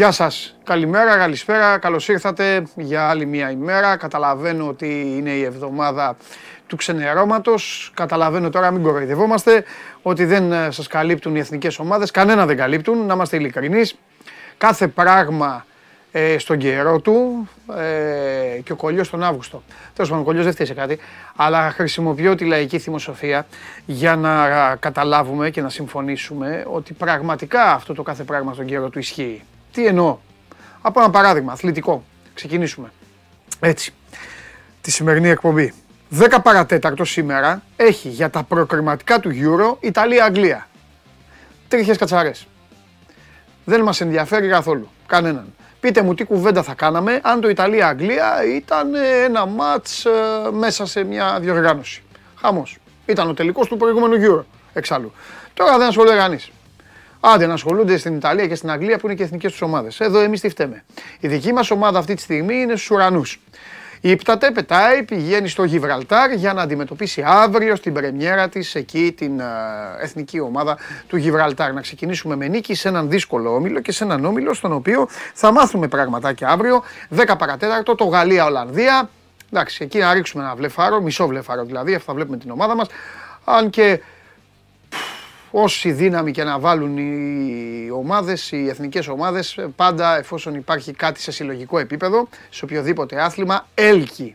Γεια σας, καλημέρα, καλησπέρα, καλώς ήρθατε για άλλη μια ημέρα. Καταλαβαίνω ότι είναι η εβδομάδα του ξενερώματος. Καταλαβαίνω τώρα, μην κοροϊδευόμαστε, ότι δεν ε, σας καλύπτουν οι εθνικές ομάδες. Κανένα δεν καλύπτουν, να είμαστε ειλικρινείς. Κάθε πράγμα ε, στον καιρό του ε, και ο κολλιός τον Αύγουστο. Τέλος πάντων, ο κολλιός δεν φταίει σε κάτι, αλλά χρησιμοποιώ τη λαϊκή θυμοσοφία για να καταλάβουμε και να συμφωνήσουμε ότι πραγματικά αυτό το κάθε πράγμα στον καιρό του ισχύει. Τι εννοώ; Από ένα παράδειγμα, αθλητικό. Ξεκινήσουμε. Έτσι. Τη σημερινή εκπομπή. 10 παρατέταρτο σήμερα έχει για τα προκριματικά του Euro Ιταλία-Αγγλία. Τρίχες κατσαρές. Δεν μας ενδιαφέρει καθόλου. Κανέναν. Πείτε μου τι κουβέντα θα κάναμε αν το Ιταλία-Αγγλία ήταν ένα μάτς ε, μέσα σε μια διοργάνωση. Χαμός. Ήταν ο τελικός του προηγούμενου Euro εξάλλου. Τώρα δεν ασχολείται κανείς. Άντε να ασχολούνται στην Ιταλία και στην Αγγλία που είναι και εθνικές τους ομάδες. Εδώ εμείς τι φταίμε. Η δική μας ομάδα αυτή τη στιγμή είναι στους ουρανούς. Ήπταται, πετάει, πηγαίνει στο Γιβραλτάρ για να αντιμετωπίσει αύριο στην πρεμιέρα της εκεί την εθνική ομάδα του Γιβραλτάρ. Να ξεκινήσουμε με νίκη σε έναν δύσκολο όμιλο και σε έναν όμιλο στον οποίο θα μάθουμε πραγματάκια αύριο. 10 παρατέταρτο το Γαλλία-Ολλανδία. Εντάξει, εκεί να ρίξουμε ένα βλεφάρο, μισό βλεφάρο δηλαδή, αυτά βλέπουμε την ομάδα μας. Αν και όση δύναμη και να βάλουν οι ομάδες, οι εθνικές ομάδες, πάντα εφόσον υπάρχει κάτι σε συλλογικό επίπεδο, σε οποιοδήποτε άθλημα, έλκει.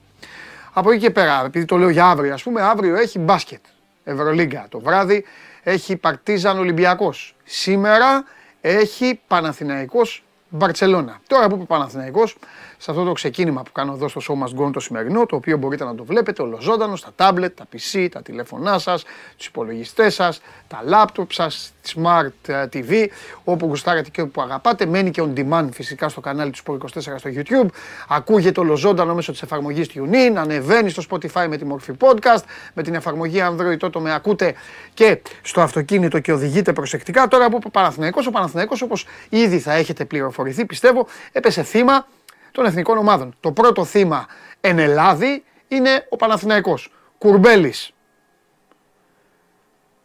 Από εκεί και πέρα, επειδή το λέω για αύριο, ας πούμε, αύριο έχει μπάσκετ. Ευρωλίγκα το βράδυ, έχει Παρτίζαν Ολυμπιακός. Σήμερα έχει Παναθηναϊκός Μπαρτσελώνα. Τώρα που είπε Παναθηναϊκός, σε αυτό το ξεκίνημα που κάνω εδώ στο Show Must Go το σημερινό, το οποίο μπορείτε να το βλέπετε ολοζώντανος στα τάμπλετ, τα PC, τα τηλέφωνά σας, τους υπολογιστές σας, τα λάπτοπ σας, τη Smart ε, TV, όπου γουστάρετε και όπου αγαπάτε. Μένει και on demand φυσικά στο κανάλι του Sport 24 στο YouTube. Ακούγεται ολοζώντανο μέσω της εφαρμογής TuneIn, ανεβαίνει στο Spotify με τη μορφή podcast, με την εφαρμογή Android τότε με ακούτε και στο αυτοκίνητο και οδηγείτε προσεκτικά. Τώρα που ο Παναθηναϊκός, ο Παναθηναϊκός όπως ήδη θα έχετε πληροφορηθεί πιστεύω, έπεσε θύμα των εθνικών ομάδων. Το πρώτο θύμα εν Ελλάδη είναι ο Παναθηναϊκός. Κουρμπέλης.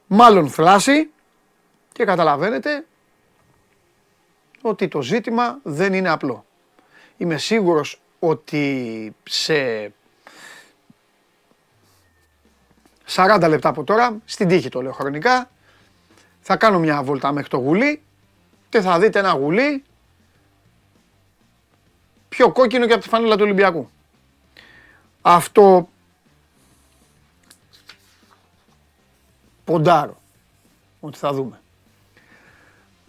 Μάλλον θλάση και καταλαβαίνετε ότι το ζήτημα δεν είναι απλό. Είμαι σίγουρος ότι σε 40 λεπτά από τώρα, στην τύχη το λέω χρονικά, θα κάνω μια βόλτα μέχρι το γουλί και θα δείτε ένα γουλί πιο κόκκινο και από τη φανέλα του Ολυμπιακού. Αυτό ποντάρω ότι θα δούμε.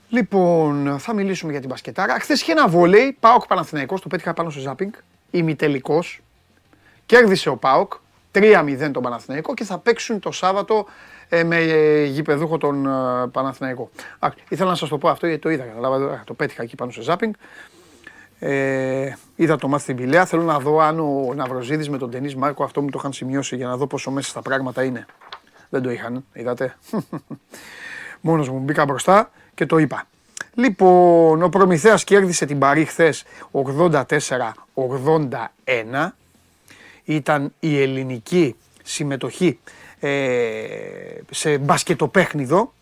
Λοιπόν, θα μιλήσουμε για την μπασκετάρα. Χθες είχε ένα βόλεϊ, Πάοκ Παναθηναϊκός, το πέτυχα πάνω στο ζάπινγκ, ημιτελικός. Κέρδισε ο Πάοκ, 3-0 τον Παναθηναϊκό και θα παίξουν το Σάββατο ε, με γηπεδούχο τον ε, Παναθηναϊκό. ήθελα να σας το πω αυτό γιατί το είδα, το πέτυχα εκεί πάνω στο ζάπινγκ. Ε, είδα το μάθει στην Πηλαία. Θέλω να δω αν ο Ναυροζίδης με τον Τενής Μάρκο αυτό μου το είχαν σημειώσει για να δω πόσο μέσα στα πράγματα είναι. Δεν το είχαν, είδατε. Μόνος μου μπήκα μπροστά και το είπα. Λοιπόν, ο Προμηθέας κέρδισε την Παρή χθες 84-81. Ήταν η ελληνική συμμετοχή ε, σε μπασκετοπέχνιδο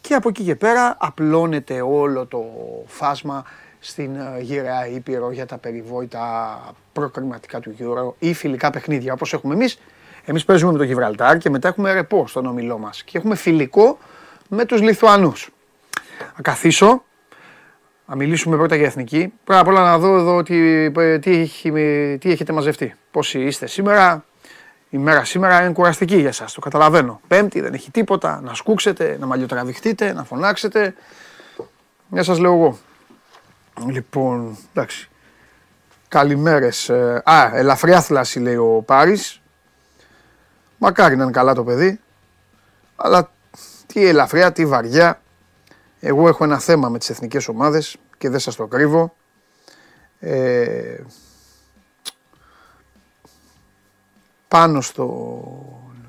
και από εκεί και πέρα απλώνεται όλο το φάσμα στην ε, γυραιά Ήπειρο για τα περιβόητα προκριματικά του Euro ή φιλικά παιχνίδια όπως έχουμε εμείς. Εμείς παίζουμε με το Γιβραλτάρ και μετά έχουμε ρεπό στον ομιλό μας και έχουμε φιλικό με τους Λιθουανούς. Θα καθίσω, να μιλήσουμε πρώτα για εθνική. Πρώτα απ' όλα να δω εδώ τι, τι, τι έχετε μαζευτεί. Πόσοι είστε σήμερα. Η μέρα σήμερα είναι κουραστική για σας, το καταλαβαίνω. Πέμπτη δεν έχει τίποτα, να σκούξετε, να μαλλιοτραβηχτείτε, να φωνάξετε. Μια σας λέω εγώ. Λοιπόν, εντάξει. Καλημέρες. Ε, α, ελαφριά θλάση λέει ο Πάρης. Μακάρι να είναι καλά το παιδί. Αλλά τι ελαφριά, τι βαριά. Εγώ έχω ένα θέμα με τις εθνικές ομάδες και δεν σας το κρύβω. Ε, πάνω στο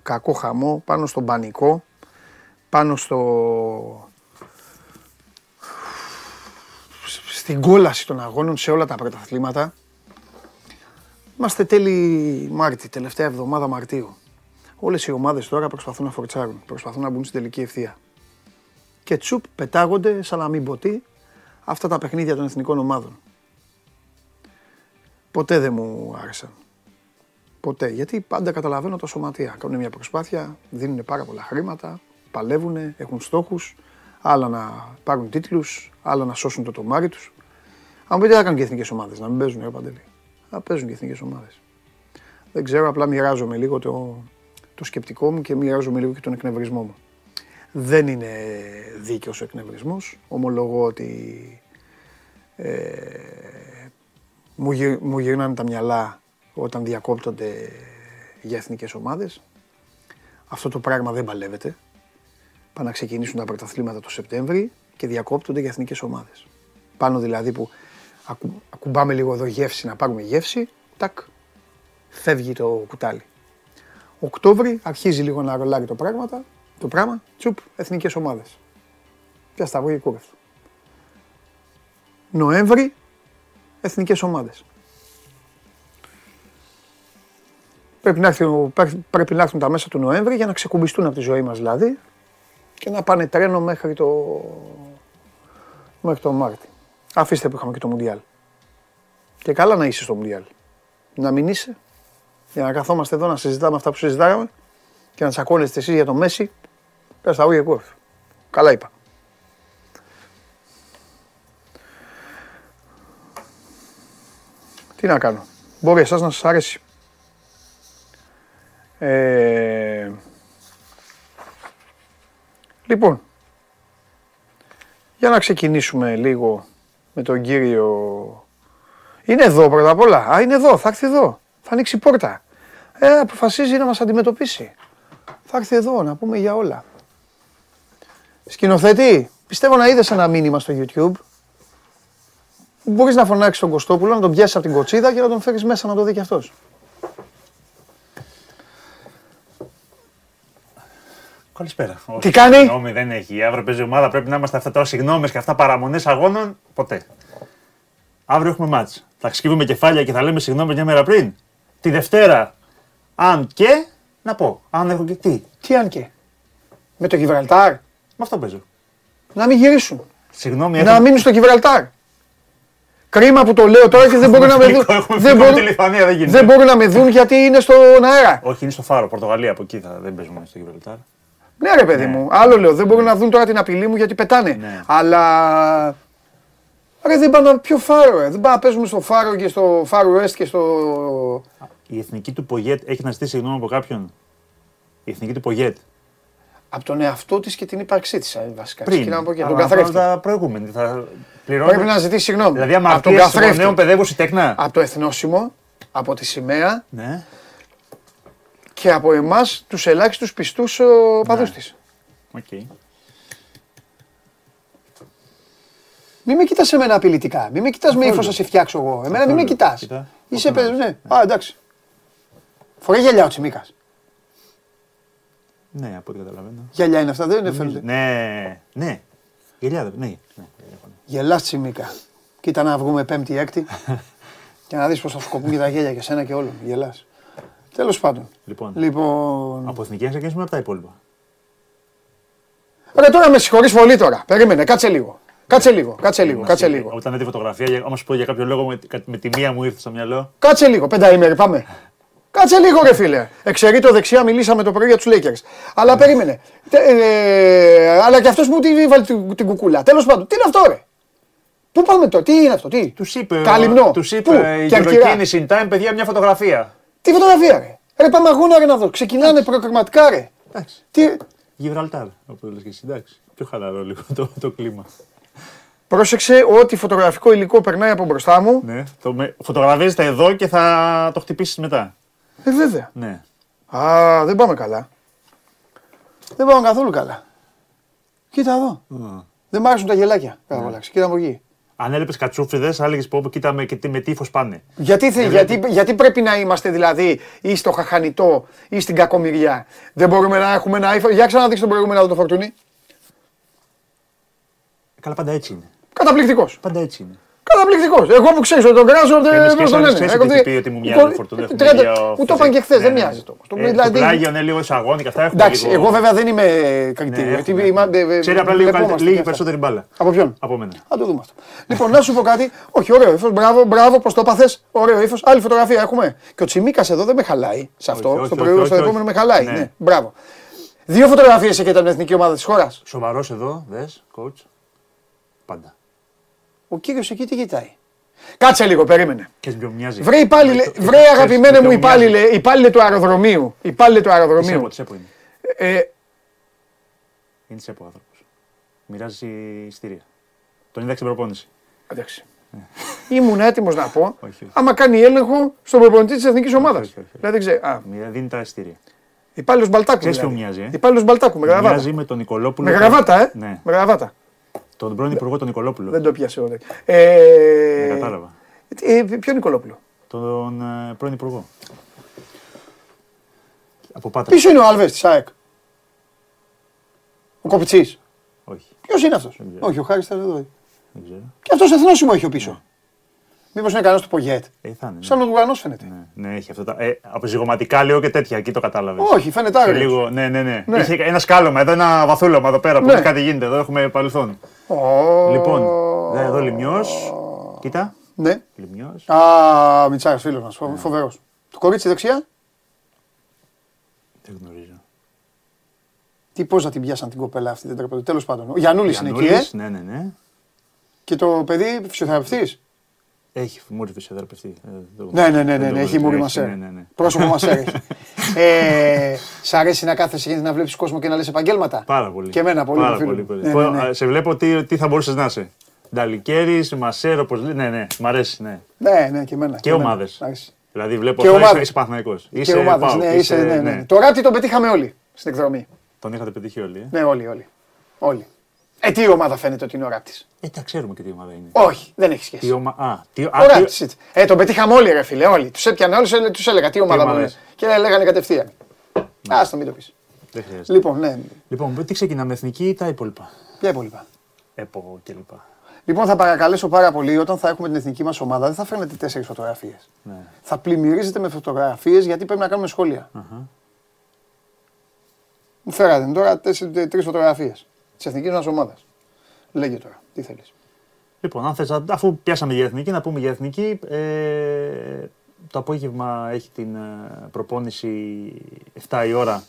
κακό χαμό, πάνω στον πανικό, πάνω στο στην κόλαση των αγώνων σε όλα τα πρωταθλήματα. Είμαστε τέλη Μάρτη, τελευταία εβδομάδα Μαρτίου. Όλες οι ομάδες τώρα προσπαθούν να φορτσάρουν, προσπαθούν να μπουν στην τελική ευθεία. Και τσουπ πετάγονται σαν να μην ποτεί αυτά τα παιχνίδια των εθνικών ομάδων. Ποτέ δεν μου άρεσαν. Ποτέ. Γιατί πάντα καταλαβαίνω τα σωματεία. Κάνουν μια προσπάθεια, δίνουν πάρα πολλά χρήματα, παλεύουν, έχουν στόχους, άλλα να πάρουν τίτλους, άλλα να σώσουν το τομάρι τους. Αν μου πείτε, θα κάνουν και εθνικές ομάδες, να μην παίζουν, ρε Παντελή. Θα παίζουν και εθνικές ομάδες. Δεν ξέρω, απλά μοιράζομαι λίγο το, το σκεπτικό μου και μοιράζομαι λίγο και τον εκνευρισμό μου. Δεν είναι δίκαιος ο εκνευρισμός. Ομολογώ ότι ε, μου, γυ, μου γυρνάνε τα μυαλά όταν διακόπτονται για εθνικές ομάδες. Αυτό το πράγμα δεν παλεύεται. Πάνε να ξεκινήσουν τα πρωταθλήματα το Σεπτέμβρη και διακόπτονται για εθνικές ομάδες. Πάνω δηλαδή που ακου, ακουμπάμε λίγο εδώ γεύση, να πάρουμε γεύση, τάκ, φεύγει το κουτάλι. Οκτώβρη αρχίζει λίγο να ρολάρει το πράγμα, το πράγμα, τσουπ, εθνικές ομάδες. Πια στα και κούρευτο. Νοέμβρη, εθνικές ομάδες. Πρέπει να, έρθουν, πρέπει να έρθουν τα μέσα του Νοέμβρη για να ξεκουμπιστούν από τη ζωή μας δηλαδή και να πάνε τρένο μέχρι το, μέχρι το Μάρτι. Αφήστε που είχαμε και το Μουντιάλ. Και καλά να είσαι στο Μουντιάλ. Να μην είσαι, για να καθόμαστε εδώ να συζητάμε αυτά που συζητάγαμε και να τσακώνεστε εσείς για το Μέση, πες τα ούγια κόρφη. Καλά είπα. Τι να κάνω. Μπορεί εσάς να σας αρέσει. Ε... Λοιπόν, για να ξεκινήσουμε λίγο με τον κύριο... Είναι εδώ πρώτα απ' όλα. Α, είναι εδώ, θα έρθει εδώ. Θα ανοίξει πόρτα. Ε, αποφασίζει να μας αντιμετωπίσει. Θα έρθει εδώ να πούμε για όλα. Σκηνοθέτη, πιστεύω να είδες ένα μήνυμα στο YouTube. Μπορείς να φωνάξεις τον Κωστόπουλο, να τον πιάσεις από την κοτσίδα και να τον φέρεις μέσα να το δει κι αυτός. Καλησπέρα. Τι κάνει; Συγγνώμη, δεν έχει. Αύριο παίζει ομάδα. Πρέπει να είμαστε αυτά τώρα συγγνώμες και αυτά παραμονές αγώνων. Ποτέ. Αύριο έχουμε μάτς. Θα ξυσκύβουμε κεφάλια και θα λέμε συγγνώμη μια μέρα πριν. Τη Δευτέρα, αν και. Να πω, αν έχω και τι. Τι αν και. Με το Γιβραλτάρ. Με αυτό παίζω. Να μην γυρίσουν. Συγγνώμη, Να μείνουν στο Γιβραλτάρ. Κρίμα που το λέω τώρα και δεν μπορούν να με δουν. Έχουμε Δεν φύγει από τη μπορούν, Λιθουανία, δεν γίνεται. δεν μπορούν να με δουν γιατί είναι στον αέρα. Όχι, είναι στο Φάρο, Πορτογαλία. Από εκεί θα, δεν παίζουμε στο Γιβραλτάρ. Ναι, ρε παιδί μου. Άλλο λέω. Δεν μπορούν να δουν τώρα την απειλή μου γιατί πετάνε. Ναι. Αλλά. Ρε, δεν πάνε πιο φάρο. ρε. Δεν πάνε να παίζουμε στο φάρο και στο φάρο West και στο. Η εθνική του Πογέτ έχει να ζητήσει συγγνώμη από κάποιον; Η εθνική του Πογέτ. Από τον εαυτό της και την ύπαρξή της, βασικά. Πριν. Ξεκινάμε από εκεί. από Αλλά τον καθρέφτη. Τα προηγούμενη. Θα πληρώνει. Πρέπει να ζητήσει συγγνώμη. Δηλαδή, από τον αμαρτίες των καθρέφτη. νέων παιδεύουν η τέκνα. Από το εθνόσημο, από τη σημαία Ναι. Και από εμάς τους ελάχιστους πιστούς οπαδού Ναι. τη. Οκ. Μην με κοιτάς εμένα απειλητικά. Μην με κοιτάς με Καθόλου. ύφος να σε φτιάξω εγώ. Εμένα μην με Καθόλου. κοιτάς. Κοίτα. Είσαι Καθόλου. παιδί, ναι. Α, εντάξει. Φοράει γυαλιά ο Τσιμίκας. Ναι, από ό,τι καταλαβαίνω. Γυαλιά είναι αυτά, δεν φαίνονται. Ναι, ναι. Γυαλιά, δεν- ναι. ναι. Γελάς Τσιμίκα. Κοίτα να βγούμε πέμπτη, έκτη και να δεις πώς θα σκοπούν και τα γέλια και σένα και όλων. Γελάς. Τέλος πάντων. Λοιπόν, Λοιπόν... από εθνική να ξεκινήσουμε από τα υπόλοιπα; Ρε τώρα με συγχωρείς πολύ τώρα. Περίμενε, κάτσε λίγο. Κάτσε λίγο, κάτσε λίγο, Μας κάτσε είπε- λίγο. Όταν έδει φωτογραφία, για- άμα σου πω για κάποιο λόγο με, με τη μία μου ήρθε στο μυαλό. Κάτσε λίγο, πενταήμερη, πάμε. Κάτσε λίγο, ρε φίλε. Εξαιρεί το δεξιά, μιλήσαμε το πρωί για τους Lakers. Αλλά περίμενε. Τε- ε, αλλά και αυτός που τη βάλει την, την κουκούλα. Τέλος πάντων, τι είναι αυτό, ρε; Πού πάμε τώρα, τι είναι αυτό, τι; Τους είπε, Καλυμνό. τους Πού; είπε η Και αρκυρά. Eurokinis in time, παιδιά, μια φωτογραφία. Τι φωτογραφία, ρε. Ρε, πάμε αγώνα, ρε, να δω. Ξεκινάνε προκριματικά, ρε. Εντάξει. Τι... Γιβραλτάρ, όπως λες και εσύ. Εντάξει. Πιο χαλαρό λίγο το, το κλίμα. Πρόσεξε ότι φωτογραφικό υλικό περνάει από μπροστά μου. Ναι. Το, με, φωτογραφίζεται εδώ και θα το χτυπήσεις μετά. Ε, βέβαια. Ναι. Α, δεν πάμε καλά. Δεν πάμε καθόλου καλά. Κοίτα εδώ. Δεν μ' άρεσουν τα γελάκια. Κατά πολλά. Κοίτα από εκεί. Αν έλεπες κατσούφιδες, θα έλεγες πω κοίτα με, και τι- με τι ύφο πάνε. Γιατί, θε- Ε, γιατί, βλέπει. γιατί πρέπει να είμαστε δηλαδή ή στο χαχανιτό ή στην κακομοιριά; Δεν μπορούμε να έχουμε ένα iPhone. Για ξαναδείξτε τον προηγούμενο εδώ το φορτούνι. Καλά, πάντα έτσι είναι. Καταπληκτικός. Πάντα έτσι είναι. Καταπληκτικός. Εγώ που ξέρω ότι τον κράζω, δεν Εμείς και πώς το εσείς λένε. ξέρεις Έχω ότι δει- πει ότι μου μοιάζει εικο- ο Φορτούνη, έχουμε τριάντα- ίδιο Μου το είπαν και φυσικό. χθες, δεν Ναι, ναι. μοιάζει το. το- Ε, Το δηλαδή- πλάγιο είναι λίγο εισαγώνει και αυτά έχουμε Εντάξει, λίγο- εγώ βέβαια δεν είμαι κριτήριο. Ναι, γιατί έχουμε. είμα- ε, Ξέρει απλά λίγο βλεπόμαστε καλύτερα- και λίγη αυτά. περισσότερη μπάλα. Από ποιον; Από μένα. Θα το δούμε αυτό. Λοιπόν, να σου πω κάτι. Όχι, ωραίο ύφος. Μπράβο, μπράβο, πώ το πάθες. Ωραίο ύφος. Άλλη φωτογραφία έχουμε. Και ο Τσιμίκας εδώ δεν με χαλάει σε αυτό. Όχι, όχι, στο όχι, προηγούμενο, όχι, στο όχι. επόμενο με χαλάει. Ναι. Ναι, μπράβο. Δύο φωτογραφίες έχετε από την εθνική ομάδα της χώρας. Σοβαρός εδώ, δες, coach. Πάντα. Ο κύριος εκεί τι κοιτάει. Κάτσε λίγο, περίμενε. Και ποιο μοιάζει. Βρε, υπάλληλε, Με το- βρε ξέρεις αγαπημένε με μου ποιο μοιάζει. υπάλληλε, υπάλληλε του αεροδρομίου. Υπάλληλε του Τι αεροδρομίου. σέπο, τι σέπο είναι. Ε, Είναι τη ΕΠΟ άνθρωπος. Μοιράζει ειστήρια. Τον είδα στην προπόνηση. εντάξει. Ήμουν έτοιμος να πω, όχι. άμα κάνει έλεγχο στον προπονητή της εθνικής ομάδας. όχι, όχι. Δηλαδή, ξέρει. Α, Μοιρα- Δίνει τα ειστήρια. υπάλληλος Μπαλτάκου. Ξέρεις δηλαδή. ποιο μοιάζει, ε; Υπάλληλος Μπαλτάκου με γραβάτα. Μοιάζει με τον Νικολόπουλο. Με γραβάτα, ε. Ναι. Με γραβάτα. Τον πρώην υπουργό τον Νικολόπουλο. Δεν το πιάσε ο Δέκ. Ε, Δεν κατάλαβα. ε, ποιο Νικολόπουλο; Τον ε, πρώην υπουργό. Από Πάτρα. Πίσω είναι ο Άλβες της ΑΕΚ. Ο Κοπιτσής. Όχι, Ποιος είναι αυτός; Δεν ξέρω. Όχι, ο Χάρης θα εδώ. δεν ξέρω. Και αυτός εθνόσημο έχει ο πίσω. Μήπως είναι κανένα του Πογέτ. Ε, θα είναι. ναι. Σαν ο Λουγανός φαίνεται. Ναι, ναι, έχει αυτά τα. Ε, από ζυγωματικά λέω και τέτοια, εκεί το κατάλαβες. Όχι, φαίνεται Και άγριος. λίγο, ναι, ναι, ναι. Ναι. Είχε ένα σκάλωμα εδώ, ένα βαθούλωμα εδώ πέρα που Ναι. ναι. κάτι γίνεται. Εδώ έχουμε παρελθόν. Λοιπόν, δε, εδώ λιμιός. Κοίτα. Ναι. Λιμιός. Α, Μιτσάρα, φίλος μας. Φοβερός. Το κορίτσι δεξιά, Δεν γνωρίζω. τι πώς να την πιάσαν την κοπέλα αυτή, δεν τρέπεται. Τέλος πάντων. Ο Γιανούλη είναι εκεί, ε. Γιαννούλης, Ναι, ναι, ναι. Και το παιδί φυσιοθεραπευτής. Έχει μούρι φυσιοθεραπευτή. Ε, δεν το- Ναι, ναι, ναι, ναι, δεν το ναι, έχει γνωρίζω. μούρι Έχει, μασέρ. Ναι, ναι, ναι. Πρόσωπο μασέρ έχει. Ε, Σ' αρέσει να κάθεσαι και να βλέπεις κόσμο και να λες επαγγέλματα; Πάρα πολύ. Και εμένα πολύ, Πάρα φίλε πολύ. μου. πολύ. Ναι, Πω, ναι, ναι. α, Σε βλέπω τι, τι θα μπορούσες να είσαι. Νταλικέρη, μασέρ, όπω λέει. Ναι, ναι, μ' αρέσει. Ναι. Ναι, ναι, και εμένα. Και εμένα. ομάδες. Μ' αρέσει. Δηλαδή βλέπω Και τώρα είσαι, ομάδες. είσαι Παναθηναϊκός. Και Είσαι ομάδες, ΠΑΟΚ, ναι, είσαι- είσαι, ναι, ναι. ναι. Το ράτι τον πετύχαμε όλοι στην εκδρομή. Τον είχατε πετύχει όλοι. Ε; Ναι, όλοι, όλοι. όλοι. Ε, τι ομάδα φαίνεται ότι είναι ο ράπτης; Ε, τα ξέρουμε και τι ομάδα είναι. Όχι, δεν έχει σχέση. Τι ομα... Α, τι... Ο α, τι... ράπτης. Ε, τον πετύχαμε όλοι, ρε φίλε, όλοι. Τους έπιανα όλου, τους έλεγα τι ομάδα μου είναι. ομάδες; Και λέγανε κατευθείαν. Α το μην το πεις. Δεν χρειάζεται. Λοιπόν, ναι, Λοιπόν, τι ξεκινάμε, εθνική ή τα υπόλοιπα; ποια υπόλοιπα. ΕΠΟ κλπ. Λοιπόν, θα παρακαλέσω πάρα πολύ όταν θα έχουμε την εθνική μας ομάδα, δεν θα φέρνετε τέσσερις φωτογραφίες. Ναι. Θα πλημμυρίζετε με φωτογραφίες γιατί πρέπει να κάνουμε σχόλια. Μου φέρατε τώρα τρεις φωτογραφίες της εθνικής μας ομάδας. Λέγε τώρα, τι θέλεις. Λοιπόν, αν θες, να- αφού πιάσαμε για εθνική, να πούμε για εθνική. Ε, το απόγευμα έχει την ε, προπόνηση 7 η ώρα.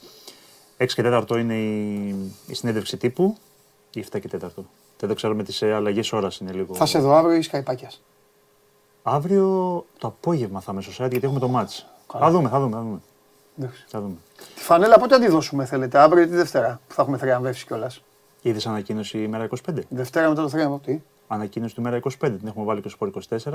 6 και 4 είναι η, η συνέντευξη τύπου. Ή 7 και 4. Δεν το ξέρω με τι αλλαγές ώρας είναι λίγο. Θα σε δω αύριο ή σκαϊπάκια. Αύριο το απόγευμα θα είμαι στο site γιατί έχουμε το match. Καλά. Θα δούμε, θα δούμε. Θα δούμε. Θα δούμε. Τη φανέλα πότε θα τη δώσουμε, θέλετε, αύριο ή τη Δευτέρα που θα έχουμε θριαμβεύσει κιόλα. Είδες ανακοίνωση ημέρα 25. Δευτέρα μετά το θρίαμβο, τι; Ανακοίνωση του ημέρα 25. Την έχουμε βάλει και στο Sport 24.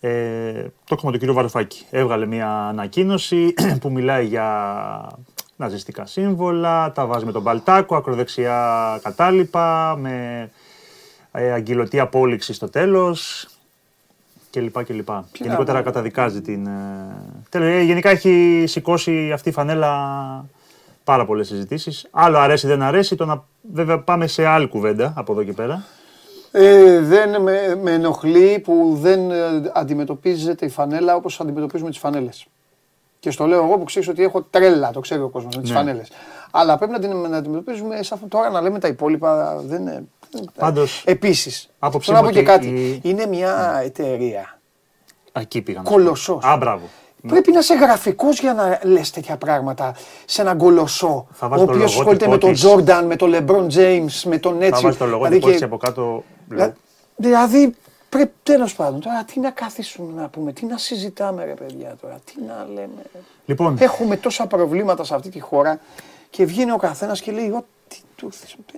Ε, το έχουμε τον κύριο Βαρουφάκη. Έβγαλε μια ανακοίνωση που μιλάει για ναζιστικά σύμβολα, τα βάζει με τον Παλτάκο, ακροδεξιά κατάλοιπα, με ε, αγγελωτή απόλυξη στο τέλος κλπ. κλπ. Γενικότερα να- καταδικάζει την... Ε, τέλος, ε, γενικά έχει σηκώσει αυτή η φανέλα πάρα πολλές συζητήσεις. Άλλο αρέσει δεν αρέσει, το να βέβαια πάμε σε άλλη κουβέντα από εδώ και πέρα. Ε, δεν με, με ενοχλεί που δεν ε, αντιμετωπίζεται η φανέλα όπως αντιμετωπίζουμε τις φανέλες. Και στο λέω εγώ που ξέρεις ότι έχω τρέλα, το ξέρει ο κόσμος με τις Ναι. φανέλες. Αλλά πρέπει να την να αντιμετωπίζουμε σαν τώρα να λέμε τα υπόλοιπα. Δεν είναι. Πάντως, Επίσης, άποψή θέλω να μου πω και ότι κάτι. η- Είναι μια εταιρεία. Εκεί πήγα. να σου πω. Κολοσσός. Α, μπράβο. Πρέπει να είσαι γραφικός για να λες τέτοια πράγματα σε έναν κολοσσό. Θα Ο βάζεις το οποίος ασχολείται λογότυπό με τον της. Τζόρνταν, με τον Λεμπρόν Τζέιμς, με τον Θα έτσι. βάζεις το λογότυπο δηλαδή, έτσι από κάτω. Δηλα- Δηλαδή, πρέπει τέλος πάντων τώρα τι να καθίσουμε να πούμε, τι να συζητάμε ρε παιδιά τώρα, τι να λέμε. Λοιπόν, Έχουμε τόσα προβλήματα σε αυτή τη χώρα και βγαίνει ο καθένας και λέει: Ό,τι του θες».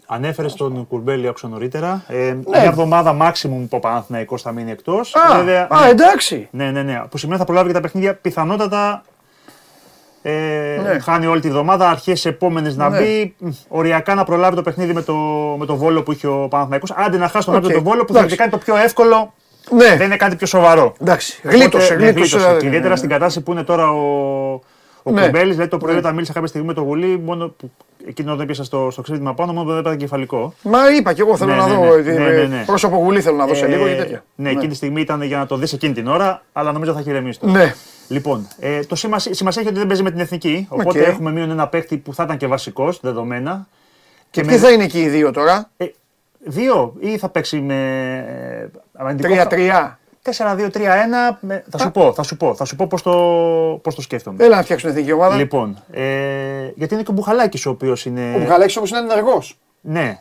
Ανέφερες τον Κουρμπέλη άκουσα νωρίτερα. Ε, Ναι. Μια εβδομάδα maximum που ο Παναθηναϊκός θα μείνει εκτός. Α, α, εντάξει. Ναι, ναι, ναι. Που σημαίνει θα προλάβει και τα παιχνίδια πιθανότατα. Ε, Ναι. Χάνει όλη τη βδομάδα, αρχές επόμενες να Ναι. μπει. Μ, Οριακά να προλάβει το παιχνίδι με το, με το Βόλο που είχε ο Παναθηναϊκός. Άντε να χάσει τον OK. okay. τον Βόλο που θα Εντάξει. κάνει το πιο εύκολο. Ναι, Δεν είναι κάτι πιο σοβαρό. εντάξει. Οπότε, Γλίτωσε, ναι, γλίτωσε. Και δηλαδή, ιδιαίτερα ναι, στην ναι. κατάσταση που είναι τώρα ο, ο Ναι. Κουμπέλης, δηλαδή το πρωί Ναι. όταν μίλησα κάποια στιγμή με τον Γουλή, μόνο που εκείνο δεν πιάσα στο, στο ξύπνημα πάνω μου, δεν έπαιρνα κεφαλικό. Μα είπα και εγώ θέλω Ναι, να ναι, δω. ναι. ε, Ναι, ναι, ναι. Πρόσωπο γουλή θέλω να δω σε Ε, λίγο και τέτοια. Ναι, εκείνη τη στιγμή ήταν για να το δεις εκείνη την ώρα, αλλά νομίζω θα έχει ηρεμήσει τώρα. Ναι. Λοιπόν, ε, το σημασία, σημασία έχει ότι δεν παίζει με την εθνική. Οπότε Οκ. έχουμε μείον ένα παίκτη που θα ήταν και βασικός δεδομένα. Και με- ποιοι θα είναι εκεί οι δύο τώρα; ε, δύο ή θα παίξει με. ε, αμυντικό- 3-3. 4-2-3-1. με- Θα σου πω, θα σου πω, θα σου πω πώς το, πώς το σκέφτομαι. Έλα να φτιάξουν εθνική ομάδα. Λοιπόν, ε, γιατί είναι και ο Μπουχαλάκης ο οποίος είναι. Ο Μπουχαλάκης όμως είναι ενεργός. Ναι.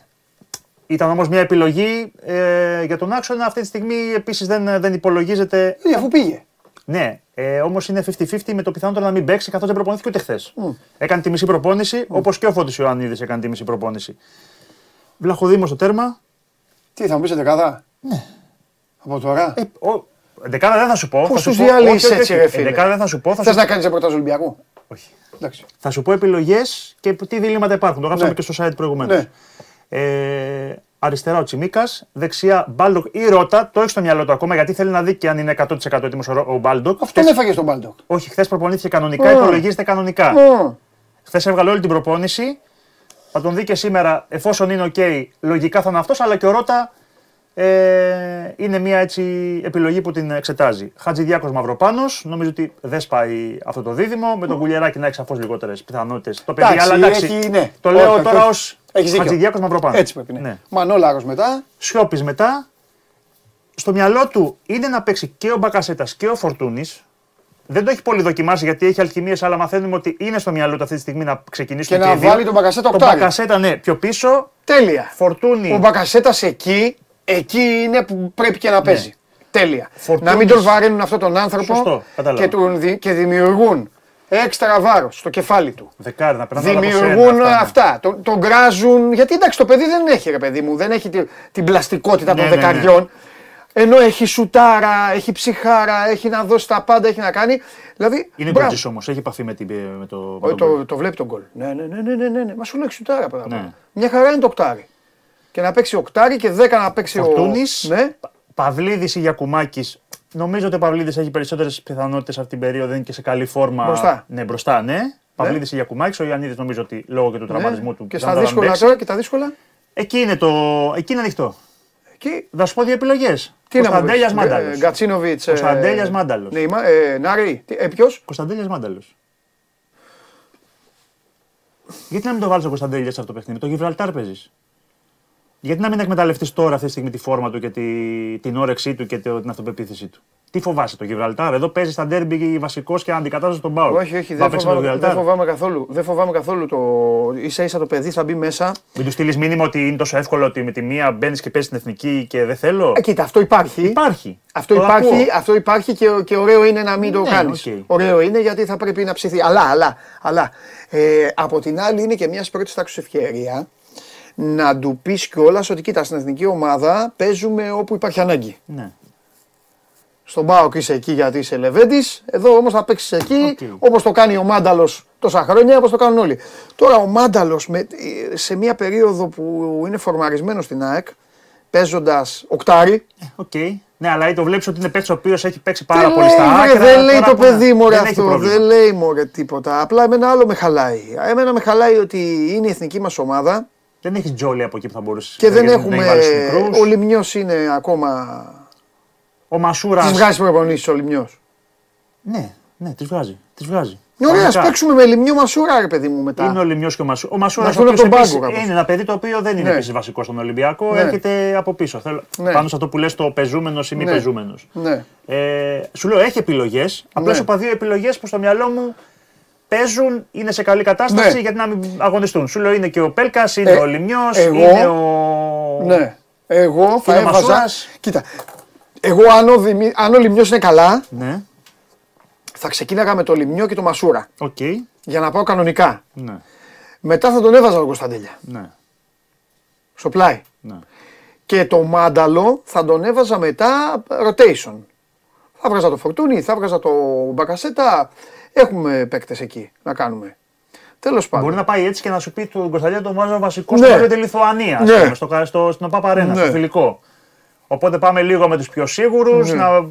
Ήταν όμως μια επιλογή ε, για τον άξονα. Αυτή τη στιγμή επίσης δεν, δεν υπολογίζεται. Ναι, αφού πήγε. Ναι, ε, όμως είναι 50-50 με το πιθανότερο να μην παίξει καθώς δεν προπονήθηκε ούτε χθες. Έκανε τη μισή προπόνηση, όπως και ο Φώτης Ιωαννίδης έκανε τη μισή προπόνηση. Βλαχοδήμος στο τέρμα. Τι θα μου πεις δεκάδα; Ναι. Από τώρα; Ε, ο, δεκάδα δεν θα σου πω. Πώς θα σου τους πω- διαλύσεις όχι, όχι, έτσι, όχι. ρε Ε, φίλε; Δεκάδα δεν θα σου πω. Θα Θες σου, να κάνεις ρεπορτάζ Ολυμπιακού; όχι. Εντάξει. θα σου πω επιλογές και τι διλήμματα υπάρχουν. Το γράψαμε Ναι. και στο site προηγουμένως. Ναι. Ε, αριστερά ο Τσιμίκας, δεξιά Μπάλντοκ ή Ρότα. Το έχεις στο μυαλό του ακόμα γιατί θέλει να δει και αν είναι 100% έτοιμος ο, Ρο- ο Μπάλντοκ. Αυτόν έφαγες στον Μπάλντοκ. Όχι, χθες προπονήθηκε κανονικά, Α. υπολογίζεται κανονικά. Ω, Χθες έβγαλε όλη την προπόνηση. Θα τον δει και σήμερα, εφόσον είναι οκ, λογικά θα είναι αυτός, αλλά και ο Ρότα ε, είναι μια έτσι επιλογή που την εξετάζει. Χατζηδιάκος Μαυροπάνος, νομίζω ότι δεν σπάει αυτό το δίδυμο. Με τον Κουλιεράκη να έχει σαφώς λιγότερες πιθανότητες. Το παιδί, Εντάξει, αλλά εντάξει. έχει, ναι. Το λέω Όχι, τώρα όχι, ως όχι. Έχεις δίκιο. Χατζηδιάκος Μαυροπάνος. Έτσι πρέπει. Ναι. Μανόλαρος μετά. Σιώπης μετά. Στο μυαλό του είναι να παίξει και ο Μπακασέτας και ο Φορτούνης. Δεν το έχει πολύ δοκιμάσει γιατί έχει αλχημίες, αλλά μαθαίνουμε ότι είναι στο μυαλό του αυτή τη στιγμή να ξεκινήσουν Και να οι δύο. βάλει τον Μπακασέτα Τον οκτάρι. Μπακασέτα, ναι, πιο πίσω. Τέλεια. Φορτούνη. Ο Μπακασέτας εκεί, εκεί είναι που πρέπει και να παίζει. Τέλεια. Ναι. Φορτούνης. Να μην τον βαρύνουν αυτόν τον άνθρωπο Σωστό, κατάλαβα. και, τον, δι- και δημιουργούν έξτρα βάρος στο κεφάλι του. Δεκάρι, να περνάνε όλα από Δημιουργούν σένα, ναι. αυτά. Τον, τον γκράζουν. Γιατί εντάξει, το παιδί δεν έχει ρε παιδί μου, δεν έχει τη- την πλαστικότητα Ναι, των ναι, ναι. δεκαριών. Ενώ έχει σουτάρα, έχει ψυχάρα, έχει να δώσει τα πάντα, έχει να κάνει. Δηλαδή. Είναι μπράβο. γκολτζή όμως, έχει επαφή με, την, με το. με Όχι, τον γκολ. το, το βλέπει τον γκολ. Ναι, ναι, ναι, ναι, ναι, ναι, ναι. Μα σου λέει σουτάρα πέρα. Ναι. Μια χαρά είναι το οκτάρι. Και να παίξει οκτάρι και δέκα να παίξει Φορτούνης. ο. Ναι. Παυλίδης ή Γιακουμάκης. Νομίζω ότι ο Παυλίδης έχει περισσότερες πιθανότητες αυτή την περίοδο, είναι και σε καλή φόρμα. Μπροστά. Ναι, μπροστά, ναι. Παυλίδης ή Γιακουμάκης. Ο Ιωαννίδης νομίζω ότι λόγω και του τραυματισμού ναι. του. Και δεν στα θα τον δύσκολα παίξει. τώρα και τα δύσκολα. Εκεί είναι, το... Εκεί είναι ανοιχτό. Εκεί. Θα σου πω δύο επιλογές. Τι να μου Κωνσταντέλιας πεις, Μάνταλος. ε, Γκατσίνοβιτς. ε, Κωνσταντέλιας Μάνταλος. Ναι, μα- ε, Νάρη. Τι- Ε, ποιος; Κωνσταντέλιας Μάνταλος. Γιατί να μην το βάλεις ο Κωνσταντέλιας σε αυτό το παιχνίδι, το Γιβραλτάρ παίζεις. Γιατί να μην εκμεταλλευτείς τώρα αυτή τη στιγμή τη φόρμα του και τη, την όρεξή του και το- την αυτοπεποίθησή του; Τι φοβάσαι το Γιβραλτάρ, εδώ παίζεις στα ντέρμπι βασικός και αντικατάσταση τον Πάο. Όχι, όχι, δεν φοβάμαι, δεν φοβάμαι καθόλου. Δεν φοβάμαι καθόλου το. ίσα ίσα το παιδί θα μπει μέσα. Μην τους στείλεις μήνυμα ότι είναι τόσο εύκολο ότι με τη μία μπαίνεις και παίζεις στην εθνική και δεν θέλω; Ε, κοίτα, αυτό υπάρχει. Υπάρχει. Αυτό Το υπάρχει, ακούω. αυτό υπάρχει και, και ωραίο είναι να μην το Ναι, κάνεις. οκ. Ωραίο είναι γιατί θα πρέπει να ψηθεί. Αλλά, αλλά, αλλά. Ε, από την άλλη είναι και μια πρώτη τάξη ευκαιρία να του πεις κιόλας ότι κοίτα στην εθνική ομάδα παίζουμε όπου υπάρχει ανάγκη. Ναι. Στον Πάοκ είσαι εκεί γιατί είσαι Λεβέντης. Εδώ όμως θα παίξεις εκεί Οκ. όπως το κάνει ο Μάνταλος τόσα χρόνια, όπως το κάνουν όλοι. Τώρα ο Μάνταλος σε μια περίοδο που είναι φορμαρισμένο στην ΑΕΚ, παίζοντας οκτάρι. Οκ. Ναι, αλλά το βλέπεις ότι είναι παίκτης ο οποίος έχει παίξει πάρα δεν πολύ λέει, στα βρε, άκρα. δεν λέει τώρα το που να- παιδί μου δεν έχει αυτό. πρόβλημα. Δεν λέει μωρέ τίποτα. Απλά εμένα άλλο με χαλάει. Εμένα με χαλάει ότι είναι η εθνική μας ομάδα Δεν έχεις Τζόλη από εκεί που θα μπορούσες και δεν έχουμε. Ο Λιμιό είναι ακόμα. Ο Μασούρας. Τη βγάζει προπονήσεις ο Λιμιό. Ναι, ναι, τη βγάζει. Τις βγάζει. Ωραία, ας Κανονικά. παίξουμε με Λιμιό Μασούρα, ρε παιδί μου μετά. Είναι ο Λιμιό και ο Μασούρα. Ο Μασούρας Να έρθουν από τον πάγκο κάπως. είναι ένα παιδί το οποίο δεν είναι Ναι. επίσης βασικό στον Ολυμπιακό. Ναι. Έρχεται από πίσω. Θέλω, Ναι. Πάνω σε αυτό που λες το πεζούμενος ή μη Ναι. πεζούμενος. Ναι. Ε, σου λέω έχει επιλογές. Απλώς Ναι. είπα δύο επιλογές που στο μυαλό μου παίζουν, είναι σε καλή κατάσταση Ναι. γιατί να μην αγωνιστούν. Σου λέω είναι και ο Πέλκας, είναι Ε, ο Λιμιό, εγώ- είναι ο. Ναι. Εγώ θα Είναι ο έβαζα. Μασούρας. Κοίτα. Εγώ αν ο, Δημη... αν ο Λημνιός είναι καλά, Ναι, θα ξεκίναγα με το Λημνιό και το Μασούρα. οκ. Για να πάω κανονικά. Ναι, Μετά θα τον έβαζα τον Κωνσταντέλια. ναι, Στο πλάι. ναι. Και το Μάνταλο θα τον έβαζα μετά rotation. Θα βγάζα το Φορτούνη, θα βγάζα το Μπακασέτα. Έχουμε παίκτες εκεί να κάνουμε. Τέλος πάντων. Μπορεί να πάει έτσι και να σου πει τον Κωνσταντίνο τον βάζω βασικό Ναι. στο ναι. τη Λιθουανίας, ας Ναι. πούμε, στο, στο, στην ΟΠΑ Παρένα, Ναι. στο φιλικό. Οπότε πάμε λίγο με τους πιο σίγουρους. Ναι. Να...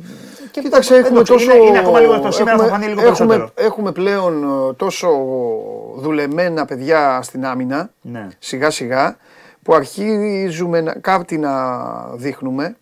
Και Κοίταξε, έχουμε εντάξει, τόσο. Είναι, είναι ακόμα λίγο αυτό. Σήμερα θα φανεί λίγο έχουμε, περισσότερο. έχουμε πλέον ε, τόσο δουλεμένα παιδιά στην άμυνα, Ναι. σιγά σιγά, που αρχίζουμε να, κάτι να δείχνουμε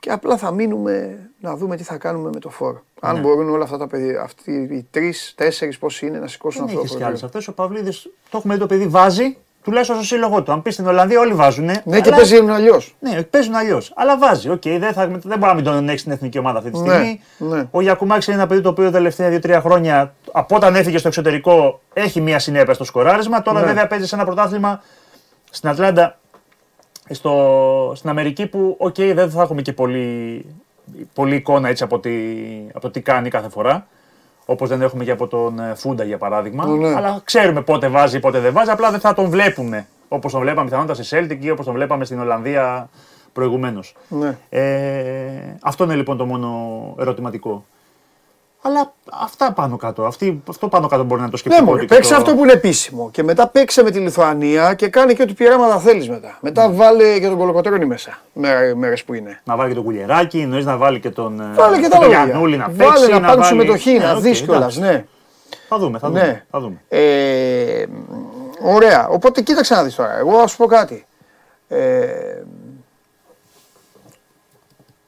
και απλά θα μείνουμε να δούμε τι θα κάνουμε με το φόρο. Αν Ναι. μπορούν όλα αυτά τα παιδιά, αυτοί οι τρεις, τέσσερις, πόσοι είναι, να σηκώσουν Δεν αυτό έχεις το κι άλλες πρωτάθλημα. αυτέ. Ο Παυλίδης το έχουμε δει το παιδί βάζει τουλάχιστον στο σύλλογό του. Αν πεις στην Ολλανδία, όλοι βάζουν. Ναι, και παίζει αλλιώς. Ναι, παίζουν αλλιώς. Αλλά βάζει. Οκ, δεν, θα, δεν μπορεί να μην τον έχει στην εθνική ομάδα αυτή τη Ναι, στιγμή. ναι. Ο Γιακουμάκης είναι ένα παιδί το οποίο τα τελευταία 2-3 χρόνια από όταν έφυγε στο εξωτερικό έχει μία συνέπεια στο σκοράρισμα. Τώρα Ναι. βέβαια παίζει σε ένα πρωτάθλημα στην Ατλάντα στο, στην Αμερική που οκ, δεν θα έχουμε και πολύ, πολύ εικόνα έτσι από, τι, από το τι κάνει κάθε φορά. Όπως δεν έχουμε και από τον ε, Φούντα για παράδειγμα. Ναι. Αλλά ξέρουμε πότε βάζει, πότε δεν βάζει. Απλά δεν θα τον βλέπουμε όπως τον βλέπαμε πιθανότατα στη Celtic ή όπως τον βλέπαμε στην Ολλανδία προηγουμένως. Ναι. Ε, αυτό είναι λοιπόν το μόνο ερωτηματικό. Αλλά αυτά πάνω κάτω. Αυτή, αυτό πάνω κάτω μπορεί να το σκεφτεί. Ναι, μωρέ, παίξε αυτό που είναι επίσημο. Και μετά παίξε με τη Λιθουανία και κάνει και ό,τι πειράματα θέλεις μετά. Μετά βάλε και τον Κολοκοτρόνη μέσα. Μέρες που είναι. Να βάλει και τον Κουλιεράκη, εννοείς να βάλει και τον, ε, Βάλε και τα τον λόγια. Γιαννούλη να Βάλε παίξει. να πάρει βάλει- συμμετοχή, Ναι, να οκ, δει κιόλας. εντάξει. Ναι. Θα δούμε, θα δούμε. Ναι. Θα δούμε. Ε, ωραία. Οπότε κοίταξε να δεις τώρα. Εγώ ας σου πω κάτι. Ε,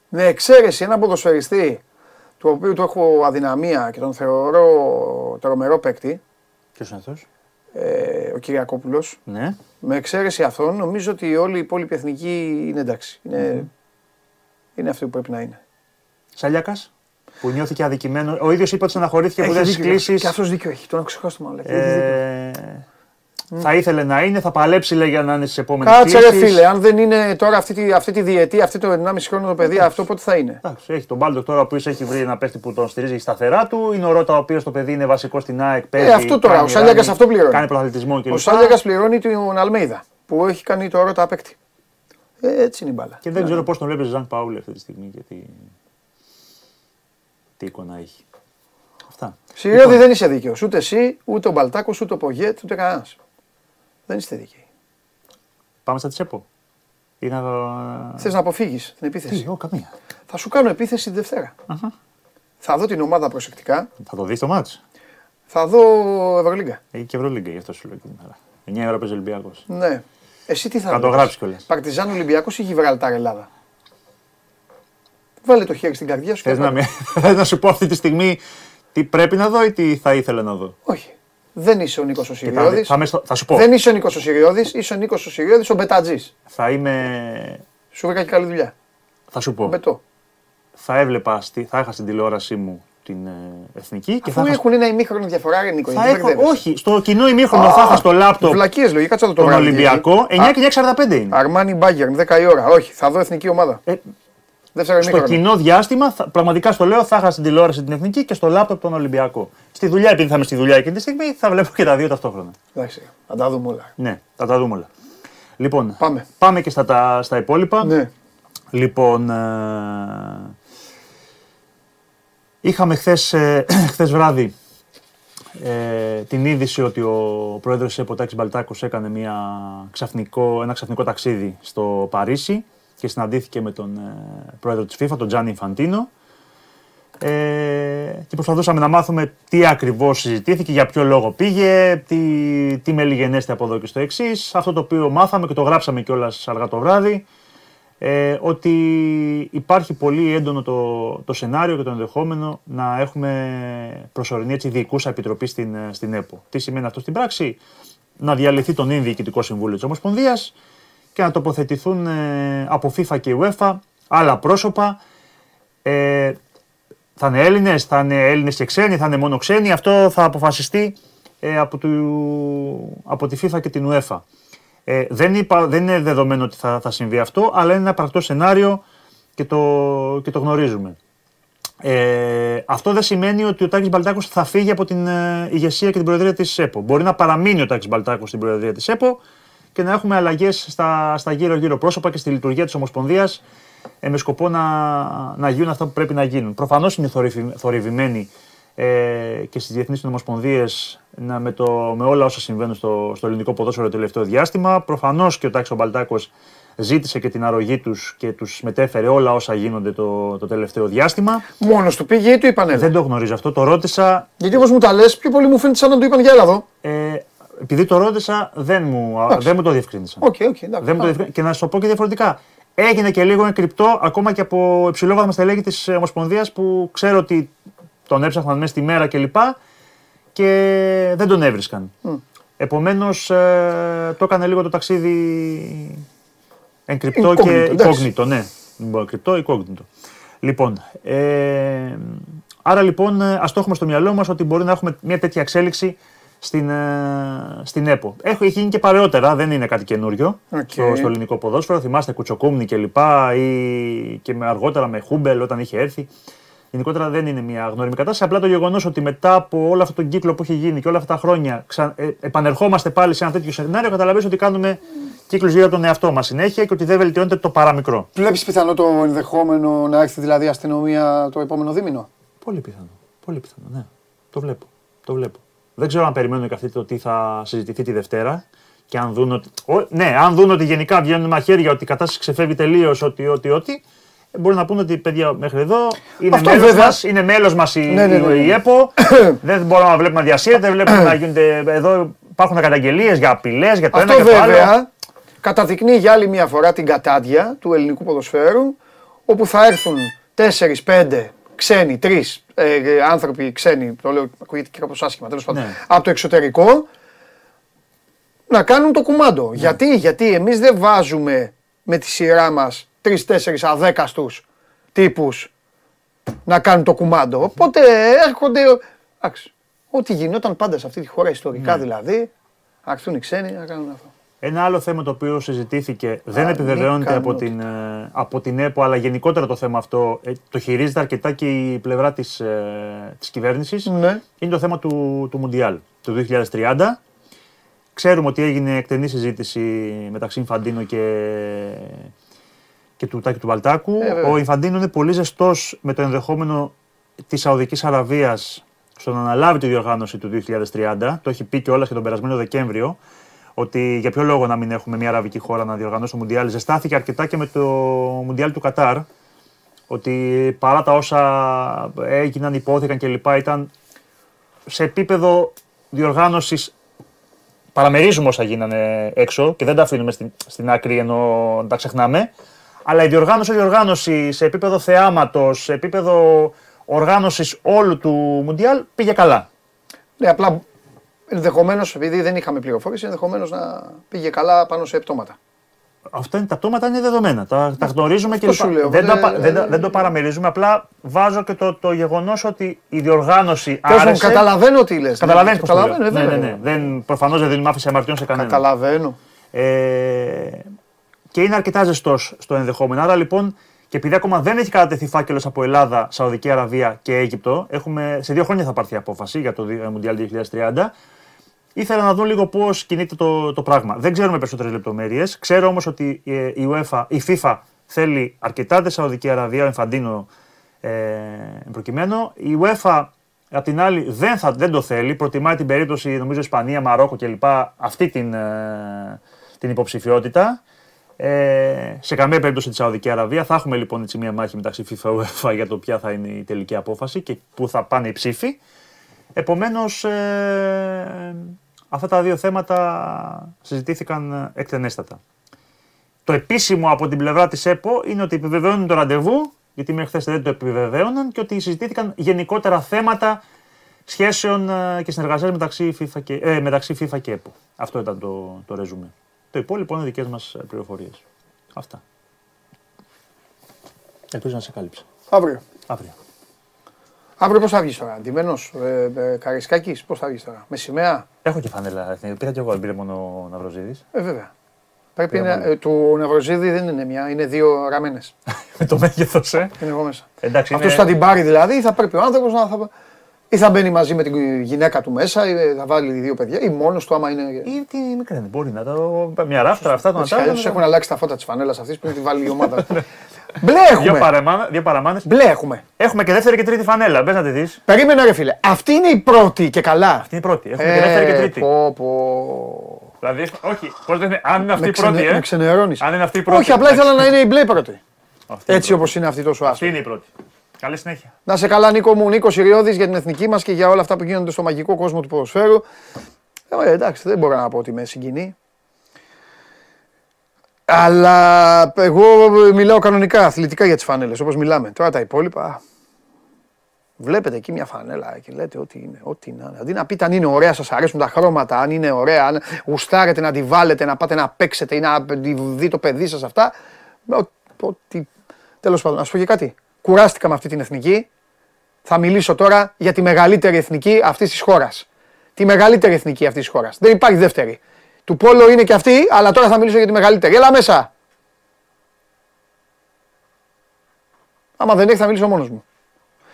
με εξαίρεση ένα ποδοσφαιριστή του οποίου του έχω αδυναμία και τον θεωρώ τρομερό παίκτη, Ποιος είναι αυτός; ε, ο Κυριακόπουλος, Ναι. με εξαίρεση αυτόν, νομίζω ότι όλη η υπόλοιπη εθνική είναι εντάξει. Είναι, είναι αυτή που πρέπει να είναι. Σαλιάκας. Που νιώθηκε αδικημένο. Ο ίδιος είπε ότι στεναχωρήθηκε που Έχεις δεν δίκιο. κλήσει. Και αυτός δίκιο έχει. Τον έχω ξεχάσει το μάλλον. Έχει δίκιο. Ε, θα ήθελε να είναι, θα παλέψει λέει για να είναι στις επόμενες Κάτσε ρε φίλε, αν δεν είναι τώρα αυτή τη, αυτή τη διετία, αυτή το 1,5 χρόνο το παιδί, αυτό πότε θα είναι; Εντάξει, έχει τον Μπάλτοκ τώρα που έχει βρει ένα παίχτη που τον στηρίζει σταθερά του. Είναι ο Ρότα ο οποίος το παιδί είναι βασικό στην ΑΕΚ. Παίζει, Ε, αυτό τώρα, κάνει ο Σάλιακας ράνι, αυτό πληρώνει. Κάνει προαθλητισμό κλπ. Ο Σάλιακα πληρώνει τον Αλμέιδα που έχει κάνει το όρο τα παίκτη. Ε, έτσι είναι η μπάλα. Και δεν ξέρω πώς τον βλέπει Ζαν Παούλη αυτή τη στιγμή. Γιατί... Τι εικόνα έχει. Αυτά. Σιριώδη Λοιπόν. δεν είσαι δίκαιος. Ούτε εσύ, ούτε ο Μπαλτάκος, ούτε ο Πογέτ, ούτε κανένας. Δεν είστε δίκαιοι. Πάμε στα τσέπο. Ή να... Θες να αποφύγεις την επίθεση; Τι, ω, καμία. Θα σου κάνω επίθεση τη Δευτέρα. Θα δω την ομάδα προσεκτικά. Θα το δεις το μάτς; Θα δω Ευρωλίγκα. Έχει και Ευρωλίγκα γι' αυτό σου λέω και την ώρα. 9 ώρα παίζει Ολυμπιακός. Ναι. Εσύ τι θα Θα το δεις; γράψει κιόλας. Παρτιζάν Ολυμπιακός ή Γιβραλτάρ Ελλάδα; Βάλε το χέρι στην καρδιά σου. και Θες να, κάτω. με... θες να σου πω αυτή τη στιγμή τι πρέπει να δω ή τι θα ήθελα να δω; Όχι. Δεν είσαι ο Νίκος ο Και θα, Σιριώδης. θα, με στο- θα σου πω. Δεν είσαι ο Νίκος ο Σιριώδης, είσαι ο Νίκος ο Σιριώδης, ο Μπετατζής. Θα είμαι. Σου βρήκα και καλή δουλειά. Θα σου πω. Μπετό. Θα έβλεπα, στη... θα είχα στην τηλεόρασή μου την ε, εθνική και Αφού θα είχα. έχουν ένα ημίχρονο διαφορά, ρε Νίκο. Θα γιατί έχω... μπερδεύεσαι. Όχι, στο κοινό ημίχρονο θα είχα στο λάπτοπ Βλακίες λογικά, κάτσε να το τον βράδυ. Ολυμπιακό 9 Α, και 9.45 είναι. Αρμάνι Μπάγκερν, 10 η ώρα. Όχι, θα δω εθνική ομάδα. Ε, Δεύτερο στο ημίχρονο. κοινό διάστημα, θα, πραγματικά στο λέω, θα είχα στην τηλεόραση την εθνική και στο λάπτοπ τον Ολυμπιακό. Στη δουλειά, επειδή θα είμαι στη δουλειά εκείνη τη στιγμή, θα βλέπω και τα δύο ταυτόχρονα. Εντάξει, θα τα δούμε όλα. Ναι, θα τα δούμε όλα. Λοιπόν, Πάμε. πάμε και στα, τα, στα υπόλοιπα. Ναι. Λοιπόν, ε, είχαμε χθες, ε, χθες βράδυ ε, την είδηση ότι ο πρόεδρος της Εποτάκης Μπαλτάκος έκανε μια ξαφνικό, ένα ξαφνικό ταξίδι στο Παρίσι και συναντήθηκε με τον ε, πρόεδρο της FIFA, τον Τζάνι Φαντίνο. Ε, και προσπαθούσαμε να μάθουμε τι ακριβώς συζητήθηκε, για ποιο λόγο πήγε, τι, τι μελιγενέστε από εδώ και στο εξής. Αυτό το οποίο μάθαμε και το γράψαμε κιόλας αργά το βράδυ, ε, ότι υπάρχει πολύ έντονο το, το σενάριο και το ενδεχόμενο να έχουμε προσωρινή έτσι, διοικούσα επιτροπή στην, ε, στην ΕΠΟ. Τι σημαίνει αυτό στην πράξη, να διαλυθεί τον ίν διοικητικό συμβούλιο της Ομοσπονδίας και να τοποθετηθούν ε, από FIFA και UEFA άλλα πρόσωπα. Ε, θα είναι Έλληνες, θα είναι Έλληνες και ξένοι, θα είναι μόνο ξένοι. Αυτό θα αποφασιστεί ε, από, του, από τη FIFA και την UEFA. Ε, δεν, είπα, δεν είναι δεδομένο ότι θα, θα συμβεί αυτό, αλλά είναι ένα πρακτικό σενάριο και το, και το γνωρίζουμε. Ε, αυτό δεν σημαίνει ότι ο Τάκης Μπαλτάκος θα φύγει από την ε, ηγεσία και την προεδρία της ΕΠΟ. Μπορεί να παραμείνει ο Τάκης Μπαλτάκος στην προεδρία της ΕΠΟ και να έχουμε αλλαγές στα, στα γύρω-γύρω πρόσωπα και στη λειτουργία της Ομοσπονδίας ε, με σκοπό να, να γίνουν αυτά που πρέπει να γίνουν. Προφανώς είναι θορυβη- θορυβημένοι ε, και στις διεθνείς ομοσπονδίες να, με, το, με όλα όσα συμβαίνουν στο, στο ελληνικό ποδόσφαιρο το τελευταίο διάστημα. Προφανώς και ο Τάκης ο Μπαλτάκος ζήτησε και την αρρωγή τους και τους μετέφερε όλα όσα γίνονται το, το τελευταίο διάστημα. Μόνος του πήγε ή του είπαν Δεν το γνωρίζω αυτό, το ρώτησα. Γιατί όπως μου τα λες, πιο πολύ μου φαίνεται σαν να του είπαν για Ελλάδο. Ε, επειδή το ρώτησα, δεν μου, δεν μου το διευκρίνησαν. Okay, okay, δεν μου το Και να σου το πω και διαφορετικά. Έγινε και λίγο κρυπτό ακόμα και από υψηλόβαθμα στελέχη της Ομοσπονδίας που ξέρω ότι τον έψαχναν μέσα στη μέρα κλπ. Και, και δεν τον έβρισκαν. Mm. Επομένως ε, το έκανε λίγο το ταξίδι εγκρυπτό και εικόγνητο. Ναι, εγκρυπτό, εικόγνητο. Λοιπόν, ε, άρα λοιπόν ας το έχουμε στο μυαλό μας ότι μπορεί να έχουμε μια τέτοια εξέλιξη στην, ε, στην ΕΠΟ. Έχει γίνει και παρεότερα, δεν είναι κάτι καινούριο okay. στο, στο, ελληνικό ποδόσφαιρο. Θυμάστε Κουτσοκούμνη και λοιπά ή και με, αργότερα με Χούμπελ όταν είχε έρθει. Γενικότερα δεν είναι μια γνώριμη κατάσταση. Απλά το γεγονός ότι μετά από όλο αυτόν τον κύκλο που έχει γίνει και όλα αυτά τα χρόνια ξα... ε, επανερχόμαστε πάλι σε ένα τέτοιο σενάριο, καταλαβαίνεις ότι κάνουμε κύκλους γύρω από τον εαυτό μας συνέχεια και ότι δεν βελτιώνεται το παραμικρό. Βλέπεις πιθανό το ενδεχόμενο να έρθει δηλαδή αστυνομία το επόμενο δίμηνο; Πολύ πιθανό. Πολύ πιθανό, ναι. Το βλέπω. Το βλέπω. Δεν ξέρω αν περιμένουν και αυτοί το τι θα συζητηθεί τη Δευτέρα. Και αν δουν ότι. ναι, αν δουν ότι γενικά βγαίνουν μαχαίρια, ότι η κατάσταση ξεφεύγει τελείως, ότι, ότι, ότι. Μπορεί να πούνε ότι παιδιά μέχρι εδώ είναι μέλος μας είναι μέλος μας η, ναι, ναι, ναι, η ΕΠΟ. δεν μπορούμε να βλέπουμε διασύρεται, δεν βλέπουμε να γίνονται. Εδώ υπάρχουν καταγγελίες για απειλές, για το Αυτό ένα και το άλλο. καταδεικνύει για άλλη μια φορά την κατάντια του ελληνικού ποδοσφαίρου, όπου θα έρθουν 4-5 ξένοι, τρεις ε, άνθρωποι ξένοι, το λέω ακούγεται και κάπως άσχημα τέλος πάντων, ναι. από το εξωτερικό να κάνουν το κουμάντο. Ναι. Γιατί, γιατί εμείς δεν βάζουμε με τη σειρά μας τρει-τέσσερι αδέκαστους τύπους να κάνουν το κουμάντο. Οπότε έρχονται. Εντάξει, ό,τι γινόταν πάντα σε αυτή τη χώρα ιστορικά ναι. δηλαδή, αρχθούν οι ξένοι να κάνουν αυτό. Ένα άλλο θέμα το οποίο συζητήθηκε, δεν επιβεβαιώνεται από την, ε, από την ΕΠΟ, αλλά γενικότερα το θέμα αυτό ε, το χειρίζεται αρκετά και η πλευρά της, ε, της κυβέρνησης, ναι. είναι το θέμα του, του Μουντιάλ του 2030. Ξέρουμε ότι έγινε εκτενή συζήτηση μεταξύ Φαντίνο και, και του Τάκη του Βαλτάκου. Ο Ιφαντίνο είναι πολύ ζεστός με το ενδεχόμενο της Σαουδικής Αραβίας στο να αναλάβει τη διοργάνωση του 2030. Το έχει πει και όλα και τον περασμένο Δεκέμβριο ότι για ποιο λόγο να μην έχουμε μια αραβική χώρα να διοργανώσει το Μουντιάλ. Ζεστάθηκε αρκετά και με το Μουντιάλ του Κατάρ. Ότι παρά τα όσα έγιναν, υπόθηκαν κλπ. ήταν σε επίπεδο διοργάνωσης. Παραμερίζουμε όσα γίνανε έξω και δεν τα αφήνουμε στην, στην άκρη ενώ τα ξεχνάμε. Αλλά η διοργάνωση, η διοργάνωση σε επίπεδο θεάματος, σε επίπεδο οργάνωσης όλου του Μουντιάλ πήγε καλά. Ναι, απλά Ενδεχομένως, επειδή δεν είχαμε πληροφόρηση, ενδεχομένως να πήγε καλά πάνω σε πτώματα. Αυτά είναι, τα πτώματα είναι δεδομένα. Τα, τα γνωρίζουμε και δεν, δεν, δεν, δεν, το παραμερίζουμε. Απλά βάζω και το, το γεγονός ότι η διοργάνωση. άρεσε. καταλαβαίνω τι λες. Καταλαβαίνεις πώς το λέω. Ναι, ναι, ναι. Δεν, προφανώς δεν δίνουμε άφηση αμαρτιών σε κανέναν. Καταλαβαίνω. Ε, και είναι αρκετά ζεστός στο ενδεχόμενο. Άρα λοιπόν, και επειδή ακόμα δεν έχει κατατεθεί φάκελος από Ελλάδα, Σαουδική Αραβία και Αίγυπτο, έχουμε, σε δύο χρόνια θα πάρθει απόφαση για το Μουντιάλ 2030 ήθελα να δω λίγο πώς κινείται το, το πράγμα. Δεν ξέρουμε περισσότερες λεπτομέρειες. Ξέρω όμως ότι ε, η, UEFA, η FIFA θέλει αρκετά τη Σαουδική Αραβία, ο Εμφαντίνο ε, προκειμένου. Η UEFA απ' την άλλη δεν, θα, δεν το θέλει. Προτιμάει την περίπτωση, νομίζω, Ισπανία, Μαρόκο κλπ. αυτή την, ε, την υποψηφιότητα. Ε, σε καμία περίπτωση τη Σαουδική Αραβία. Θα έχουμε λοιπόν έτσι μια μάχη μεταξύ FIFA και UEFA για το ποια θα είναι η τελική απόφαση και πού θα πάνε οι ψήφοι. Επομένως, ε, αυτά τα δύο θέματα συζητήθηκαν εκτενέστατα. Το επίσημο από την πλευρά της ΕΠΟ είναι ότι επιβεβαιώνουν το ραντεβού, γιατί μέχρι χθες δεν το επιβεβαίωναν, και ότι συζητήθηκαν γενικότερα θέματα σχέσεων ε, και συνεργασίας μεταξύ FIFA και, ε, μεταξύ FIFA και ΕΠΟ. Αυτό ήταν το, το ρεζούμε. Το υπόλοιπο είναι δικές μας πληροφορίες. Αυτά. Ελπίζω να σε κάλυψα. Αύριο. Αύριο. Αύριο πώς θα βγεις τώρα, αντιμένος ε, ε, Καρισκάκης, πώς θα βγεις τώρα, με σημαία. Έχω και φανέλα. Πήγα και εγώ, δεν πήρε μόνο ο Ναυροζίδης. Ε, βέβαια. Πρέπει να, ε, του Ναυροζίδη δεν είναι μια, είναι δύο ραμμένες. με το μέγεθος, ε. Είναι εγώ μέσα. Εντάξει, Αυτός είναι... θα την πάρει δηλαδή, ή θα πρέπει ο άνθρωπος να. Θα... Ή θα μπαίνει μαζί με την γυναίκα του μέσα, ή θα βάλει δύο παιδιά, ή μόνος του άμα είναι. Ή τι μικρή, μπορεί να το. Μια ράφτρα αυτά τον Του έχουν αλλάξει τα φώτα της φανέλας αυτής που τη βάλει η ομάδα. Μπλε έχουμε. Δύο, παραμάνε, δύο παραμάνες. Μπλε έχουμε. Έχουμε και δεύτερη και τρίτη φανέλα. Μπες να τη δεις. Περίμενε ρε φίλε. Αυτή είναι η πρώτη και καλά. Αυτή είναι η πρώτη. Έχουμε ε, και δεύτερη και τρίτη. Πω, πω. Δηλαδή, όχι, πώς δεν είναι, αν είναι αυτή Με, η πρώτη, ξενε, ε. με ξενερώνεις. Αν είναι αυτή η πρώτη. Όχι, απλά ήθελα να είναι η μπλε πρώτη. Αυτή είναι Έτσι η πρώτη. όπως είναι αυτή τόσο Αυτή άσπρη. είναι η πρώτη. Καλή συνέχεια. Να σε καλά Νίκο μου, Νίκος Ιριώδης για την εθνική μας και για όλα αυτά που γίνονται στο μαγικό κόσμο του ποδοσφαίρου. Ε, εντάξει, δεν μπορώ να πω ότι με συγκινεί. Αλλά εγώ μιλάω κανονικά, αθλητικά για τις φανέλες, όπως μιλάμε. Τώρα τα υπόλοιπα, α, βλέπετε εκεί μια φανέλα και λέτε ό,τι είναι, ό,τι να είναι. Αντί να πείτε αν είναι ωραία, σας αρέσουν τα χρώματα, αν είναι ωραία, αν γουστάρετε να τη βάλετε, να πάτε να παίξετε ή να τη δει το παιδί σας αυτά. ό- Ό,τι... Τέλος πάντων, να σου πω και κάτι. Κουράστηκα με αυτή την εθνική. Θα μιλήσω τώρα για τη μεγαλύτερη εθνική αυτής της χώρας. Τη μεγαλύτερη εθνική αυτής της χώρας. Δεν υπάρχει δεύτερη. Του Πόλο είναι και αυτή, αλλά τώρα θα μιλήσω για τη μεγαλύτερη. Έλα μέσα. Άμα δεν έχει, θα μιλήσω μόνος μου.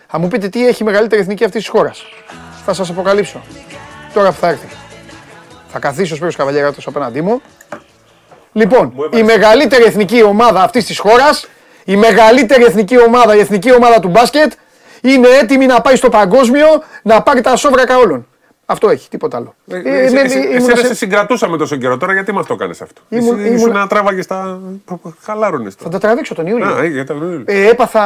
Θα μου πείτε τι έχει η μεγαλύτερη εθνική αυτή της χώρας. Θα σας αποκαλύψω. Τώρα που θα έρθει. Θα καθίσει ο Σπύρος Καβαλιαράτος απέναντί μου. Λοιπόν, η μεγαλύτερη εθνική ομάδα αυτής της χώρας, η μεγαλύτερη εθνική ομάδα, η εθνική ομάδα του μπάσκετ, είναι έτοιμη να πάει στο παγκόσμιο να πάρει τα σόβρακα όλων. Αυτό έχει, τίποτα άλλο. Ε, Ε, εσύ- με- εσύ- ήμουν Εσένα σε- σε συγκρατούσαμε τόσο καιρό τώρα, γιατί μα το έκανε αυτό; Ήμουν- Εσύ ήσουν ήμουν- να τράβαγε τα. Χαλάρωνε Θα τώρα. τα τραβήξω τον Ιούλιο. Α, ε, για τα- Ε, έπαθα.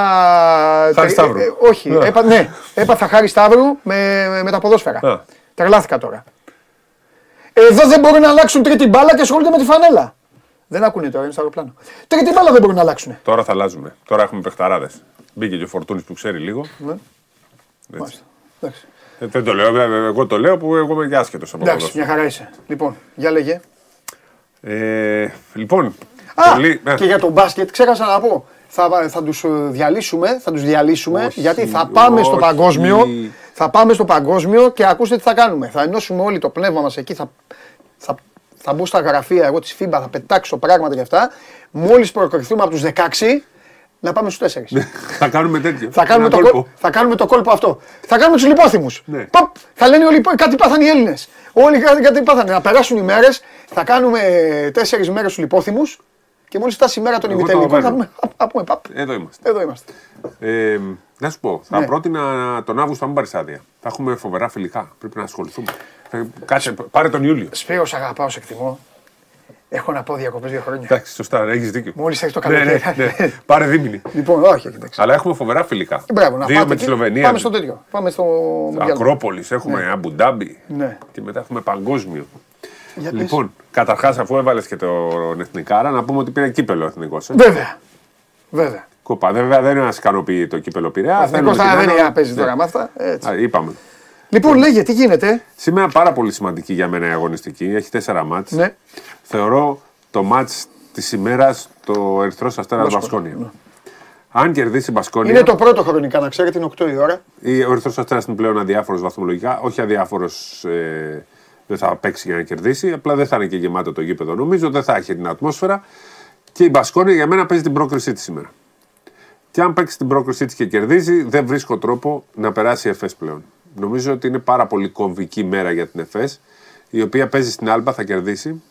Χάρη Σταύρου. Ε, ε, όχι, Ναι. έπα, ναι. Έπαθα χάρη Σταύρου με, με, με τα ποδόσφαιρα. Α. Τρελάθηκα τώρα. Εδώ δεν μπορούν να αλλάξουν τρίτη μπάλα και ασχολούνται με τη φανέλα. Δεν ακούνε τώρα, είναι στο αεροπλάνο. Τρίτη μπάλα δεν μπορούν να αλλάξουν. Τώρα θα αλλάζουμε. Τώρα έχουμε παιχταράδες. Μπήκε και ο Φορτούνης που ξέρει λίγο. Ναι. Έτσι. Μάλιστα. Εντάξει. Ε, δεν το λέω, βέβαια, εγώ το λέω που εγώ είμαι και άσχετο από Εντάξει, αυτό. μια χαρά είσαι. Λοιπόν, για λέγε. Ε, λοιπόν, Α, πολύ. ε, και για τον μπάσκετ, ξέχασα να πω. Θα, θα τους ε, διαλύσουμε, θα τους διαλύσουμε, Όχι, γιατί θα πάμε στο όχι. παγκόσμιο, θα πάμε στο παγκόσμιο και ακούστε τι θα κάνουμε. Θα ενώσουμε όλοι το πνεύμα μας εκεί, θα, θα, θα μπω στα γραφεία εγώ της FIBA, θα πετάξω πράγματα και αυτά. Μόλις προκριθούμε από τους 16, να πάμε στους 4. θα κάνουμε τέτοιο. Θα κάνουμε, Ένα το κόλπο. κόλπο. θα κάνουμε το κόλπο αυτό. Θα κάνουμε τους λιπόθυμους. Ναι. Θα λένε όλοι κάτι πάθανε οι Έλληνες. Όλοι κάτι, κάτι πάθανε. Να περάσουν οι μέρες, θα κάνουμε τέσσερις μέρες του λιπόθυμους και μόλις φτάσει η μέρα των Εγώ το ημιτελικών θα παίρνω. πούμε. Θα πούμε παπ. Εδώ είμαστε. Εδώ είμαστε. Ε, να σου πω, θα Ναι. πρότεινα τον Αύγουστο να μην πάρει άδεια. Θα έχουμε φοβερά φιλικά. Πρέπει να ασχοληθούμε. Ε, Κάτσε, πάρε τον Ιούλιο. Σπύρος, σ' αγαπάω, σε εκτιμώ. Έχω να πω διακοπές δύο χρόνια. Εντάξει, σωστά, έχεις δίκιο. Μόλις έρθει το Ναι, ναι, καλοκαίρι. ναι. Πάρε δίμηνη. Λοιπόν, όχι, εντάξει. Αλλά έχουμε φοβερά φιλικά. Μπράβο, να Δύο πάτε με τη εκεί. Σλοβενία. Πάμε στο τέτοιο. Πάμε στο Μουντιάλ. Ακρόπολης, έχουμε Αμπουντάμπι. Ναι. Και μετά έχουμε παγκόσμιο. Για πες. Λοιπόν, καταρχάς, αφού έβαλες και τον Εθνικάρα, να πούμε ότι πήρε κύπελο εθνικός. Ε. Βέβαια. Βέβαια. Κοπά. Βέβαια δεν μας ικανοποιεί το κύπελο Πειραιά. Εθνικός θέλουμε θα την δεν Άνω. είναι να παίζει Ναι. τώρα με αυτά. Έτσι. Α, Είπαμε. Λοιπόν, λέγε, τι γίνεται. Σήμερα πάρα πολύ σημαντική για μένα η αγωνιστική. Έχει τέσσερα μάτς. Ναι. Θεωρώ το μάτς της ημέρας το Ερυθρός Αστέρας Μπασκόνια, Μπασκόνια. Αν κερδίσει η Μπασκόνια, Είναι το πρώτο χρονικά, να ξέρετε, είναι 8 η ώρα. η- ο Ερυθρός Αστέρας είναι πλέον αδιάφορος βαθμολογικά. Όχι αδιάφορος, ε, δεν θα παίξει για να κερδίσει. Απλά δεν θα είναι και γεμάτο το γήπεδο νομίζω. Δεν θα έχει την ατμόσφαιρα. Και η Μπασκόνια για μένα παίζει την πρόκρισή της σήμερα. Και αν παίξει την πρόκρισή της και κερδίζει, δεν βρίσκω τρόπο να περάσει η ΕΦΕΣ πλέον. Νομίζω ότι είναι πάρα πολύ κομβική μέρα για την ΕΦΕΣ, η οποία παίζει στην Άλμπα, θα κερδίσει.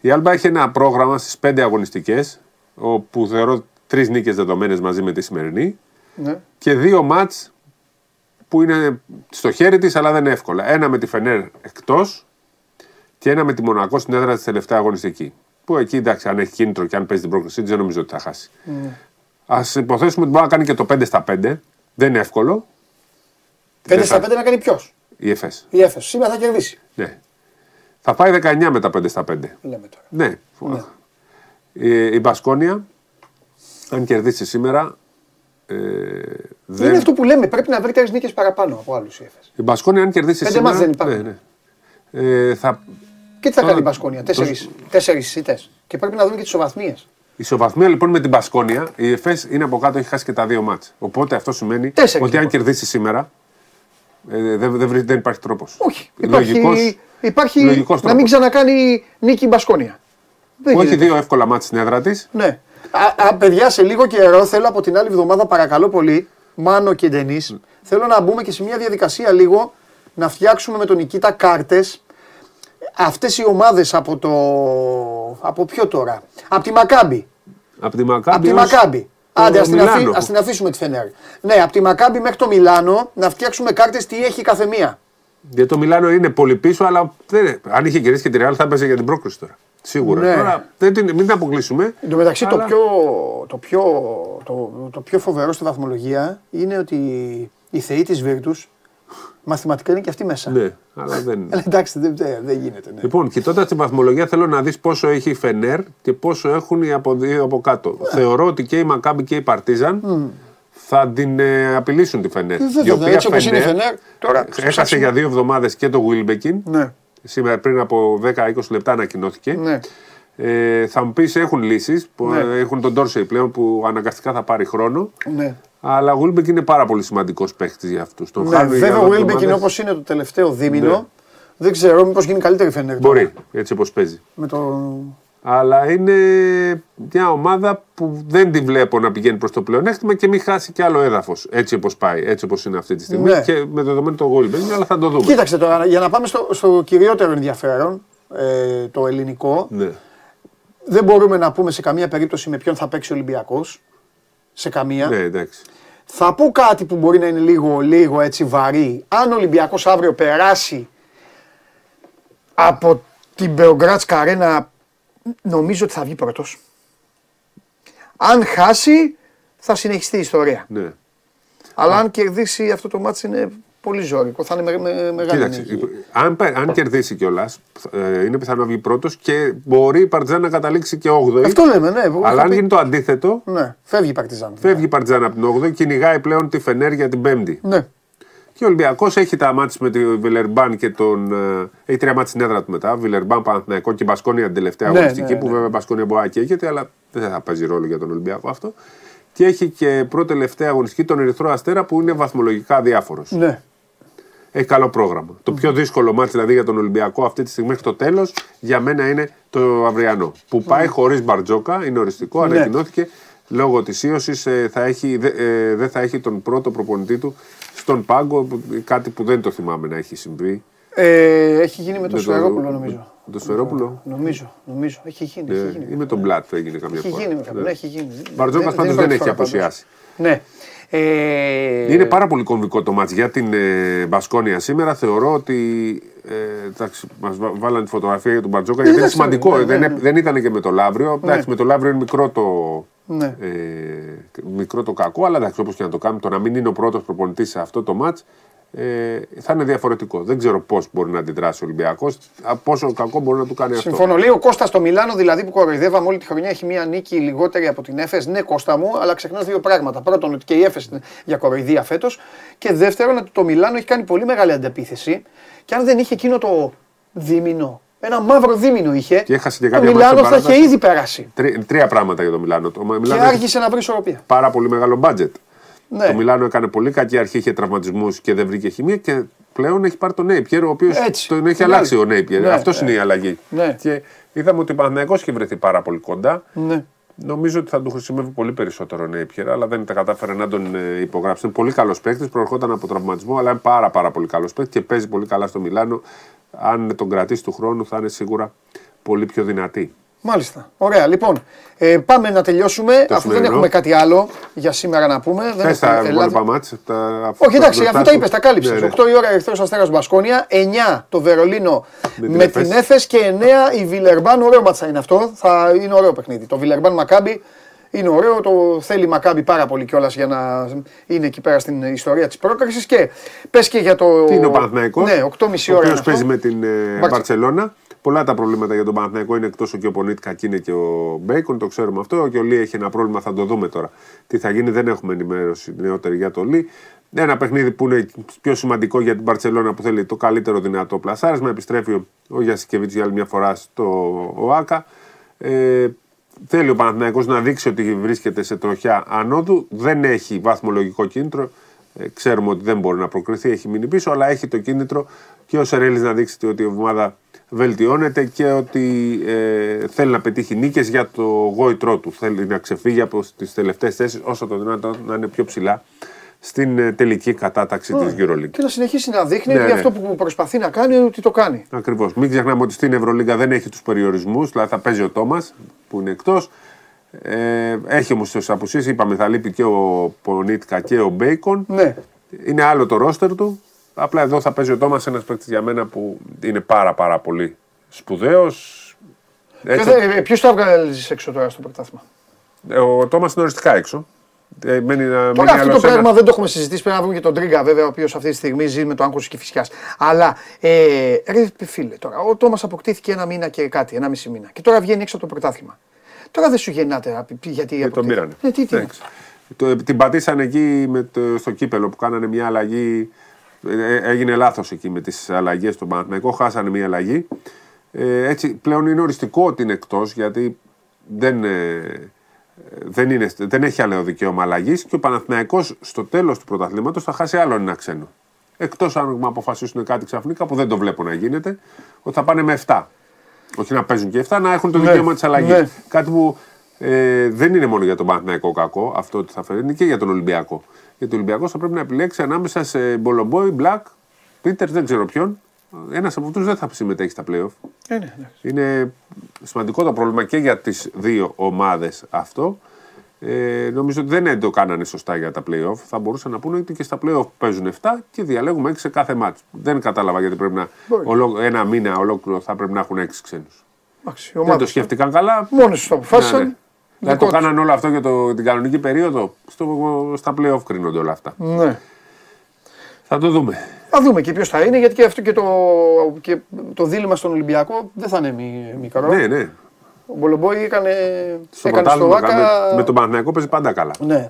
Η Άλμπα έχει ένα πρόγραμμα στις πέντε αγωνιστικές, όπου θεωρώ τρεις νίκες δεδομένες μαζί με τη σημερινή Ναι. και δύο μάτς που είναι στο χέρι της αλλά δεν είναι εύκολα. Ένα με τη Φενέρ εκτός και ένα με τη Μονακό στην έδρα της τελευταία αγωνιστική. Που εκεί εντάξει, αν έχει κίνητρο και αν παίζει την πρόκληση της, δεν νομίζω ότι θα χάσει. Α υποθέσουμε ότι μπορεί να κάνει και το 5 στα 5. Δεν είναι εύκολο. 5 Δεν στα θα- 5 να κάνει ποιος; Η ΕΦΕΣ. Η Έφεση. Σήμερα θα κερδίσει. Ναι. Θα πάει 19 με τα 5 στα 5. Λέμε τώρα. Ναι. Η, η Μπασκόνια, αν κερδίσει σήμερα, ε, δεν... Είναι αυτό που λέμε. Πρέπει να βρει τρεις νίκες παραπάνω από άλλους η Έφεση. Η Μπασκόνια, αν κερδίσει Πέντε σήμερα. μάτς δεν υπάρχουν. Ναι, ναι. Ε, θα, Και τι θα Τώρα, κάνει η Μπασκόνια; Τέσσερι ήττε. Και πρέπει να δούμε και τις ισοβαθμίε. η ισοβαθμία λοιπόν με την Μπασκόνια, η ΕΦΕΣ είναι από κάτω, έχει χάσει και τα δύο μάτς. Οπότε αυτό σημαίνει Τέσσερις, ότι αν λοιπόν. κερδίσει σήμερα, ε, δεν, δεν, βρει- δεν υπάρχει τρόπος. Όχι. Υπάρχει, υπάρχει λογικός να μην τρόπος. ξανακάνει νίκη η Μπασκόνια. Δεν Που έχει γίνεται. δύο εύκολα μάτς στην έδρα της. Ναι. Α, α, παιδιά, σε λίγο καιρό θέλω από την άλλη εβδομάδα, παρακαλώ πολύ, Μάνο και Ντενή, θέλω να μπούμε και σε μια διαδικασία λίγο να φτιάξουμε με τον Νικήτα κάρτες. Αυτές οι ομάδες από το. Από ποιο τώρα; Από τη Μακάμπη. Από τη Μακάμπη. Από τη ως Μακάμπη. Το Άντε, ας την, αφή- Μιλάνο. ας την αφήσουμε τη Φενέρ. Ναι, από τη Μακάμπη μέχρι το Μιλάνο να φτιάξουμε κάρτες τι έχει η καθεμία. Γιατί το Μιλάνο είναι πολύ πίσω, αλλά δεν, αν είχε κερδίσει και τη Real θα έπαιζε για την πρόκριση τώρα. Σίγουρα. Ναι. Τώρα δεν την, μην την αποκλείσουμε. Εν τω μεταξύ το Αλλά- πιο, το, πιο, το, το πιο φοβερό στη βαθμολογία είναι ότι οι θεοί της Βίρτους μαθηματικά είναι και αυτοί μέσα. Ναι, αλλά δεν. Αλλά εντάξει, δεν, δεν, δεν γίνεται. Ναι. Λοιπόν, κοιτώντα την βαθμολογία, θέλω να δεις πόσο έχει η Φενέρ και πόσο έχουν οι από δύο από κάτω. Ναι. Θεωρώ ότι και η Μακάμπη και η Παρτίζαν θα την ε, απειλήσουν τη Φενέρ. Ε, βέβαια, έτσι όπως είναι η Φενέρ, τώρα έχασε για δύο εβδομάδες και το Wilbekin. Ναι, Σήμερα πριν από 10-20 λεπτά ανακοινώθηκε. ναι. Ε, θα μου πεις έχουν λύσεις. Ναι. Έχουν τον Ντόρσεϊ πλέον που αναγκαστικά θα πάρει χρόνο. ναι. Αλλά ο Wilbeck είναι πάρα πολύ σημαντικός παίχτη για αυτούς. Τον ναι. χάνουν για Βέβαια ο δύο Βίλμπεκ είναι εβδομάδες. όπως είναι το τελευταίο δίμηνο. Ναι. Δεν ξέρω, μήπως γίνει καλύτερη Φενέρ. τώρα. Μπορεί, έτσι όπως παίζει. Με το... Αλλά είναι μια ομάδα που δεν τη βλέπω να πηγαίνει προς το πλεονέκτημα και μην χάσει κι άλλο έδαφος. Έτσι όπως πάει, έτσι όπως είναι αυτή τη στιγμή. Ναι. Και με δεδομένο το Wilbeck, αλλά θα το δούμε. Κοίταξε τώρα, για να πάμε στο, στο κυριότερο ενδιαφέρον, ε, το ελληνικό, Ναι. δεν μπορούμε να πούμε σε καμία περίπτωση με ποιον θα παίξει ο Ολυμπιακός. Σε καμία. ναι, εντάξει. Θα πω κάτι που μπορεί να είναι λίγο, λίγο έτσι βαρύ. Αν ο Ολυμπιακός αύριο περάσει από την Μπεογκράτσκα Αρένα, νομίζω ότι θα βγει πρώτος. Αν χάσει, θα συνεχιστεί η ιστορία. Ναι. Αλλά αν κερδίσει αυτό το μάτι είναι πολύ ζώρικο. Θα είναι με, με, μεγάλη Κοίταξε, νίκη. αν, πα- αν κερδίσει κιόλας, είναι πιθανό να βγει πρώτος και μπορεί η Παρτιζάν να καταλήξει και 8η. Αυτό λέμε, ναι. εγώ Αλλά θα αν πει- γίνει το αντίθετο, Ναι, φεύγει η Παρτιζάν. φεύγει η Παρτιζάν από την 8η, κυνηγάει πλέον τη Φενέρ για την 5η. Ναι. Και ο Ολυμπιακός έχει τα μάτια με τη Βιλερμπάν και τον. ε, Έχει τρία μάτια στην έδρα του μετά. Βιλερμπάν, Παναθηναϊκό και Μπασκόνια την τελευταία Ναι, αγωνιστική. ναι, που ναι. βέβαια Μπασκόνια μπορεί να καίγεται, αλλά δεν θα παίζει ρόλο για τον Ολυμπιακό αυτό. Και έχει και πρώτη τελευταία αγωνιστική τον Ερυθρό Αστέρα που είναι βαθμολογικά διάφορο. ναι. Έχει καλό πρόγραμμα. Το πιο δύσκολο μάτι δηλαδή για τον Ολυμπιακό αυτή τη στιγμή μέχρι το τέλος για μένα είναι το αυριανό. Που πάει χωρίς μπαρτζόκα, είναι οριστικό, Ναι. ανακοινώθηκε. Λόγω της ίωσης θα έχει, δε- ε, δεν θα έχει τον πρώτο προπονητή του στον πάγκο. που- Κάτι που δεν το θυμάμαι να έχει συμβεί. Ε, έχει γίνει με το Με Σφερόπουλο νομίζω. με Το Σφερόπουλο. Νομίζω, νομίζω. Έχει γίνει. Ε, έχει γίνει. ή με τον Μπλατ που έγινε καμιά Έχει φορά. γίνει με κάποιον. Ναι. Έχει γίνει. Μπαρτζόκας Δεν- πάντως είναι δεν πρώτη έχει φορά πάντως. αποσιάσει. Ναι. Ε, Είναι πάρα πολύ κομβικό το μάτς για την ε, Μπασκόνια σήμερα. Θεωρώ ότι. Ε, εντάξει, μας βάλανε τη φωτογραφία για τον Μπαρτζόκα γιατί είναι εντάξει, σημαντικό. ναι, δεν, ναι, ε- ναι. δεν ήταν και με το Λαύριο. Εντάξει, με το Λαύριο είναι μικρό το, Ναι. ε, μικρό το κακό, αλλά εντάξει, όπως και να το κάνουμε, το να μην είναι ο πρώτος προπονητής σε αυτό το μάτς ε, θα είναι διαφορετικό. Δεν ξέρω πώς μπορεί να αντιδράσει ο Ολυμπιακός, πόσο κακό μπορεί να του κάνει αυτό. Συμφωνώ. Λέει ο Κώστας στο Μιλάνο, δηλαδή που κοροϊδεύαμε όλη τη χρονιά, έχει μία νίκη λιγότερη από την Έφε. Ναι, Κώστα μου, αλλά ξεχνάς δύο πράγματα. Πρώτον, ότι και η Έφε είναι για κοροϊδία φέτος. Και δεύτερον, ότι το Μιλάνο έχει κάνει πολύ μεγάλη αντεπίθεση. Και αν δεν είχε εκείνο το δίμηνο, ένα μαύρο δίμηνο είχε, Και έχασε και το κάποια Μιλάνο μάτια θα είχε παράταση. ήδη περάσει. Τρι- τρία πράγματα για το Μιλάνο. Το Και Μιλάνο έχει άρχισε να βρει ισορροπία. πάρα πολύ μεγάλο μπάτζετ. Ναι. Το Μιλάνο έκανε πολύ κακή αρχή, είχε τραυματισμούς και δεν βρήκε χημεία και πλέον έχει πάρει τον Νέιπιερ, ο οποίος Έτσι. τον έχει Ναι. αλλάξει ο Νέιπιερ. Ναι, Αυτός ναι. είναι η αλλαγή. Ναι. Και είδαμε ότι ο Παναθηναϊκός είχε βρεθεί πάρα πολύ κοντά. Ναι. Νομίζω ότι θα του χρησιμεύει πολύ περισσότερο ο Νέιπιερ, αλλά δεν τα κατάφερε να τον ε, υπογράψει. Είναι πολύ καλός παίκτης, προερχόταν από τραυματισμό, αλλά είναι πάρα, πάρα πολύ καλός παίκτης και παίζει πολύ καλά στο Μιλάνο. Αν τον κρατήσει του χρόνου, θα είναι σίγουρα πολύ πιο δυνατή. Μάλιστα. Ωραία. Λοιπόν, ε, πάμε να τελειώσουμε. αφού δεν σημερινό. έχουμε κάτι άλλο για σήμερα να πούμε. Δεν Θε τα έχουμε- Ελλάδα- υπόλοιπα ματς, τα- Όχι, εντάξει, μπροστά αφού τα σου. είπες, τα κάλυψες. Ναι, ναι. 8 η ώρα Ερυθρός Αστέρας Μπασκόνια, 9 το Βερολίνο Με με, την την Εφές. Έφε και 9 η Βιλερμπάν. Ωραίο ματς είναι αυτό. Θα είναι ωραίο παιχνίδι. Το Βιλερμπάν Μακάμπι είναι ωραίο. Το θέλει η Μακάμπι πάρα πολύ κιόλας για να είναι εκεί πέρα στην ιστορία της πρόκρισης. Και πες και για το. Τι είναι ο Παναθηναϊκός, Ναι, 8.30 ο ώρα. οποίος είναι παίζει αυτό. με την ε, Μπαρτ- Μπαρσελόνα. Πολλά τα προβλήματα για τον Παναθηναϊκό είναι εκτός και ο Πονίτκα και είναι και ο Μπέικον, το ξέρουμε αυτό. Και ο Λί έχει ένα πρόβλημα, θα το δούμε τώρα. Τι θα γίνει, δεν έχουμε ενημέρωση νεότερη για το Λί. Ένα παιχνίδι που είναι πιο σημαντικό για την Μπαρσελόνα που θέλει το καλύτερο δυνατό πλασάρισμα. Επιστρέφει ο, ο Γιασικεβίτ για άλλη μια φορά στο ΟΑΚΑ. Ε, θέλει ο Παναθηναϊκός να δείξει ότι βρίσκεται σε τροχιά ανώδου. Δεν έχει βαθμολογικό κίνητρο. Ε, ξέρουμε ότι δεν μπορεί να προκριθεί, έχει μείνει πίσω, αλλά έχει το κίνητρο και ο Σερέλης να δείξει ότι η ομάδα βελτιώνεται και ότι ε, θέλει να πετύχει νίκες για το γόητρό του. Θέλει να ξεφύγει από τις τελευταίες θέσεις όσο το δυνατόν να είναι πιο ψηλά στην ε, τελική κατάταξη της EuroLeague. Και να συνεχίσει να δείχνει Ναι, ότι ναι. αυτό που προσπαθεί να κάνει ότι το κάνει. Ακριβώς. Μην ξεχνάμε ότι στην Ευρωλίγκα δεν έχει τους περιορισμούς, δηλαδή θα παίζει ο Τόμας που είναι εκτός. Ε, έχει όμως τις απουσίες, είπαμε θα λείπει και ο Πονίτικα και ο Μπέικον. Ναι. Είναι άλλο το ρόστερ του. Απλά εδώ θα παίζει ο Τόμας ένας παίκτης για μένα που είναι πάρα πάρα πολύ σπουδαίος. Ποιος θα βγάλει έξω τώρα στο πρωτάθλημα; Ο Τόμας είναι οριστικά έξω. Ε, μένει να Τώρα αυτό το πράγμα δεν το έχουμε συζητήσει. Πρέπει να βρούμε και τον Τρίγκα, βέβαια, ο οποίος αυτή τη στιγμή ζει με το άγχος και φυσικά. Αλλά ε, ρε φίλε, τώρα ο Τόμας αποκτήθηκε ένα μήνα και κάτι, ένα μισή μήνα. Και τώρα βγαίνει έξω από το πρωτάθλημα. Τώρα δεν σου γεννάται γιατί. Ε, τον πήρανε. Ε, τι, τι. Το, την πατήσανε εκεί με το, στο κύπελο που κάνανε μια αλλαγή. Ε, έγινε λάθος εκεί με τις αλλαγές στον Παναθηναϊκό. Χάσανε μια αλλαγή. Ε, έτσι πλέον είναι οριστικό ότι είναι εκτός γιατί δεν, ε, δεν, είναι, δεν έχει άλλο δικαίωμα αλλαγής και ο Παναθηναϊκός στο τέλος του πρωταθλήματος θα χάσει άλλο ένα ξένο. Εκτός αν αποφασίσουν κάτι ξαφνικά που δεν το βλέπω να γίνεται, ότι θα πάνε με 7. Όχι να παίζουν και 7, να έχουν το ναι, δικαίωμα της αλλαγής. Ναι. Κάτι που ε, δεν είναι μόνο για τον Παναθηναϊκό κακό αυτό ότι θα φέρει, είναι και για τον Ολυμπιακό. Γιατί ο Ολυμπιακός θα πρέπει να επιλέξει ανάμεσα σε Μπολομπόι, Μπλακ, Πίτερ, δεν ξέρω ποιον. Ένας από αυτούς δεν θα συμμετέχει στα playoff. Ε, ναι, ναι. Είναι σημαντικό το πρόβλημα και για τις δύο ομάδες αυτό. Ε, νομίζω ότι δεν το κάνανε σωστά για τα playoff. Θα μπορούσαν να πούνε ότι και στα playoff παίζουν 7 και διαλέγουμε 6 σε κάθε μάτσο. Δεν κατάλαβα γιατί πρέπει να. Ολό, ένα μήνα ολόκληρο θα πρέπει να έχουν 6 ξένους. Δεν το σκέφτηκαν καλά. Μόνοι τους το αποφάσισαν. Ναι, ναι. Δηλαδή το κάνανε όλο αυτό για το, την κανονική περίοδο. Στο, στα playoff κρίνονται όλα αυτά. Ναι. Θα το δούμε. Θα δούμε και ποιος θα είναι, γιατί και αυτό και το, και το δίλημα στον Ολυμπιακό δεν θα είναι μικρό. Ναι, ναι. Ο Μπολομπόη έκανε στο, έκανε στο Βάκα... με, με τον Παναθηναϊκό παίζει πάντα καλά. Ναι.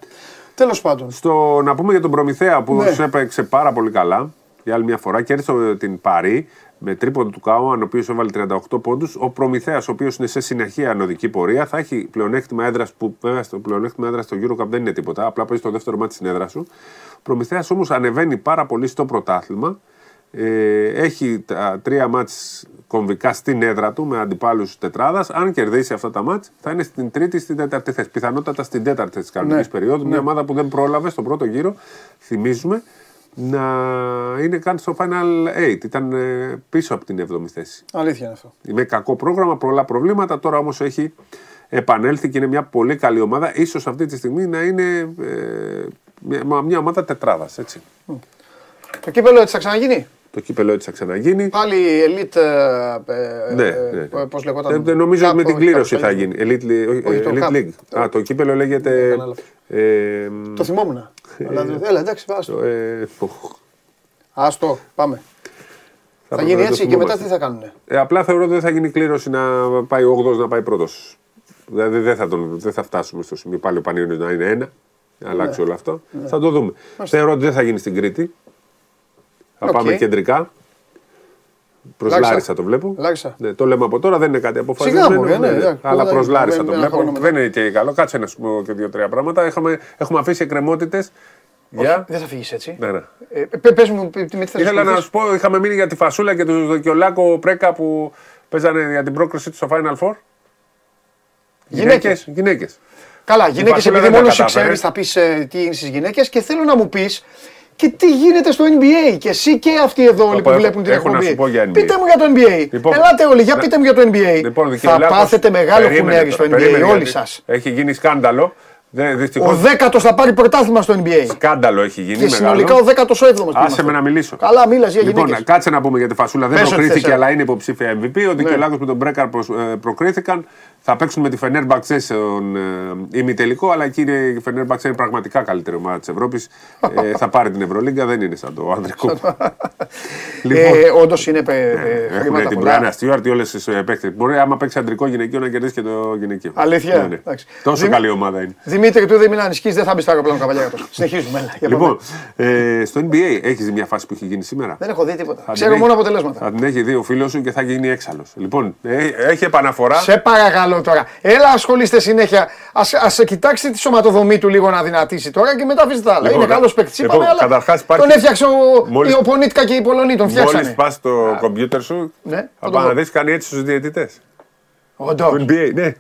Τέλος πάντων. Στο, να πούμε για τον Προμηθέα που ναι. έπαιξε πάρα πολύ καλά για άλλη μια φορά. Κέρδισε την Παρή με τρίποντο του Κάουαν, ο οποίος έβαλε 38 πόντους. Ο Προμηθέας, ο οποίος είναι σε συνεχεία ανωδική πορεία, θα έχει πλεονέκτημα έδρας που βέβαια στο πλεονέκτημα έδρας στο Eurocup δεν είναι τίποτα. Απλά παίζει το δεύτερο μάτι στην έδρα σου. Ο Προμηθέας όμως ανεβαίνει πάρα πολύ στο πρωτάθλημα. Ε, έχει τα τρία μάτς κομβικά στην έδρα του με αντιπάλους τετράδας. Αν κερδίσει αυτά τα μάτς θα είναι στην τρίτη, στην τέταρτη θέση. Πιθανότατα στην τέταρτη της κανονικής ναι. περίοδου. Ναι. Μια ομάδα που δεν πρόλαβε στον πρώτο γύρο, θυμίζουμε, να είναι καν στο Final 8. Ήταν ε, πίσω από την 7η θέση. Αλήθεια είναι αυτό. Με κακό πρόγραμμα, πολλά προβλήματα. Τώρα όμως έχει επανέλθει και είναι μια πολύ καλή ομάδα. Ίσως αυτή τη στιγμή να είναι ε, μια, μια ομάδα τετράδας. Το κύπελο έτσι θα ξαναγίνει; Το κύπελο έτσι θα ξαναγίνει. Πάλι elite. Ε, ναι, ναι. Πώς λεγόταν; Ε, νομίζω ότι με την κλήρωση θα γίνει. Elite, elite League. Α, το κύπελο λέγεται. Ε, το θυμόμουν. Αλλά, έλα, εντάξει, άστο. Ε, άστο, πάμε. Θα, θα γίνει έτσι και μετά τι θα κάνουν. Ε, απλά θεωρώ ότι δεν θα γίνει κλήρωση να πάει ο 8 να πάει πρώτος. Δηλαδή δεν θα, τον, δεν θα φτάσουμε στο σημείο πάλι ο Πανιόνιος να είναι ένα. Να αλλάξει ναι. όλο αυτό. Ναι. Θα το δούμε. Μάλιστα. Θεωρώ ότι δεν θα γίνει στην Κρήτη. Θα okay. πάμε κεντρικά. Προ Λάρισα το βλέπω. Λάρισα. Ναι, το λέμε από τώρα, δεν είναι κάτι αποφασισμένο. Ναι, ναι, ναι, αλλά προ Λάρισα το βλέπω. Δεν είναι και καλό. Κάτσε να σου πω και δύο-τρία πράγματα. Έχουμε, έχουμε αφήσει εκκρεμότητες. Για... Δεν θα φύγεις έτσι. Ναι, ναι. Ε, πες μου, τι με Ήθελα να σου πω, είχαμε μείνει για τη Φασούλα και τον Δοκιολάκο Πρέκα που παίζανε για την πρόκριση τους στο Final Four. Γυναίκες. Γυναίκες. Καλά, γυναίκες επειδή μόνος εσύ ξέρεις, θα πεις ε, τι είναι στις γυναίκες και θέλω να μου πεις και τι γίνεται στο NBA. Και εσύ και αυτοί εδώ όλοι που βλέπουν την εκπομπή. Πείτε μου για το NBA. Λοιπόν, Ελάτε όλοι, για πείτε μου για το NBA. Λοιπόν, θα πάθετε μεγάλο κουνέρι στο NBA, όλοι σας. Έχει γίνει σκάνδαλο. Ο δέκατος θα πάρει πρωτάθλημα στο NBA. Σκάνδαλο έχει γίνει. Και συνολικά ο δέκατος ο έβδομος. Άσε με να μιλήσω. Καλά, μίλας για Λοιπόν, κάτσε να πούμε για τη φασούλα. Δεν προκρίθηκε, αλλά είναι υποψήφια MVP. Ο Δικαιολάκο με τον Μπρέκαρ ε, προκρίθηκαν. Θα παίξουν με τη Φενέρμπαξε στον ε, ημιτελικό, αλλά εκεί η Φενέρμπαξε είναι πραγματικά καλύτερη ομάδα της Ευρώπης. ε, θα πάρει την Ευρωλίγκα, δεν είναι σαν το ανδρικό. λοιπόν, ε, Όντως είναι πε, ναι, Έχουμε την Μπράνα Στιούαρτ, όλες τις παίχτε. Μπορεί άμα παίξει αντρικό γυναικείο να κερδίσει και το γυναικείο. Αλήθεια. Ναι, ναι. Τόσο καλή ομάδα είναι. Δημήτρη, του δεν μην ανησυχεί, δεν θα μπεις στο αεροπλάνο καβαλιάτο. Συνεχίζουμε. Λοιπόν, ε, στο NBA έχεις δει μια φάση που έχει γίνει σήμερα; Δεν έχω δει τίποτα. Ξέρω μόνο αποτελέσματα. Θα την έχει δει ο φίλος σου και θα γίνει έξαλλος. Λοιπόν, ε, έχει επαναφορά. Σε παρακαλώ τώρα. Έλα, ασχολείστε συνέχεια. Α κοιτάξετε τη σωματοδομή του λίγο να δυνατήσει τώρα και μετά αφήστε τα άλλα. Λοιπόν, Είναι καλός παίκτης. Λοιπόν, αλλά υπάρχει... τον έφτιαξε ο, μόλις... ο Πονίτκα και οι Πολωνοί. Τον φτιάξανε. Μόλις πας στο κομπιούτερ σου, ναι, θα πάει να δει κάνει έτσι στους διαιτητές. Όντως. NBA, ναι.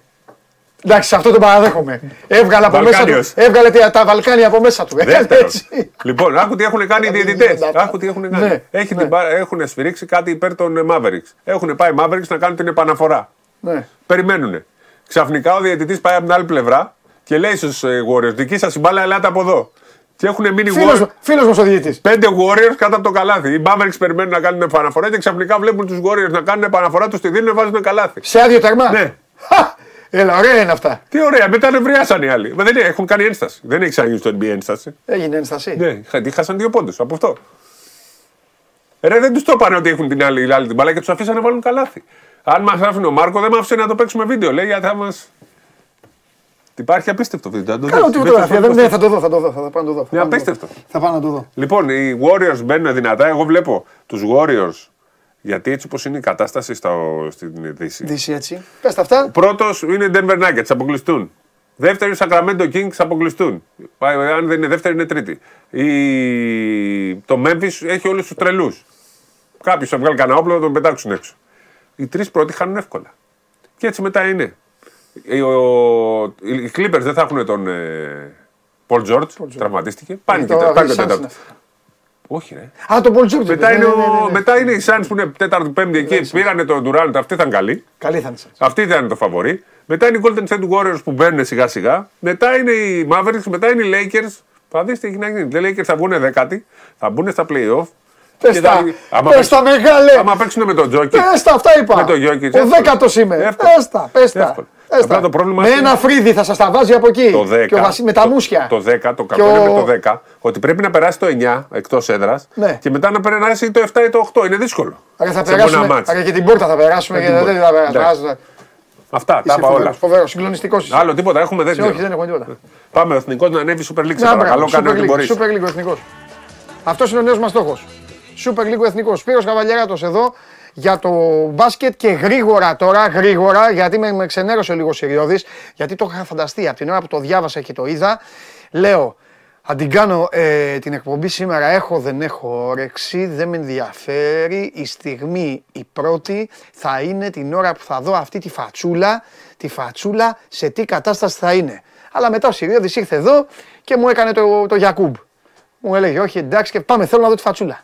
Εντάξει, αυτό το παραδέχομαι. Έβγαλε, από μέσα του, έβγαλε τα Βαλκάνια από μέσα του. Έτσι. Λοιπόν, άκου τι έχουν κάνει οι διαιτητές. Άκου τι έχουν κάνει. Ναι, Έχει ναι. Έχουν σφυρίξει κάτι υπέρ των Mavericks. Έχουν πάει Mavericks να κάνουν την επαναφορά. Ναι. Περιμένουν. Ξαφνικά ο διαιτητής πάει από την άλλη πλευρά και λέει στους ε, Warriors: Δική σας η μπάλα, ελάτε από εδώ. Και έχουν μείνει Φίλος, Warriors. φίλος μας ο διαιτητής. Πέντε Warriors κάτω από το καλάθι. Οι Mavericks περιμένουν να κάνουν επαναφορά και ξαφνικά βλέπουν τους Warriors να κάνουν επαναφορά, τους τη δίνουν βάζουν καλάθι. Σε άδειο τερμά. Ναι. Χα! Έλα, ωραία είναι αυτά. Τι ωραία, μετά νευριάσαν οι άλλοι. Μα δεν είναι, έχουν κάνει ένσταση. Δεν έχει ξαναγίνει στο NBA ένσταση. Έγινε ένσταση. Ναι, είχα- χάσαν δύο πόντους από αυτό. Ρε, δεν τους το είπαν ότι έχουν την άλλη, άλλη την μπάλα και τους αφήσανε να βάλουν καλάθι. Αν μας άφηνε ο Μάρκο, δεν μας άφησε να το παίξουμε βίντεο. Λέει γιατί θα μα. Υπάρχει απίστευτο βίντεο. να το Κάνω δεις. τη Μπες φωτογραφία. στο Δεν, Facebook. ναι, θα το δω, θα το δω. Θα πάω να το δω. θα Είναι πάω να το δω. απίστευτο. Θα πάω να το δω. Λοιπόν, οι Warriors μπαίνουν δυνατά. Εγώ βλέπω τους Warriors γιατί έτσι όπως είναι η κατάσταση στο, στην Δύση. Δύση έτσι. Πες τα αυτά. Πρώτος είναι οι Denver Nuggets, αποκλειστούν. Δεύτερη Sacramento Kings, αποκλειστούν. Πάει, Αν δεν είναι δεύτερη, είναι τρίτη. Η... Το Memphis έχει όλους τους τρελούς. Κάποιος θα βγάλει κανένα όπλο, θα τον πετάξουν έξω. Οι τρεις πρώτοι χάνουν εύκολα. Και έτσι μετά είναι. Οι, ο... οι Clippers δεν θα έχουν τον ε... Paul George, τραυματίστηκε. Πάνε και Το- πάνε οι και Suns τέταρτο. Είναι. Όχι, ρε. Α, το Paul George. Μετά, ναι, είναι, ναι, ο... ναι, ναι, ναι. μετά είναι οι Suns που είναι τέταρτη, πέμπτη εκεί. Πήρανε τον Durant, αυτοί ήταν καλοί. Καλή θα είναι. σας. Αυτή ήταν το φαβορή. Μετά είναι οι Golden State Warriors που μπαίνουν σιγά σιγά. Μετά είναι οι Mavericks, μετά είναι οι Lakers. Θα δεις τι έχει να γίνει. Οι Lakers θα βγουν δέκατοι, θα μπουν στα playoff. Πες Και τα. θα- άμα Πες παίξουν- τα μεγάλε. Άμα παίξουν με τον Jokic. Πες τα, αυτά είπα. Με το Jokic, Ο εύκολο. δέκατος είμαι. Εύκολο. Πες τα, πες τα. Εύκολο. Πες Απλά τα. το πρόβλημα Με είναι- ένα φρύδι θα σας τα βάζει από εκεί. Το 10, Και ο Βασί- με τα το- μουσια. Το 10, το Και κακό είναι ο- με το 10, ότι πρέπει να περάσει το 9 εκτός έδρας Ναι. και μετά να περάσει το 7 ή το 8. Είναι δύσκολο. Άρα θα Σε ένα περάσουμε. μάτς. Άρα και την πόρτα θα περάσουμε. την Και δεν πόρτα. θα περάσουμε. Εντάξει. Άστα. Αυτά, τα Είσαι είπα όλα. φοβερός, Φοβερός, συγκλονιστικός. Άλλο τίποτα, έχουμε δεν Όχι, δεν έχουμε τίποτα. Πάμε ο εθνικός να ανέβει Super League. Σε Να, παρακαλώ, μπράβο, κάνε Super ό,τι League, μπορείς. Super League ο εθνικός. Αυτός είναι ο νέος μας στόχος. Super League ο εθνικός. Σπύρος Καβαλιαράτος εδώ για το μπάσκετ και γρήγορα τώρα, γρήγορα, γιατί με, με ξενέρωσε λίγο Σιριώδης, γιατί το είχα φανταστεί από την ώρα που το διάβασα και το είδα. Λέω, αν την κάνω ε, την εκπομπή σήμερα, έχω δεν έχω όρεξη, δεν με ενδιαφέρει. Η στιγμή η πρώτη θα είναι την ώρα που θα δω αυτή τη φατσούλα, τη φατσούλα σε τι κατάσταση θα είναι. Αλλά μετά ο Σιριώδης ήρθε εδώ και μου έκανε το, το Γιακούμπ. Μου έλεγε, όχι εντάξει και πάμε, θέλω να δω τη φατσούλα.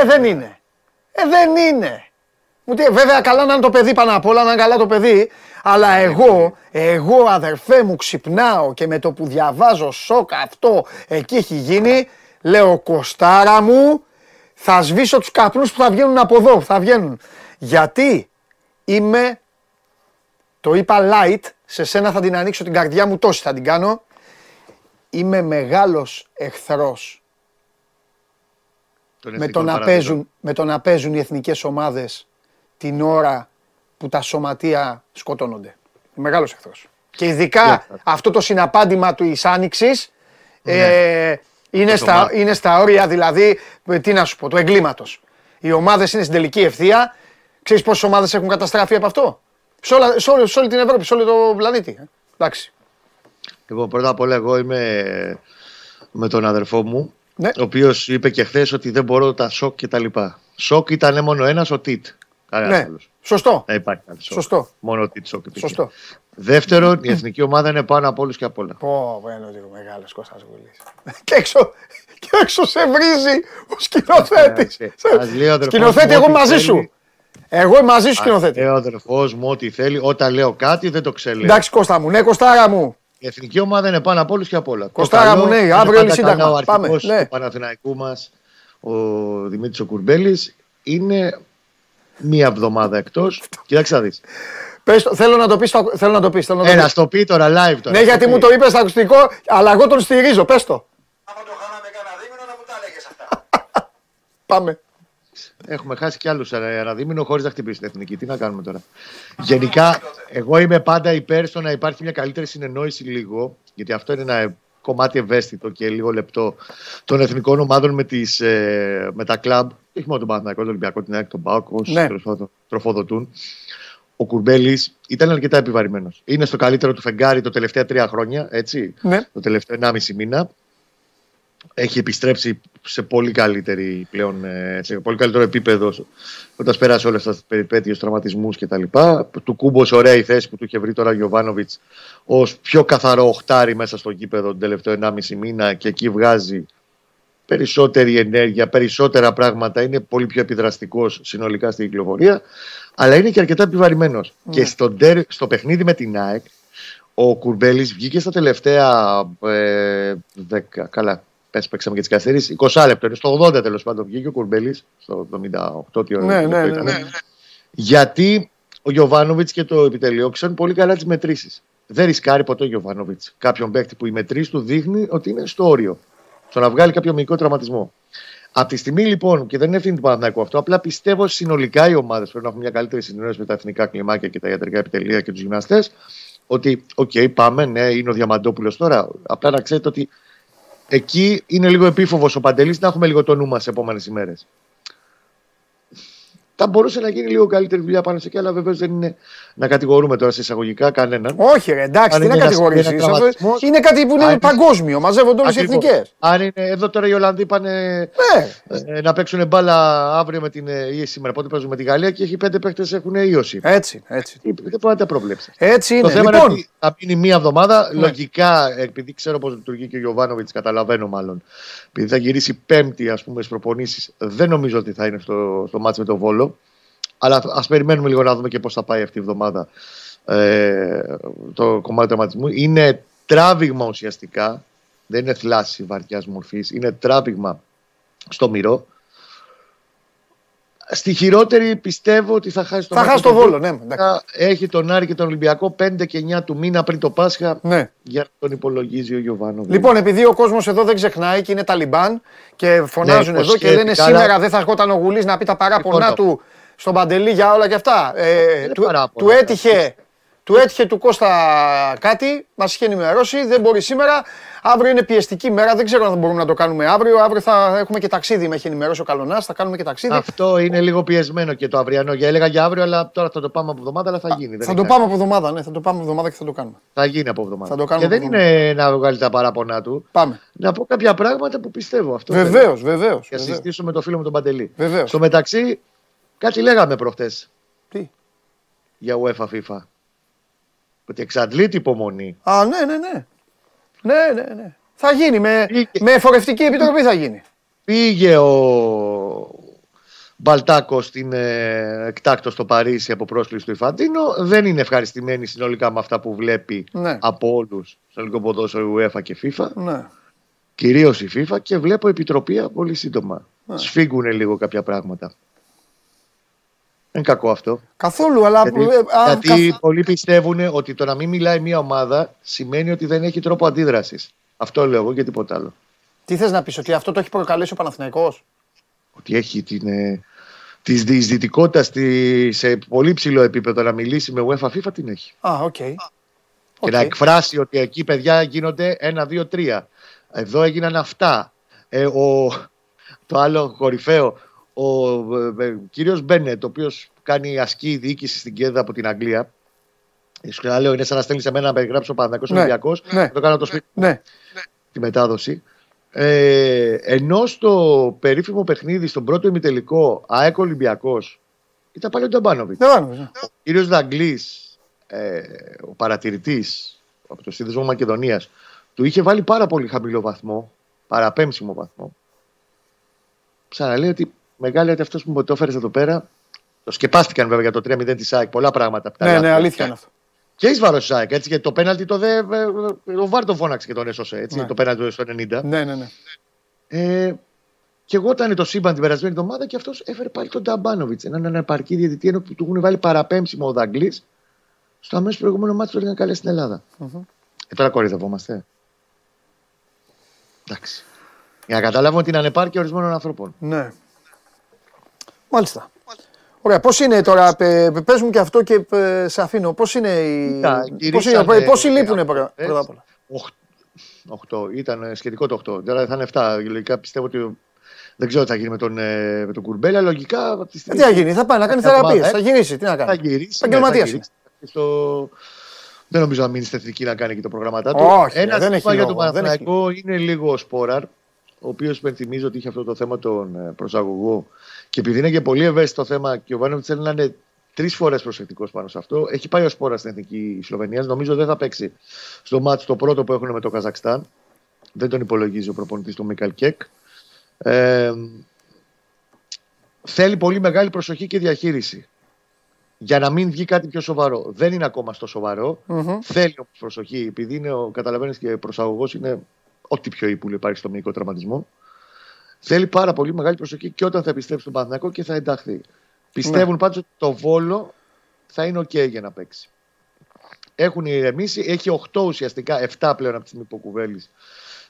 Ε, δεν είναι. Ε, δεν είναι. Μου τι, βέβαια καλά να είναι το παιδί πάνω απ' όλα, να είναι καλά το παιδί, αλλά εγώ, εγώ αδερφέ μου ξυπνάω και με το που διαβάζω σοκ αυτό εκεί έχει γίνει, λέω Κοστάρα μου, θα σβήσω τους καπνούς που θα βγαίνουν από εδώ, που θα βγαίνουν. Γιατί είμαι, το είπα light, σε σένα θα την ανοίξω την καρδιά μου, τόση θα την κάνω, είμαι μεγάλος εχθρός Τον με εθνικό το, να παράδειγμα. παίζουν, με το να παίζουν οι εθνικές ομάδες την ώρα που τα σωματεία σκοτώνονται. Μεγάλος εχθρός. Και ειδικά αυτό το συναπάντημα του Άνοιξης ε, είναι, στα, Μάρτιο. είναι στα όρια δηλαδή, ε, τι να σου πω, του εγκλήματος. Οι ομάδες είναι στην τελική ευθεία. Ξέρεις πόσες ομάδες έχουν καταστραφεί από αυτό; Σε, όλα, σε, όλη, σε όλη την Ευρώπη, σε όλο το πλανήτη. ε. Εντάξει. Λοιπόν, πρώτα απ' όλα, εγώ είμαι με τον αδερφό μου, Ναι. ο οποίος είπε και χθες ότι δεν μπορώ τα σοκ και τα λοιπά. Σοκ ήταν μόνο ένας, ο Τιτ. Κανένα Ναι, άλλο. σωστό. Δεν υπάρχει κάτι σοκ. Σωστό. Μόνο ο Τιτ σοκ. υπήρχε. Σωστό. Δεύτερον, η εθνική ομάδα είναι πάνω από όλους και απ' όλα. Πω, πω, είναι ο μεγάλος Κώστας Γουλής. και, έξω, και έξω σε βρίζει ο σκηνοθέτης. Ε, Σε- ας λέει ο αδερφός Σκηνοθέτη, μου εγώ ό,τι μαζί θέλει. σου. Εγώ είμαι μαζί σου σκηνοθέτη. Ε, ο αδερφός μου, ό,τι θέλει, όταν λέω κάτι δεν το ξελέω. Εντάξει Κώστα μου, ναι Κωστάρα μου. Η εθνική ομάδα είναι πάνω από όλους και απ' όλα. Το Κωστάρα καλό μου, ναι, είναι αύριο πάντα είναι σύνταγμα. καλά Ο Πάμε, αρχηγός ναι. του Παναθηναϊκού μας, ο Δημήτρης ο Κουρμπέλης, είναι μία εβδομάδα εκτός. Κοίταξε να δεις. Πες, το- θέλω να το πεις, στο- θέλω να το πεις. Θέλω να το Έλα, πεις. στο πει τώρα live τώρα. Ναι, γιατί στο μου πει. το είπες στο ακουστικό, αλλά εγώ τον στηρίζω. Πες το. Άμα το χάναμε κανένα δίμηνο να μου τα έλεγες αυτά. Πάμε. Έχουμε χάσει κι άλλους ένα δίμηνο χωρίς να χτυπήσει την εθνική. Τι να κάνουμε τώρα. Γενικά, εγώ είμαι πάντα υπέρ στο να υπάρχει μια καλύτερη συνεννόηση λίγο, γιατί αυτό είναι ένα κομμάτι ευαίσθητο και λίγο λεπτό των εθνικών ομάδων με, τις, ε, με τα κλαμπ. Όχι μόνο τον Παναθηναϊκό, τον Ολυμπιακό, την ΑΕΚ, τον Πάοκ, όσου Ναι. τροφοδοτούν. Ο Κουρμπέλης ήταν αρκετά επιβαρημένος. Είναι στο καλύτερο του φεγγάρι τα τελευταία τρία χρόνια, έτσι. Ναι. Το τελευταίο 1,5 μήνα. Έχει επιστρέψει σε πολύ, καλύτερη πλέον, ε, σε πολύ καλύτερο επίπεδο όταν πέρασε όλες αυτές τις περιπέτειες, τραυματισμούς κτλ. Του κούμπος ωραία η θέση που του είχε βρει τώρα ο Γιωβάνοβιτς ως πιο καθαρό οχτάρι μέσα στο γήπεδο τον τελευταίο 1,5 μήνα και εκεί βγάζει περισσότερη ενέργεια, περισσότερα πράγματα. Είναι πολύ πιο επιδραστικός συνολικά στην κυκλοφορία. Αλλά είναι και αρκετά επιβαρημένος. Και στο, ντέρ- στο παιχνίδι με την ΑΕΚ, ο Κουρμπέλης βγήκε στα τελευταία ε, 10, καλά, πες, παίξαμε και τις καθυστερήσει. 20 λεπτό, είναι στο 80 τέλος πάντων. Βγήκε ο Κουρμπέλης στο 78 τι ώρα Ναι, λεπτό ναι, ναι, ήταν. ναι. Γιατί ο Γιωβάνοβιτς και το επιτελείο ξέρουν πολύ καλά τις μετρήσεις. Δεν ρισκάρει ποτέ ο Γιωβάνοβιτς κάποιον παίκτη που η μετρήση του δείχνει ότι είναι στο όριο. Στο να βγάλει κάποιο μικρό τραυματισμό. Από τη στιγμή λοιπόν, και δεν είναι ευθύνη του Παναθηναϊκού αυτό, απλά πιστεύω συνολικά οι ομάδες πρέπει να έχουν μια καλύτερη συνεννόηση με τα εθνικά κλιμάκια και τα ιατρικά επιτελεία και τους γυμναστές. Ότι, οκ, πάμε, ναι, είναι ο Διαμαντόπουλος τώρα. Απλά να ξέρετε ότι εκεί είναι λίγο επίφοβος ο Παντελής να έχουμε λίγο το νου μας σε επόμενες ημέρες. Θα μπορούσε να γίνει λίγο καλύτερη δουλειά πάνω σε εκεί, αλλά βεβαίως δεν είναι να κατηγορούμε τώρα σε εισαγωγικά κανέναν. Όχι, ρε, εντάξει, Αν τι να είναι ένας- κατηγορήσεις. ένας τραυματισμός, Είναι κάτι που αν είναι είναι- παγκόσμιο. Μαζεύονται όλες οι Ακριβώς. εθνικές. Αν είναι, εδώ τώρα οι Ολλανδοί πάνε Ναι, ε, να παίξουν μπάλα αύριο με την, ε, ή σήμερα, πότε παίζουν με τη Γαλλία και έχει πέντε παίχτε έχουν ίωση. έτσι, έτσι. Τι- Δεν μπορεί να τα προβλέψει. Έτσι Το είναι. θέμα είναι Λοιπόν, ότι θα μείνει μία εβδομάδα. Ναι. Λογικά, επειδή ξέρω πώς λειτουργεί και ο Γιωβάνοβιτς, καταλαβαίνω μάλλον. Επειδή θα γυρίσει Πέμπτη, ας πούμε, στις προπονήσεις, δεν νομίζω ότι θα είναι στο, στο μάτσο με τον Βόλο. Αλλά ας περιμένουμε λίγο να δούμε και πώς θα πάει αυτή η εβδομάδα ε, το κομμάτι του τερματισμού. Είναι τράβηγμα ουσιαστικά. Δεν είναι θλάση βαριά μορφής. Είναι τράβηγμα στο μυρό. Στη χειρότερη πιστεύω ότι θα χάσει το θα μάτσο χάσει το του βόλο, ναι. εντάξει. θα έχει τον Άρη και τον Ολυμπιακό 5 και 9 του μήνα πριν το Πάσχα Ναι. για να τον υπολογίζει ο Γιωβάνο. Λοιπόν, επειδή ο κόσμος εδώ δεν ξεχνάει και είναι Ταλιμπάν και φωνάζουν Ναι, εδώ και λένε υποσχέθηκα, σήμερα αλλά- δεν θα έρχονταν ο Γουλής να πει τα παράπονά Λοιπόν, του στον Παντελή για όλα και αυτά. Ε, είναι του, παράπονα. του έτυχε. Του έτυχε του Κώστα κάτι, μας είχε ενημερώσει, δεν μπορεί σήμερα. Αύριο είναι πιεστική μέρα, δεν ξέρω αν θα μπορούμε να το κάνουμε αύριο. Αύριο θα έχουμε και ταξίδι, με έχει ενημερώσει ο Καλονάς, θα κάνουμε και ταξίδι. Αυτό είναι λίγο πιεσμένο και το αυριανό. Για έλεγα για αύριο, αλλά τώρα θα το πάμε από εβδομάδα, αλλά θα γίνει. δεν θα είναι το πάμε από εβδομάδα, ναι, θα το πάμε από εβδομάδα και θα το κάνουμε. Θα γίνει από εβδομάδα. Θα το κάνουμε και από δεν είναι να βγάλει τα παράπονά του. Πάμε. Να πω κάποια πράγματα που πιστεύω. Αυτό θέλω. Βεβαίως, βεβαίω. Για να συζητήσω με τον φίλο μου τον Παντελή. Βεβαίως. Στο μεταξύ, κάτι λέγαμε προχτές Τι; για UEFA FIFA. Ότι εξαντλεί την υπομονή. Α, ναι, ναι, ναι. Ναι, ναι, ναι. Θα γίνει. Με, Πήγε. με φορευτική επιτροπή θα γίνει. Πήγε ο Μπαλτάκος στην ε, εκτάκτος στο Παρίσι από πρόσκληση του Ιφαντίνο. Δεν είναι ευχαριστημένη συνολικά με αυτά που βλέπει Ναι. από όλους στο ελληνικό ποδόσφαιρο UEFA και FIFA. Ναι. Κυρίως η FIFA και βλέπω επιτροπή πολύ σύντομα. Σφίγγουν λίγο κάποια πράγματα. Δεν είναι κακό αυτό. Καθόλου, αλλά. Γιατί, ε, α, γιατί καθ- πολλοί πιστεύουν ότι το να μην μιλάει μια ομάδα σημαίνει ότι δεν έχει τρόπο αντίδρασης. Αυτό λέω εγώ και τίποτα άλλο. Τι θες να πεις, ότι αυτό το έχει προκαλέσει ο Παναθηναϊκός; ότι έχει την, ε, της διεισδυτικότητας στη- σε πολύ ψηλό επίπεδο να μιλήσει με UEFA FIFA την έχει. Α, οκ. Και Οκ. να εκφράσει ότι εκεί παιδιά γίνονται ένα, δύο, τρία. Εδώ έγιναν αυτά. Ε, ο, το άλλο κορυφαίο, ο ε, ε, κύριος Μπένετ, ο οποίος κάνει ασκή διοίκηση στην ΚΕΔ από την Αγγλία. Σου λέω, είναι σαν να στέλνεις εμένα να περιγράψω ο Παναθηναϊκός Ναι, Ολυμπιακός, ναι. το κάνω το σπίτι μου, Ναι. τη μετάδοση. Ε, ενώ στο περίφημο παιχνίδι, στον πρώτο ημιτελικό, ΑΕΚ Ολυμπιακός, ήταν πάλι ο Νταμπάνοβιτς. Δεν πάνω. ναι. Ο κύριος Δαγκλή, ε, ο παρατηρητής από το Σύνδεσμο Μακεδονίας, του είχε βάλει πάρα πολύ χαμηλό βαθμό, παραπέμψιμο βαθμό. Ξαναλέω ότι μεγάλη ότι αυτός που μου το έφερες εδώ πέρα. Το σκεπάστηκαν βέβαια για το 3-0 της ΑΕΚ πολλά πράγματα. από τα Ναι, λάθη. ναι, αλήθεια είναι αυτό. Και εις βάρος της ΑΕΚ. Έτσι, γιατί το πέναλτι το, δε, ε, ο Βάρ τον φώναξε και τον έσωσε. Έτσι, Ναι. Το πέναλτι στο 90. Ναι, ναι, ναι. Ε, και εγώ ήταν το σύμπαν την περασμένη εβδομάδα και αυτός έφερε πάλι τον Νταμπάνοβιτς. Έναν αναπαρκή διαιτητή ενώ που του έχουν βάλει παραπέμψιμο ο Δαγκλής. Στο αμέσως προηγούμενο μάτι του έλεγαν καλέ στην ελλαδα Ε, τώρα κορυδευόμαστε. Εντάξει. Για να καταλάβουμε την ανεπάρκεια ορισμένων ανθρώπων. ναι. Μάλιστα. Ωραία, πώς είναι τώρα, πε πες μου και αυτό και ε, σε αφήνω. Πώς είναι οι. Κοίτα, Πώς είναι, γυρίσανε πόσοι λείπουν οι πρώτα αγώνες. πρώτα απ' όλα; 8. Ήταν ε, σχετικό το 8. Τώρα θα είναι 7. Λογικά πιστεύω ότι δεν ξέρω τι θα γίνει με τον, ε, με τον Κουρμπέλη, αλλά λογικά. από τη Ε, στιγμή Τι θα γίνει, θα πάει να κάνει Μια εβδομάδα, θεραπεία. ε. Θα γυρίσει, τι να Θα κάνει. γυρίσει. Επαγγελματίας ναι, θα είναι. γυρίσει. Στο... Δεν νομίζω να μείνει στην εθνική να κάνει και το προγραμματά του. Όχι, Ένα δεν θέμα έχει για τον λόγο, δεν Παναθηναϊκό είναι λίγο ο Σπόραρ, ο οποίος υπενθυμίζω ότι είχε αυτό το θέμα τον ε, προσαγωγό. Και επειδή είναι και πολύ ευαίσθητο θέμα και ο Βάνοβιτς θέλει να είναι τρεις φορές προσεκτικός πάνω σε αυτό, έχει πάει ο Σπόρα στην εθνική Σλοβενία. Νομίζω δεν θα παίξει στο μάτι το πρώτο που έχουν με το Καζακστάν. Δεν τον υπολογίζει ο προπονητής του Μίκαλ Κεκ. Ε, θέλει πολύ μεγάλη προσοχή και διαχείριση. Για να μην βγει κάτι πιο σοβαρό. Δεν είναι ακόμα στο σοβαρο Θέλει όμως προσοχή. Επειδή είναι ο καταλαβαίνεις και προσαγωγός είναι ό,τι πιο ύπουλο υπάρχει στο μυϊκό τραυματισμό. Θέλει πάρα πολύ μεγάλη προσοχή και όταν θα επιστρέψει στον Παναθηναϊκό και θα ενταχθεί. Πιστεύουν Ναι. πάντως ότι το βόλο θα είναι OK για να παίξει. Έχουν ηρεμήσει. Έχει 8 ουσιαστικά, 7 πλέον από τη στιγμή που ο Κουβέλης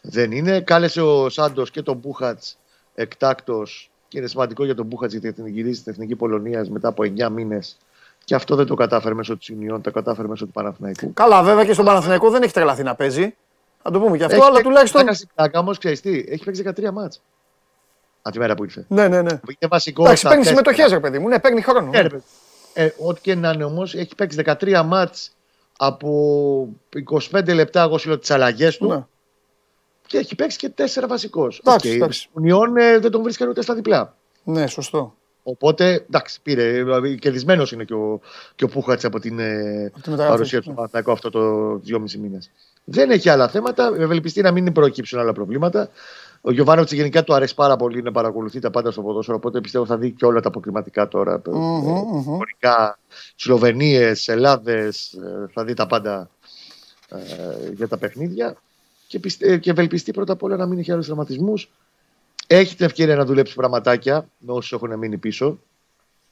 δεν είναι. Κάλεσε ο Σάντος και τον Μπούχατς εκτάκτος και είναι σημαντικό για τον Μπούχατς γιατί την γυρίσει στην Εθνική Πολωνίας μετά από 9 μήνες. Και αυτό δεν το κατάφερε μέσω της Ιουνιών, το κατάφερε μέσω του Παναθηναϊκού. Καλά, βέβαια και στον Παναθηναϊκό δεν έχει τρελαθεί να παίζει. Να το πούμε και αυτό, Έχει αλλά παίξει- τουλάχιστον. Πλάκα στην πλάκα όμως, ξέρεις τι, έχει παίξει 13 μάτς. Από τη μέρα που ήρθε. Ναι, ναι, ναι. Είναι βασικό. Εντάξει, στα παίρνει τέσσερα. συμμετοχές, ρε παιδί μου. Ναι, παίρνει χρόνο. Ναι, ρε παιδί. Ε, ό,τι και να είναι όμως, έχει παίξει 13 μάτς από 25 λεπτά. Εγώ σου λέω τις αλλαγές του. Ναι. Και έχει παίξει και 4 βασικό. Εντάξει, εντάξει. Ο Νιόν ε, δεν τον βρίσκανε ούτε στα διπλά. Ναι, σωστό. Οπότε, εντάξει, πήρε. Δηλαδή, κερδισμένος είναι και ο, και ο Πούχατς από την ε, Από τη μεταγραφή, παρουσία του ναι. στο Παναθηναϊκό αυτό το 2,5 μήνες. Δεν έχει άλλα θέματα. Ευελπιστεί να μην προκύψουν άλλα προβλήματα. Ο Γιωβάνοβιτς γενικά του αρέσει πάρα πολύ να παρακολουθεί τα πάντα στο ποδόσφαιρο. Οπότε πιστεύω θα δει και όλα τα αποκριματικά τώρα. Μμμ, μμμ. Χωρικά, Σλοβενίες, Ελλάδες. Θα δει τα πάντα ε, για τα παιχνίδια. Και, πιστε, και ευελπιστεί πρώτα απ' όλα να μην έχει άλλους τραυματισμούς. Έχει την ευκαιρία να δουλέψει πραγματάκια με όσους έχουν μείνει πίσω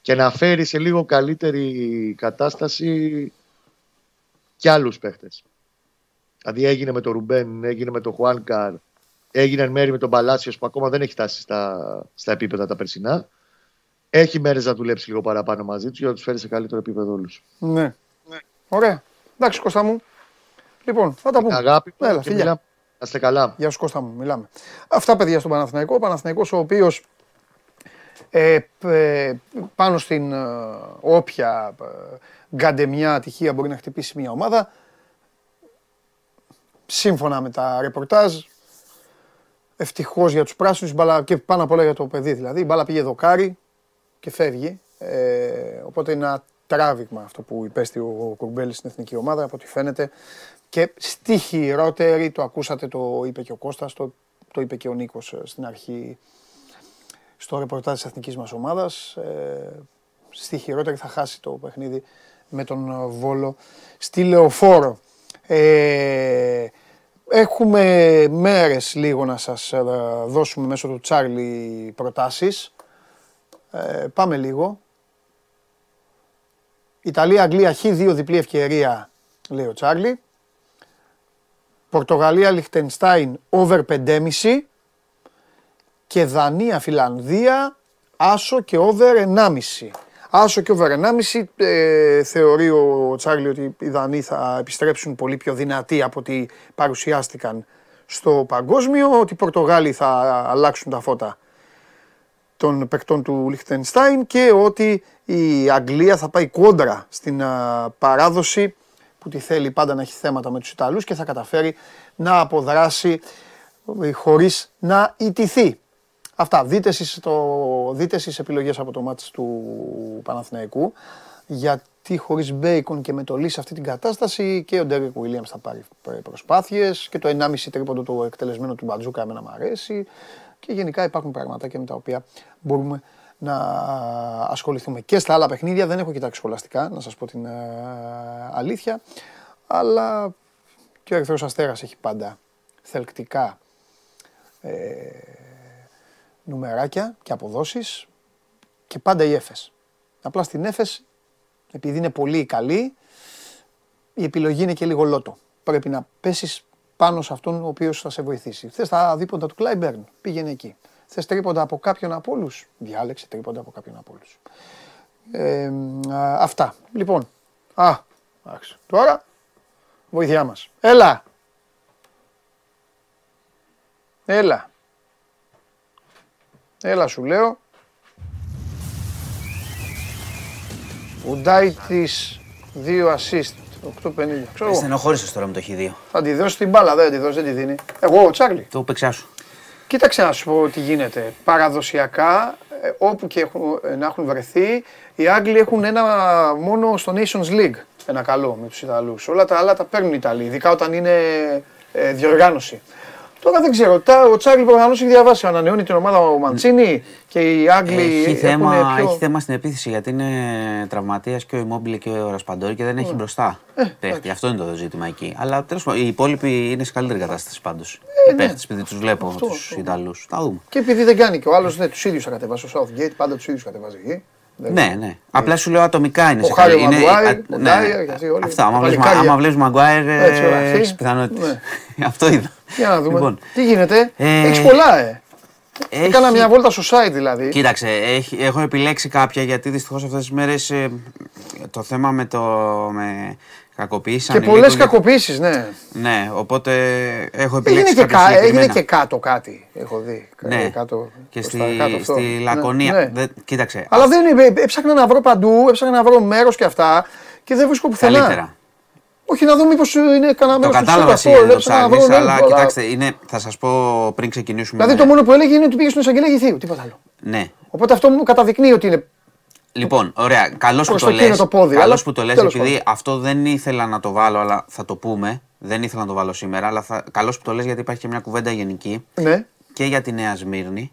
και να φέρει σε λίγο καλύτερη κατάσταση και άλλους παίχτες. Δηλαδή έγινε με τον Ρουμπέν, έγινε με τον Χουάνκαρ, έγινε εν μέρη με τον Παλάσιος που ακόμα δεν έχει φτάσει στα, στα επίπεδα τα περσινά. Έχει μέρες να δουλέψει λίγο παραπάνω μαζί τους για να τους φέρει σε καλύτερο επίπεδο όλους. Ναι. Ωραία. Εντάξει, Κώστα μου. Λοιπόν, θα τα πούμε. Αγάπη μου Έλα, και φιλιά. μιλάμε. Να είστε καλά. Γεια σου Κώστα μου, μιλάμε. Αυτά παιδιά στον Παναθηναϊκό. Ο Παναθηναϊκός ο οποίος ε, ε, πάνω στην ε, όποια ε, γκαντεμιά ατυχία μπορεί να χτυπήσει μια ομάδα σύμφωνα με τα ρεπορτάζ ευτυχώς για τους πράσινους η μπάλα, και πάνω απ' όλα για το παιδί δηλαδή η μπάλα πήγε δοκάρι και φεύγει ε, οπότε είναι ένα τράβηγμα αυτό που υπέστη ο Κουρμπέλης στην εθνική ομάδα από ό,τι φαίνεται και στη χειρότερη, το ακούσατε, το είπε και ο Κώστας, το, το είπε και ο Νίκος ε, στην αρχή στο ρεπορτάζ της εθνικής μας ομάδας. Ε, στη χειρότερη θα χάσει το παιχνίδι με τον ε, Βόλο στη Λεωφόρο. Ε, έχουμε μέρες λίγο να σας ε, δώσουμε μέσω του Τσάρλι προτάσεις. Ε, πάμε λίγο. Ιταλία-Αγγλία Χ2 διπλή ευκαιρία, λέει ο Τσάρλι. Πορτογαλία-Λιχτενστάιν over 5,5 και Δανία-Φιλανδία άσο και over 1,5. Άσο και over 1,5 ε, θεωρεί ο Τσάρλι ότι οι Δανείοι θα επιστρέψουν πολύ πιο δυνατοί από ό,τι παρουσιάστηκαν στο παγκόσμιο, ότι οι Πορτογάλοι θα αλλάξουν τα φώτα των παικτών του Λιχτενστάιν και ότι η Αγγλία θα πάει κόντρα στην α, παράδοση που τη θέλει πάντα να έχει θέματα με τους Ιταλούς και θα καταφέρει να αποδράσει ε, χωρίς να ιτηθεί. Αυτά. Δείτε εσείς, το, δείτε εσείς επιλογές από το ματς του Παναθηναϊκού γιατί χωρίς Μπέικον και με το Λί σε αυτή την κατάσταση και ο Ντέρικ Williams θα πάρει προσπάθειες και το 1,5 τρίποντο το εκτελεσμένο του Μπατζούκα εμένα μου αρέσει και γενικά υπάρχουν πραγματάκια με τα οποία μπορούμε να ασχοληθούμε. Και στα άλλα παιχνίδια δεν έχω κοιτάξει σχολαστικά, να σας πω την ε, αλήθεια, αλλά και ο Ερυθρός Αστέρας έχει πάντα θελκτικά ε, νουμεράκια και αποδόσεις και πάντα η Έφες. Απλά στην Έφες, επειδή είναι πολύ καλή, η επιλογή είναι και λίγο λότο. Πρέπει να πέσεις πάνω σε αυτόν ο οποίος θα σε βοηθήσει. Θες τα δίποντα του Κλάιμπερν, πήγαινε εκεί. Θες τρίποντα από κάποιον από όλους, διάλεξε τρίποντα από κάποιον από όλους. Ε, α, αυτά. Λοιπόν, α, εντάξει. Τώρα, βοήθειά μας. Έλα. Έλα. Έλα σου λέω. Ουντάιτης 2 assist, 8.50. Ξέρω εγώ. Στενοχώρησες τώρα με το Χ2. Θα τη δώσει την μπάλα, δεν τη δώσει, δεν τη δίνει. Εγώ, ο Τσάρλι. Το παίξά σου. Κοίταξε να σου πω τι γίνεται. Παραδοσιακά, ε, όπου και έχουν, ε, να έχουν βρεθεί, οι Άγγλοι έχουν ένα μόνο στο Nations League. Ένα καλό με τους Ιταλούς. Όλα τα άλλα τα παίρνουν οι Ιταλοί, ειδικά όταν είναι ε, διοργάνωση. Τώρα δεν ξέρω. Τα, ο Τσάρλι προφανώ έχει διαβάσει. Ανανεώνει την ομάδα ο Μαντσίνη και οι Άγγλοι. Έχει έχουν θέμα, πιο... έχει θέμα στην επίθεση γιατί είναι τραυματίας και ο Immobile και ο Ρασπαντόρη και δεν έχει μπροστά παίχτη. Αυτό είναι το ζήτημα εκεί. Αλλά τέλος πάντων οι υπόλοιποι είναι σε καλύτερη κατάσταση πάντως. οι ναι. παίχτες, επειδή τους βλέπω Αυτό, τους αυτό. Ιταλούς. Θα δούμε. Και επειδή δεν κάνει και ο άλλος, δεν τους ίδιους θα κατεβάσει. Ο Southgate πάντα τους ίδιους κατεβάζει εκεί. Δεν- Ναι, ναι. Απλά σου λέω ατομικά είναι Ο σε Χάρη καλή. είναι- Μαγκουάιρ, α- ο ναι. Ντάιερ και αυτοί όλοι. Αυτά. Άμα βλέπεις- Παλικάρια. Άμα βλέπεις Μαγκουάιρ, Έτσι, όλα, αυτοί. έχει πιθανότητες. Ναι. Αυτό είδα. Για να δούμε. Λοιπόν, Τι γίνεται; ε, Έχεις πολλά, ε. έχει- Έκανα μια βόλτα στο site δηλαδή. Κοίταξε, έχει, έχω επιλέξει κάποια γιατί δυστυχώς αυτές τις μέρες το θέμα με το. Με κακοποίηση Και ανηλίκων πολλές και- κακοποίησεις, ναι. Ναι, οπότε έχω Έγινε επιλέξει και, κάποια κα, έγινε συγκεκριμένα. και κάτω κάτι, έχω δει. Ναι, Κάτω, και προς στη, τα κάτω αυτό. στη Ναι, Λακωνία. ναι. Δεν- κοίταξε, Αλλά δεν είναι, έψαχνα να βρω παντού, έψαχνα να βρω μέρος και αυτά και δεν βρίσκω πουθενά. καλύτερα. Όχι να δω μήπως είναι κανένα Το μέρος κατάλαβα εσύ αυτό. δεν το έψαχνα να ψάχνεις, βρω, ναι, αλλά αλλά- κοιτάξτε, είναι, θα σας πω πριν ξεκινήσουμε. Δηλαδή το μόνο που έλεγε είναι ότι πήγε στον εισαγγελέα Γηθίου, τίποτα άλλο. Ναι. Οπότε αυτό μου καταδεικνύει ότι είναι. Λοιπόν, ωραία. Καλώς που Προς το το εκείνο λες. το πόδι, αλλά Καλώς που το λες, τέλος επειδή πάντων. αυτό δεν ήθελα να το βάλω, αλλά θα το πούμε. Δεν ήθελα να το βάλω σήμερα, αλλά θα... καλώς που το λες γιατί υπάρχει και μια κουβέντα γενική Ναι. και για τη Νέα Σμύρνη.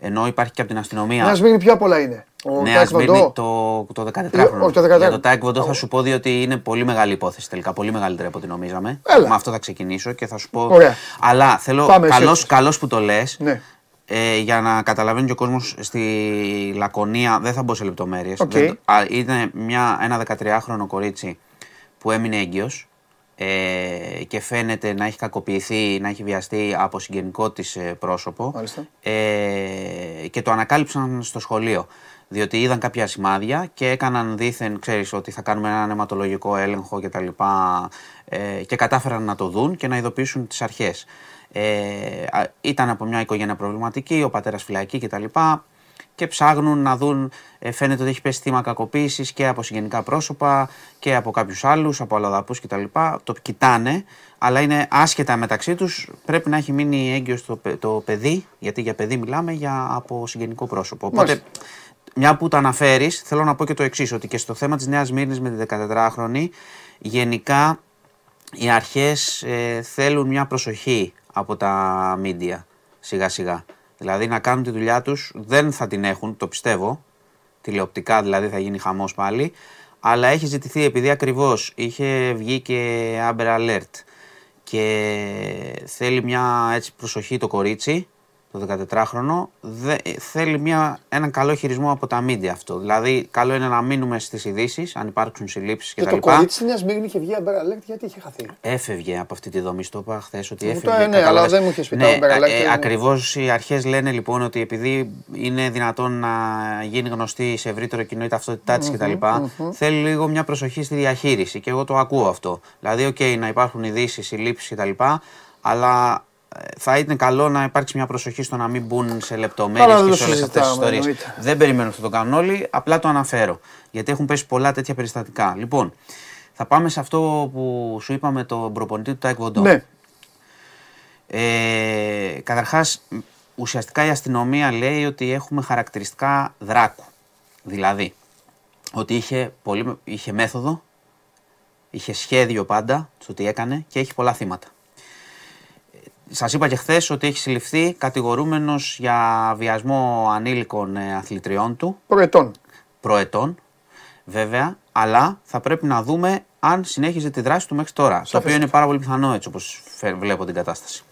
Ενώ υπάρχει και από την αστυνομία. Ένα σμίγνει πιο απ' όλα είναι. Ο Νέα Τάικ Σμύρνη Βοντό. το, το 14χρονο. όχι, το 14χρονο. Για το Τάικ Βοντό θα σου πω διότι είναι πολύ μεγάλη υπόθεση τελικά. Πολύ μεγαλύτερη από ό,τι νομίζαμε. Έλα. Με αυτό θα ξεκινήσω και θα σου πω. Ωραία. Αλλά θέλω. Πάμε, εσύ Καλώς, έχεις. καλώς που το λες. Ναι. Ε, για να καταλαβαίνει και ο κόσμος στη Λακωνία, δεν θα μπω σε λεπτομέρειες. Οκ. Είναι μια, ένα 13χρονο κορίτσι που έμεινε έγκυος ε, και φαίνεται να έχει κακοποιηθεί, να έχει βιαστεί από συγγενικό της ε, πρόσωπο Μάλιστα. ε, και το ανακάλυψαν στο σχολείο. Διότι είδαν κάποια σημάδια και έκαναν δήθεν, ξέρεις, ότι θα κάνουμε έναν αιματολογικό έλεγχο και τα λοιπά ε, και κατάφεραν να το δουν και να ειδοποιήσουν τις αρχές. Ε, α, ήταν από μια οικογένεια προβληματική, ο πατέρας φυλακή και τα λοιπά και ψάχνουν να δουν, ε, φαίνεται ότι έχει πέσει θύμα κακοποίησης και από συγγενικά πρόσωπα και από κάποιους άλλους, από αλλοδαπούς κτλ. Το κοιτάνε, αλλά είναι άσχετα μεταξύ τους. Πρέπει να έχει μείνει έγκυο το, παι- το παιδί, γιατί για παιδί μιλάμε για από συγγενικό πρόσωπο. Οπότε, Μάλιστα. μια που το αναφέρεις, θέλω να πω και το εξής: Ότι και στο θέμα της Νέας Μύρνης με την 14χρονη, γενικά οι αρχές ε, θέλουν μια προσοχή από τα μίντια σιγά σιγά. Δηλαδή να κάνουν τη δουλειά τους, δεν θα την έχουν, το πιστεύω, τηλεοπτικά δηλαδή θα γίνει χαμός πάλι, αλλά έχει ζητηθεί επειδή ακριβώς είχε βγει και Amber Alert και θέλει μια έτσι προσοχή το κορίτσι, το 14χρονο, δε, θέλει μια, έναν καλό χειρισμό από τα μίντια αυτό. Δηλαδή, καλό είναι να μείνουμε στις ειδήσεις, αν υπάρξουν συλλήψεις Και κτλ. το κορίτσι της Νέας Σμίγνη είχε βγει Αμπέρα Αλέρτ γιατί είχε χαθεί. Έφευγε από αυτή τη δομή. Στο είπα χθες ότι Μου το- έφευγε. ναι, αλλά κατάλαβες. δεν μου είχες πει το Ναι, Amber Alert, ε, είναι- Ακριβώς οι αρχές λένε λοιπόν ότι επειδή είναι δυνατόν να γίνει γνωστή σε ευρύτερο κοινό η ταυτότητά της κτλ. Θέλει λίγο μια προσοχή στη διαχείριση και εγώ το ακούω αυτό. Δηλαδή, οκ, να υπάρχουν ειδήσεις, συλλήψεις κτλ. Αλλά ε, θα ήταν καλό να υπάρξει μια προσοχή στο να μην μπουν σε Καλά, λεπτομέρειες δεν και το σε όλες αυτές τις συζητάμε, ιστορίες. εννοείται. Δεν περιμένω αυτό το κάνουν όλοι, απλά το αναφέρω. Γιατί έχουν πέσει πολλά τέτοια περιστατικά. Λοιπόν, θα πάμε σε αυτό που σου είπαμε τον προπονητή του Τάε Κβον Ντο. Ναι. Ε, καταρχάς, μ, ουσιαστικά η αστυνομία λέει ότι έχουμε χαρακτηριστικά δράκου. Δηλαδή, ότι είχε, πολύ, είχε μέθοδο, είχε σχέδιο πάντα στο τι έκανε και έχει πολλά θύματα. Σας είπα και χθες ότι έχει συλληφθεί κατηγορούμενος για βιασμό ανήλικων ε, αθλητριών του, Προετών. προετών, βέβαια, αλλά θα πρέπει να δούμε αν συνέχιζε τη δράση του μέχρι τώρα. Το οποίο είναι πάρα πολύ πιθανό έτσι όπως βλέπω την κατάσταση.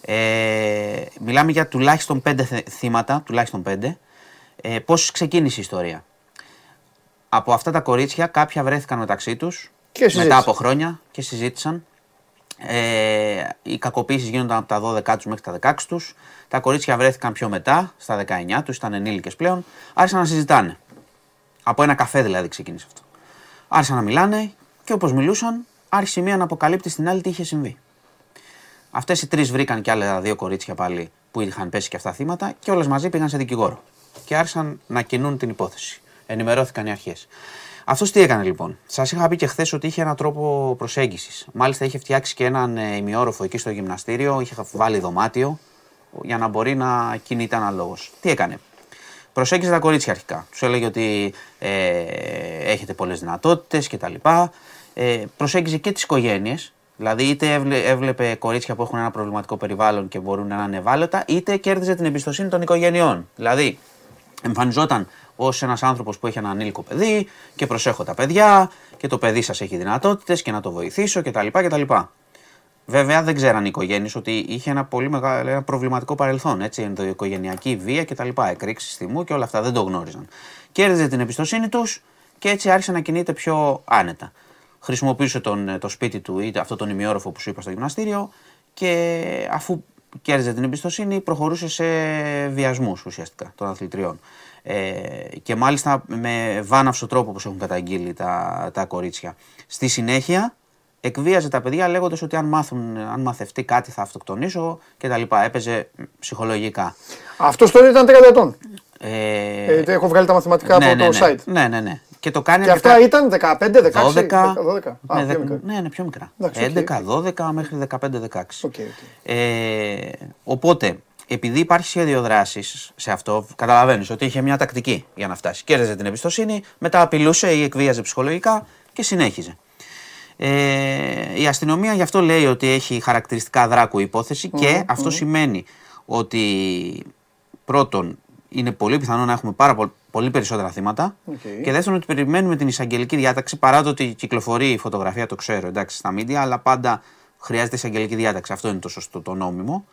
Ε, μιλάμε για τουλάχιστον πέντε θε- θύματα, τουλάχιστον πέντε. Ε, Πώς ξεκίνησε η ιστορία; Από αυτά τα κορίτσια κάποια βρέθηκαν μεταξύ τους Και συζήτησαν. μετά από χρόνια και συζήτησαν. Ε, οι κακοποίησεις γίνονταν από τα 12 τους μέχρι τα 16 τους. Τα κορίτσια βρέθηκαν πιο μετά, στα 19 τους, ήταν ενήλικες πλέον. Άρχισαν να συζητάνε. Από ένα καφέ δηλαδή ξεκίνησε αυτό. Άρχισαν να μιλάνε και όπως μιλούσαν άρχισε η μία να αποκαλύπτει στην άλλη τι είχε συμβεί. Αυτές οι τρεις βρήκαν και άλλα δύο κορίτσια πάλι που είχαν πέσει και αυτά θύματα και όλες μαζί πήγαν σε δικηγόρο. Και άρχισαν να κινούν την υπόθεση. Ενημερώθηκαν οι αρχές. Αυτός τι έκανε λοιπόν; Σας είχα πει και χθες ότι είχε έναν τρόπο προσέγγισης. Μάλιστα είχε φτιάξει και έναν ε, ημιόροφο εκεί στο γυμναστήριο, είχε βάλει δωμάτιο για να μπορεί να κινείται αναλόγως. Τι έκανε; Προσέγγιζε τα κορίτσια αρχικά. Τους έλεγε ότι ε, έχετε πολλές δυνατότητες κτλ. Ε, προσέγγιζε και τις οικογένειες Δηλαδή, είτε έβλε- έβλεπε κορίτσια που έχουν ένα προβληματικό περιβάλλον και μπορούν να είναι ευάλωτα, είτε κέρδιζε την εμπιστοσύνη των οικογενειών. Δηλαδή, εμφανιζόταν ως ένας άνθρωπος που έχει ένα ανήλικο παιδί και προσέχω τα παιδιά και το παιδί σας έχει δυνατότητες και να το βοηθήσω κτλ. κτλ. Βέβαια δεν ξέραν οι οικογένειες ότι είχε ένα πολύ μεγάλο ένα προβληματικό παρελθόν. Έτσι, ενδοοικογενειακή βία κτλ. Εκρήξεις θυμού και όλα αυτά δεν το γνώριζαν. Κέρδιζε την εμπιστοσύνη τους και έτσι άρχισε να κινείται πιο άνετα. Χρησιμοποιούσε τον, το σπίτι του ή αυτό τον ημιόροφο που σου είπα στο γυμναστήριο και αφού κέρδιζε την εμπιστοσύνη προχωρούσε σε βιασμούς ουσιαστικά των αθλητριών. Ε, και μάλιστα με βάναυσο τρόπο όπως έχουν καταγγείλει τα, τα κορίτσια. Στη συνέχεια εκβίαζε τα παιδιά λέγοντας ότι αν, μάθουν, αν μαθευτεί κάτι θα αυτοκτονήσω και τα λοιπά. Έπαιζε ψυχολογικά. Αυτό τώρα ήταν 30 ετών. Ε, Ε, έχω βγάλει τα μαθηματικά ναι, από ναι, το ναι. site. Ναι, ναι, ναι. Και το κάνει Και αρκετά- αυτά ήταν 15, 16, 12. 12. Α, ναι, δε- πιο μικρά. ναι, ναι, πιο μικρά. Εντάξει, οκ, 11, 12 μέχρι 15-16. Οκ, οκ. Ε, οπότε, επειδή υπάρχει σχέδιο δράσης σε αυτό, καταλαβαίνεις ότι είχε μια τακτική για να φτάσει. Κέρδιζε την εμπιστοσύνη, μετά απειλούσε ή εκβίαζε ψυχολογικά και συνέχιζε. Ε, η αστυνομία γι' αυτό λέει ότι έχει χαρακτηριστικά δράκου η υπόθεση και αυτό σημαίνει ότι πρώτον είναι πολύ πιθανό να έχουμε πάρα πο- πολύ περισσότερα θύματα Οκ. και δεύτερον ότι περιμένουμε την εισαγγελική διάταξη παρά το ότι κυκλοφορεί η φωτογραφία, το ξέρω εντάξει στα μίντια, αλλά πάντα χρειάζεται εισαγγελική διάταξη. Αυτό είναι το σωστό, το νόμιμο.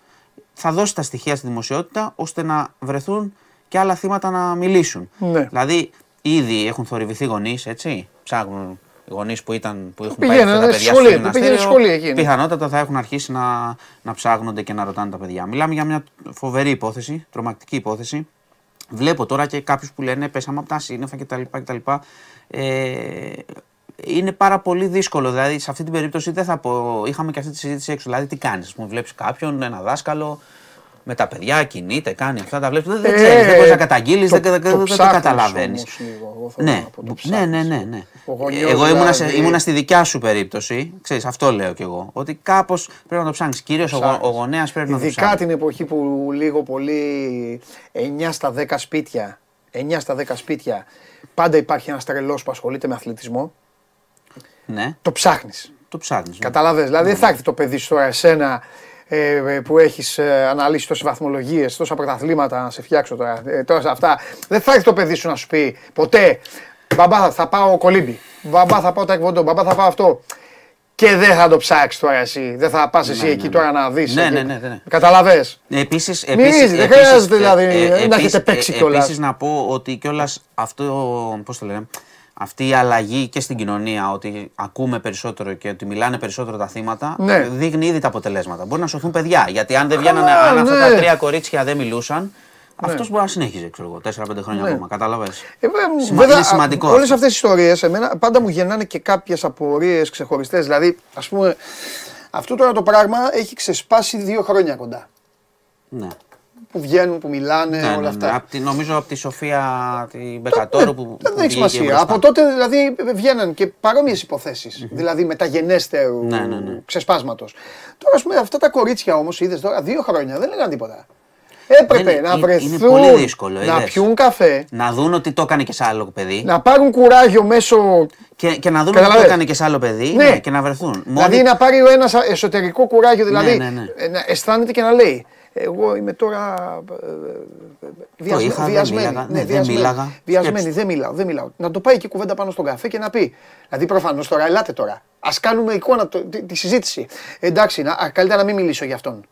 Θα δώσει τα στοιχεία στη δημοσιότητα ώστε να βρεθούν και άλλα θύματα να μιλήσουν. Ναι. Δηλαδή, ήδη έχουν θορυβηθεί γονείς, έτσι; Ψάχνουν οι γονείς που, ήταν, που έχουν πάει Πήγαινε, αυτά τα ναι, παιδιά σχολείο, στο που πήγαινε γυμναστήριο. σχολείο εκεί, ναι. Πιθανότατα θα έχουν αρχίσει να, να ψάχνονται και να ρωτάνε τα παιδιά. Μιλάμε για μια φοβερή υπόθεση, τρομακτική υπόθεση. Βλέπω τώρα και κάποιους που λένε πέσαμε από τα σύννεφα κτλ. κτλ. Ε, είναι πάρα πολύ δύσκολο. Δηλαδή, σε αυτή την περίπτωση δεν θα πω. Είχαμε και αυτή τη συζήτηση έξω. Δηλαδή, τι κάνεις, μου βλέπεις κάποιον, ένα δάσκαλο με τα παιδιά, κινείται, κάνει αυτά τα βλέπεις. Δεν, δεν Ε, ξέρεις, δεν μπορείς να καταγγείλεις, το- δεν, δεν, το δεν το ψάχνεις καταλαβαίνεις. όμως λίγο, εγώ θέλω Ναι, να πω, το ναι, ναι, ψάχνεις. ναι, ναι. Ο γονιός Εγώ ήμουνα, σε- δηλαδή- ήμουνα στη δικιά σου περίπτωση. Ξέρεις, αυτό λέω κι εγώ. Ότι κάπως πρέπει να το ψάχνεις. Κυρίω ο, γο- ο γονέας πρέπει να το Ειδικά ψάχνει. την εποχή που λίγο πολύ 9 στα 10 σπίτια, 9 στα 10 σπίτια, πάντα υπάρχει ένας τρελός που ασχολείται με αθλητισμό. Ναι, Το ψάχνεις. το ψάχνεις. Κατάλαβε. Δηλαδή δεν θα έρθει το παιδί σου τώρα εσένα ε, ε, που έχεις αναλύσει τόσες βαθμολογίες, τόσα πρωταθλήματα να σε φτιάξω τώρα. Ε, τόσα αυτά. Δεν θα έρθει το παιδί σου να σου πει ποτέ Μπαμπά θα πάω κολύμπι. Μπαμπά θα πάω τακβοντό. Μπαμπά θα πάω αυτό. Και δεν θα το ψάξεις τώρα εσύ. Δεν θα πας εσύ Ναι, εκεί ναι, τώρα να δεις. Ναι, ναι, ναι, ναι. Καταλαβέ. Επίσης, Μυρίζεις, επίσης, δεν επίσης, χρειάζεται, δηλαδή, ε, ε, να επίσης, έχετε παίξει ε, κιόλας. Επίσης να πω ότι κιόλας αυτό, πώς το λένε, αυτή η αλλαγή και στην κοινωνία, ότι ακούμε περισσότερο και ότι μιλάνε περισσότερο τα θύματα, Ναι. δείχνει ήδη τα αποτελέσματα. Μπορεί να σωθούν παιδιά. Γιατί αν δεν βγαίνανε, Καλά, αν αυτά ναι. τα τρία κορίτσια δεν μιλούσαν, αυτός μπορεί να συνέχιζε, ξέρω εγώ, 4-5 χρόνια Ναι. ακόμα. Κατάλαβες; Ε, βέ- Σημα- βέβαια, είναι σημαντικός Όλες αυτό. αυτές οι ιστορίες, εμένα πάντα μου γεννάνε και κάποιες απορίες ξεχωριστές. Δηλαδή, ας πούμε, αυτό τώρα το πράγμα έχει ξεσπάσει δύο χρόνια κοντά. Ναι. Που βγαίνουν, που μιλάνε, Ναι, όλα ναι, αυτά. ναι. Απ' τη- νομίζω από τη Σοφία την Μπεκατόρου που. Δεν που έχει βγήκε σημασία. μπροστά. Από τότε δηλαδή βγαίναν και παρόμοιες υποθέσεις. Δηλαδή μεταγενέστερου Ναι, ναι, ναι. ξεσπάσματος. Τώρα, ας πούμε, αυτά τα κορίτσια όμως, είδες τώρα, δύο χρόνια δεν λέγανε τίποτα. Έπρεπε Δεν- να είναι- βρεθούν, είναι πολύ δύσκολο, να είδες. πιούν καφέ, Να δουν ότι το έκανε και σε άλλο παιδί. να πάρουν κουράγιο μέσω Και, και να δουν ότι το Καταλαβες. έκανε και σε άλλο παιδί Ναι. ναι, και να βρεθούν. Δηλαδή να πάρει ο ένας εσωτερικό κουράγιο, δηλαδή ναι, ναι. ε, να αισθάνεται και να λέει. Εγώ είμαι τώρα ε, ε, βιασμέ- είχα, δεν βιασμένη. μίλαγα. Ναι, δεν βιασμένη. μίλαγα. Βιασμένη, Σκέψου. δεν μιλάω, δεν μιλάω. Να το πάει και κουβέντα πάνω στον καφέ και να πει. Δηλαδή προφανώς τώρα, ελάτε τώρα. Α κάνουμε εικόνα το- τη, τη συζήτηση. Εντάξει, να, α, καλύτερα να μην μιλήσω για αυτόν.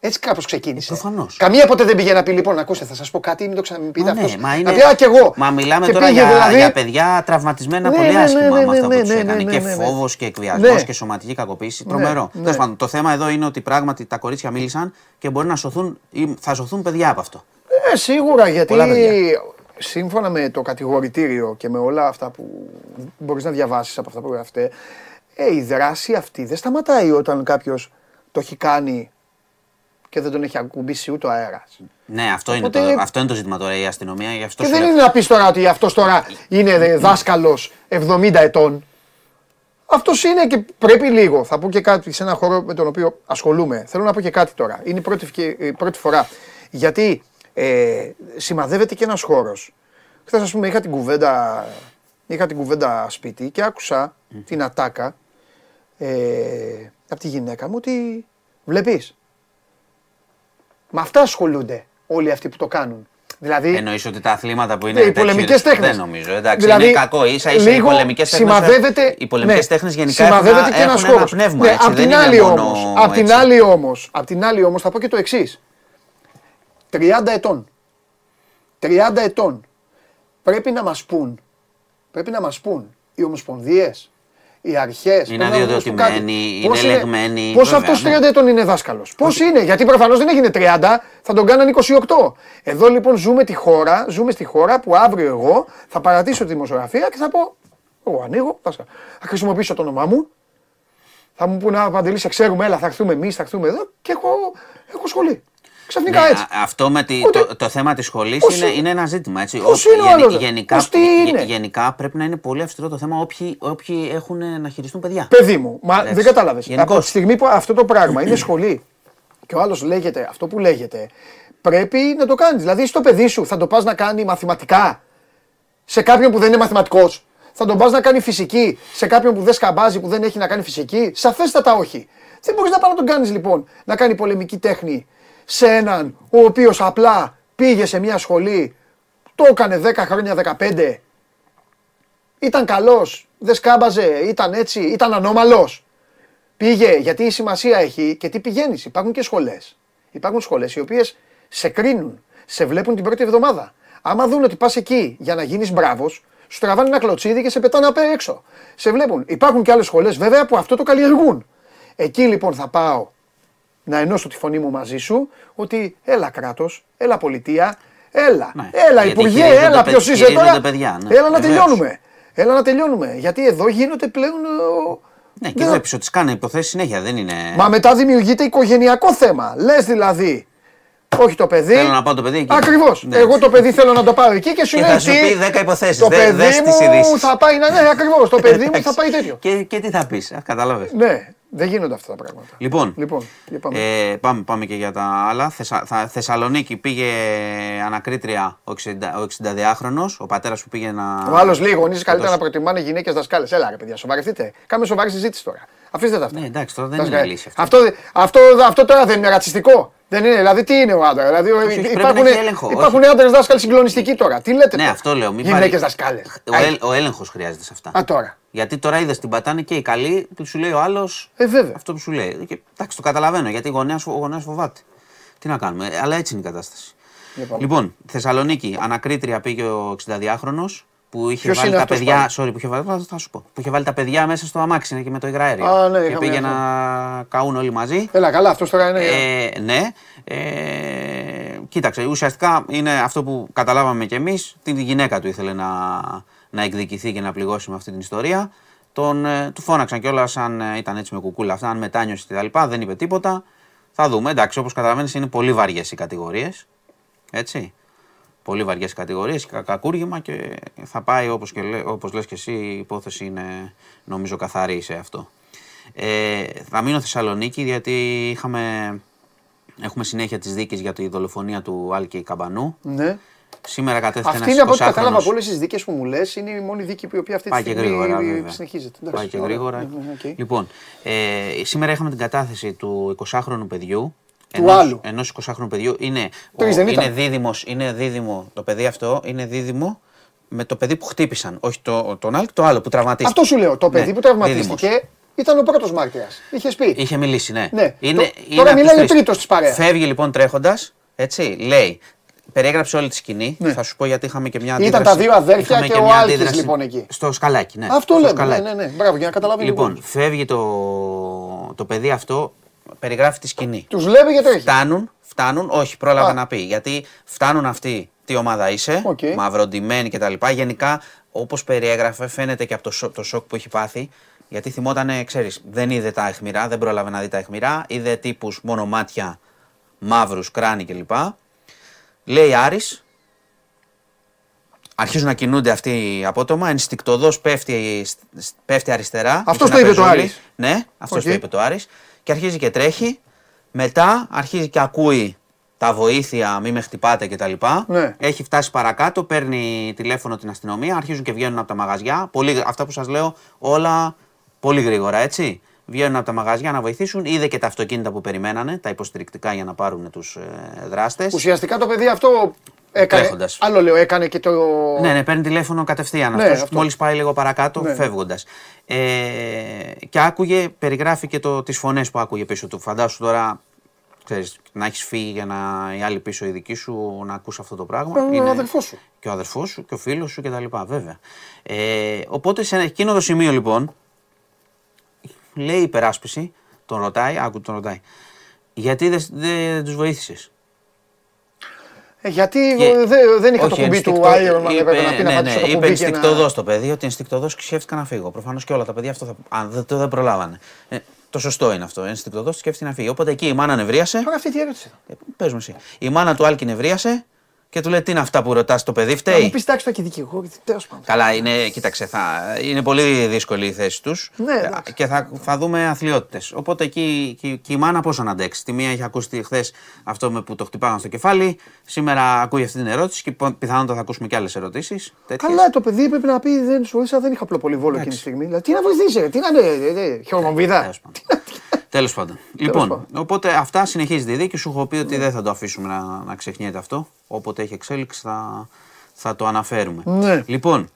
Έτσι κάπως ξεκίνησε. Ε, προφανώς. Καμία ποτέ δεν πήγε να πει λοιπόν, ακούστε, θα σας πω κάτι, μην το ξαναπείτε Μα αυτό. ναι, μα είναι... Να πει, «Α, κι εγώ. Μα μιλάμε Και τώρα πήγε, για, δηλαδή, για παιδιά τραυματισμένα Ναι, πολύ ναι, ναι, άσχημα ναι, με αυτά ναι, που τους ναι, έκανε. ναι, και ναι, ναι. φόβος και εκβιασμός Ναι. και σωματική κακοποίηση. Τρομερό. ναι. Τέλος πάντων, το θέμα εδώ είναι ότι πράγματι τα κορίτσια μίλησαν και μπορεί να σωθούν ή θα σωθούν παιδιά από αυτό. Ε, σίγουρα γιατί Πολλά παιδιά. σύμφωνα με το κατηγορητήριο και με όλα αυτά που μπορείς να διαβάσεις από αυτά που γράφετε, ε, η δράση αυτή δεν σταματάει όταν κάποιος το έχει κάνει και δεν τον έχει ακουμπήσει ούτε ο αέρας. Ναι, αυτό, Οπότε- είναι το, αυτό είναι το ζήτημα τώρα η αστυνομία. Γι' αυτό Και σου δεν λέω. είναι να πεις τώρα ότι αυτός τώρα είναι δάσκαλος 70 ετών. Αυτός είναι και πρέπει λίγο. Θα πω και κάτι σε ένα χώρο με τον οποίο ασχολούμαι. Θέλω να πω και κάτι τώρα. Είναι η πρώτη, ευκαι- η πρώτη φορά. Γιατί ε, σημαδεύεται και ένας χώρος. Χθες ας πούμε είχα την κουβέντα, είχα την κουβέντα σπίτι και άκουσα την ατάκα ε, από τη γυναίκα μου ότι βλέπεις. Με αυτά ασχολούνται όλοι αυτοί που το κάνουν. Δηλαδή, Εννοείς ότι τα αθλήματα που είναι. Ναι, οι τέτοιου πολεμικές είδους- τέχνες. Δεν νομίζω. Εντάξει, Δηλαδή, είναι κακό. σα ίσα οι λίγο πολεμικές τέχνες. σημαδεύεται- Οι πολεμικές ναι, τέχνες γενικά σημαδεύεται έχουν, και ένας έχουν ένα χώρος. πνεύμα. Ναι, έτσι, απ' δεν την άλλη είναι μόνο όμως, απ' την έτσι. άλλη όμως, απ' την άλλη όμως θα πω και το εξής. 30 ετών. 30 ετών. Πρέπει να μας πούν, πρέπει να μας πούν οι ομοσπονδίες, οι αρχές. Είναι πρέπει να μας πούν αδειοδοτημένοι, κάτι. είναι Πώς ελεγμένοι, Πώς βέβαια, αυτός ναι. 30 ετών είναι δάσκαλος; Πώς είναι, γιατί προφανώς δεν έγινε 30, θα τον κάνανε 28. Εδώ λοιπόν ζούμε τη χώρα, ζούμε στη χώρα που αύριο εγώ θα παρατήσω τη δημοσιογραφία και θα πω, εγώ ανοίγω, θα, θα χρησιμοποιήσω το όνομά μου, θα μου πούνε, «Α, Παντελή, σε ξέρουμε, έλα, θα έρθουμε εμείς, θα έρθουμε εδώ και έχω, έχω σχολή. Ξαφνικά Ναι, έτσι. α- αυτό με τη, Ούτε- το, το θέμα της σχολής Πώς είναι, είναι- είναι ένα ζήτημα. Έτσι. Πώς Όποιοι- είναι ο άλλος, γενικά, πώς τι γε- είναι; γενικά πρέπει να είναι πολύ αυστηρό το θέμα όποιοι, όποιοι έχουν να χειριστούν παιδιά. Παιδί μου, μα Έτσι. δεν κατάλαβες. Γενικώς. Από τη στιγμή που αυτό το πράγμα είναι σχολή και ο άλλος λέγεται αυτό που λέγεται, πρέπει να το κάνεις. Δηλαδή, στο παιδί σου θα το πας να κάνει μαθηματικά σε κάποιον που δεν είναι μαθηματικός; Θα τον πας να κάνει φυσική σε κάποιον που δεν σκαμπάζει, που δεν έχει να κάνει φυσική; Σαφέστατα όχι. Δεν μπορείς να πάει να τον κάνεις λοιπόν να κάνει πολεμική τέχνη σε έναν ο οποίος απλά πήγε σε μια σχολή, το έκανε 10 χρόνια, 15 ήταν καλός, δεν σκάμπαζε, ήταν έτσι, ήταν ανώμαλος. Πήγε, γιατί η σημασία έχει και τι πηγαίνεις. Υπάρχουν και σχολές. Υπάρχουν σχολές οι οποίες σε κρίνουν, σε βλέπουν την πρώτη εβδομάδα. Άμα δουν ότι πας εκεί για να γίνεις μπράβος, σου τραβάνε ένα κλωτσίδι και σε πετάνε απ' έξω. Σε βλέπουν. Υπάρχουν και άλλες σχολές βέβαια που αυτό το καλλιεργούν. Εκεί λοιπόν θα πάω να ενώσω τη φωνή μου μαζί σου ότι έλα κράτος, έλα πολιτεία, έλα, Ναι, έλα γιατί υπουργέ, χειρίζονται έλα παι- ποιος είσαι χειρίζονται τώρα. παιδιά, ναι, έλα να βεβαίως. τελειώνουμε. Έλα να τελειώνουμε. Γιατί εδώ γίνονται πλέον. ε, ο- Ναι, και δεν- βλέπει ότι σκάνε υποθέσεις συνέχεια. Δεν είναι. Μα μετά δημιουργείται οικογενειακό θέμα. Λες δηλαδή. Όχι το παιδί. Θέλω να πάω το παιδί εκεί. Ακριβώς. Ναι. Εγώ το παιδί θέλω να το πάω εκεί και σου Και λέει θα σου τι. πει 10 υποθέσεις. Το Δε, παιδί δες τις μου ειδήσεις. θα πάει να. Ναι, ακριβώς. Το παιδί μου θα πάει τέτοιο. Και, και τι θα πεις, κατάλαβε. Ναι, δεν γίνονται αυτά τα πράγματα. Λοιπόν, Λοιπόν, για πάμε. Ε, πάμε, πάμε και για τα άλλα. Θεσα, θα, Θεσσαλονίκη πήγε ανακρίτρια ο, 60, ο 62χρονο, ο πατέρας που πήγε να. Ο άλλος λέει: Οι γονεί καλύτερα Τόσο- να προτιμάνε γυναίκες δασκάλες. Έλα ρε παιδιά, σοβαρευτείτε. Κάμε σοβαρή συζήτηση τώρα. Αφήστε τα αυτά. Ναι, εντάξει, τώρα δεν Δασκάλες. είναι λύση αυτό. Αυτό, αυτό, αυτό τώρα δεν είναι ρατσιστικό. Δεν είναι, δηλαδή τι είναι ο άντρας. Δηλαδή όχι, πρέπει υπάρχουν, να έχει έλεγχο, υπάρχουν όχι. άντρες δάσκαλοι συγκλονιστικοί τώρα. Τι λέτε Ναι, τώρα; αυτό λέω. Μην Γυναίκες πάρει- δασκάλες. Ο, ελ, ο έλεγχος χρειάζεται σε αυτά. Α τώρα. Γιατί τώρα είδες την πατάνε και οι καλοί, που σου λέει ο άλλος Ε, βέβαια. αυτό που σου λέει. Και, εντάξει, το καταλαβαίνω γιατί ο γονέα ο γονέας φοβάται. Τι να κάνουμε, ε, αλλά έτσι είναι η κατάσταση. Λοιπόν. Λοιπόν, Θεσσαλονίκη, ανακρίτρια πήγε ο 62χρονο που είχε Ποιος βάλει είναι τα αυτός παιδιά. πάλι; Sorry, που είχε βάλει, θα- θα σου πω. Που είχε βάλει τα παιδιά μέσα στο αμάξι είναι και με το υγραέριο. Α, ναι, και είχαμε πήγε αυτό. να καούν όλοι μαζί. Έλα, καλά, αυτός τώρα είναι. Ε, ναι. Ε, κοίταξε, ουσιαστικά είναι αυτό που καταλάβαμε κι εμείς, την γυναίκα του ήθελε να, να εκδικηθεί και να πληγώσει με αυτή την ιστορία. Τον, ε, του φώναξαν κιόλας αν ε, ήταν έτσι με κουκούλα αυτά, αν μετάνιωσε κτλ. Δεν είπε τίποτα. Θα δούμε. Εντάξει, όπως καταλαβαίνεις, είναι πολύ βαριές οι κατηγορίες. Έτσι. Πολύ βαριές κατηγορίες και κα- κακούργημα και θα πάει όπως όπως λες και εσύ, η υπόθεση είναι νομίζω καθαρή σε αυτό. Ε, θα μείνω Θεσσαλονίκη γιατί είχαμε, έχουμε συνέχεια τις δίκες για τη δολοφονία του Άλκη Καμπανού. Ναι. Σήμερα κατέθεται Αυτή είναι από ό,τι ένας κατάλαβα 20χρονος. από όλες τις δίκες που μου λες, είναι η μόνη δίκη που η οποία αυτή τη Πάει και στιγμή γρήγορα, βέβαια. συνεχίζεται. Πάει Εντάξει, και ωραία. γρήγορα. Ναι, ναι, οκ. Λοιπόν, ε, σήμερα είχαμε την κατάθεση του 20χρονου παιδιού. Του ενός, άλλου. Ενός 20χρονου παιδιού. Είναι, Τρεις δεν είναι, ήταν. δίδυμος, είναι δίδυμο, το παιδί αυτό είναι δίδυμο με το παιδί που χτύπησαν. Όχι το, τον Άλκη, το άλλο που τραυματίστηκε. Αυτό σου λέω. Το παιδί Ναι, που τραυματίστηκε δίδυμος. ήταν ο πρώτος μάρτυρας. Είχες πει. Είχε μιλήσει, ναι. Ναι. Είναι, Το- είναι τώρα από τους μιλάει ο τρεις. τρίτος της παρέας. Φεύγει λοιπόν τρέχοντας, έτσι, λέει. Περιέγραψε όλη τη σκηνή. Ναι. Θα σου πω γιατί είχαμε και μια Ήταν αντίδραση. τα δύο αδέρφια Είχαμε και ο μια Άλκης, αντίδραση λοιπόν, εκεί. Στο σκαλάκι, ναι. Αυτό στο λέμε. σκαλάκι. Ναι, ναι, ναι. Μπράβο, για να καταλάβει Λοιπόν, φεύγει το, το παιδί αυτό, περιγράφει τη σκηνή. Τους λέει και τρέχει. Φτάνουν, φτάνουν, όχι, πρόλαβε Α. να πει. Γιατί φτάνουν αυτοί τι ομάδα είσαι, Οκ. μαυροντυμένοι κτλ. Γενικά, όπως περιέγραφε, φαίνεται και από το, σοκ- το σοκ που έχει πάθει. Γιατί θυμότανε, ξέρεις, δεν είδε τα αιχμηρά, δεν πρόλαβε να δει τα αιχμηρά. Είδε τύπους μόνο μάτια, μαύρους, κράνη κλπ. Λέει Άρης, αρχίζουν να κινούνται αυτοί απότομα, ενστικτωδώς πέφτει, πέφτει αριστερά. Αυτός Είχε το ένα είπε το πεζούλι. Άρης. Ναι, αυτός Οκ. το είπε το Άρης. Και αρχίζει και τρέχει. Μετά αρχίζει και ακούει τα βοήθεια, μη με χτυπάτε κτλ. Ναι. Έχει φτάσει παρακάτω, παίρνει τηλέφωνο την αστυνομία, αρχίζουν και βγαίνουν από τα μαγαζιά. Πολύ, αυτά που σας λέω όλα πολύ γρήγορα, έτσι. βγαίνουν από τα μαγαζιά να βοηθήσουν. Είδε και τα αυτοκίνητα που περιμένανε, τα υποστηρικτικά για να πάρουν τους ε, δράστες. Ουσιαστικά το παιδί αυτό έκανε. Τρέχοντας. Άλλο λέω, έκανε και το. Ναι, ναι, παίρνει τηλέφωνο κατευθείαν Ναι, αυτός, αυτό. μόλις πάει λίγο παρακάτω Ναι. φεύγοντας. Ε, και άκουγε, περιγράφει και το, τις φωνές που άκουγε πίσω του. Φαντάσου τώρα, ξέρεις, να έχεις φύγει για να οι άλλοι πίσω οι δικοί σου να ακούς αυτό το πράγμα. Ο αδερφός σου. Και ο αδερφός σου και ο φίλος σου κτλ. Βέβαια. Ε, οπότε σε εκείνο το σημείο λοιπόν, λέει η υπεράσπιση, τον ρωτάει, άκου τον ρωτάει, γιατί δεν δεν τους βοήθησες; Ε, γιατί Και- ε, δε- δεν είχα το Όχι, κουμπί του ενστικτό- Iron Man, είπε- έπρεπε να πει να ναι, πατήσω ναι, το είπε κουμπί και να... ενστικτοδός το παιδί, ότι ενστικτοδός σκέφτηκα να φύγω. Προφανώς και όλα τα παιδιά αυτό θα... Αν δεν, το δεν προλάβανε. Ε, το σωστό είναι αυτό. Ενστικτοδός σκέφτηκε να φύγει. Οπότε εκεί η μάνα νευρίασε. Τώρα αυτή τι ερώτηση ήταν. Ε, πες μου εσύ. Η μάνα του Άλκη νευρίασε και του λέει τι είναι αυτά που ρωτάς το παιδί, Να φταίει. μου πεις εντάξει το και δικηγόρο, τέλος πάντων. Καλά, είναι, κοίταξε, θα, είναι πολύ δύσκολη η θέση τους Ναι, εντάξει. και θα, θα δούμε αθλειότητες. Οπότε εκεί και, και η μάνα πώς να αντέξει. Τη μία έχει ακούσει χθες αυτό με που το χτυπάγαν στο κεφάλι. Σήμερα ακούει αυτή την ερώτηση και πο- πιθανότατα θα ακούσουμε και άλλες ερωτήσεις. Καλά, το παιδί πρέπει να πει δεν σου βοήθησα, δεν είχα απλό πολύ βόλο εκείνη τη στιγμή. Δηλαδή, τι να βοηθήσει, ρε, τι να είναι, ε, ε, χιονομβίδα. Τέλος πάντων. Λοιπόν, πάντων. οπότε αυτά συνεχίζεται η δίκη. Σου έχω πει ότι δεν θα το αφήσουμε να, να ξεχνιέται αυτό. Όποτε έχει εξέλιξη θα, θα το αναφέρουμε. Ναι. Λοιπόν,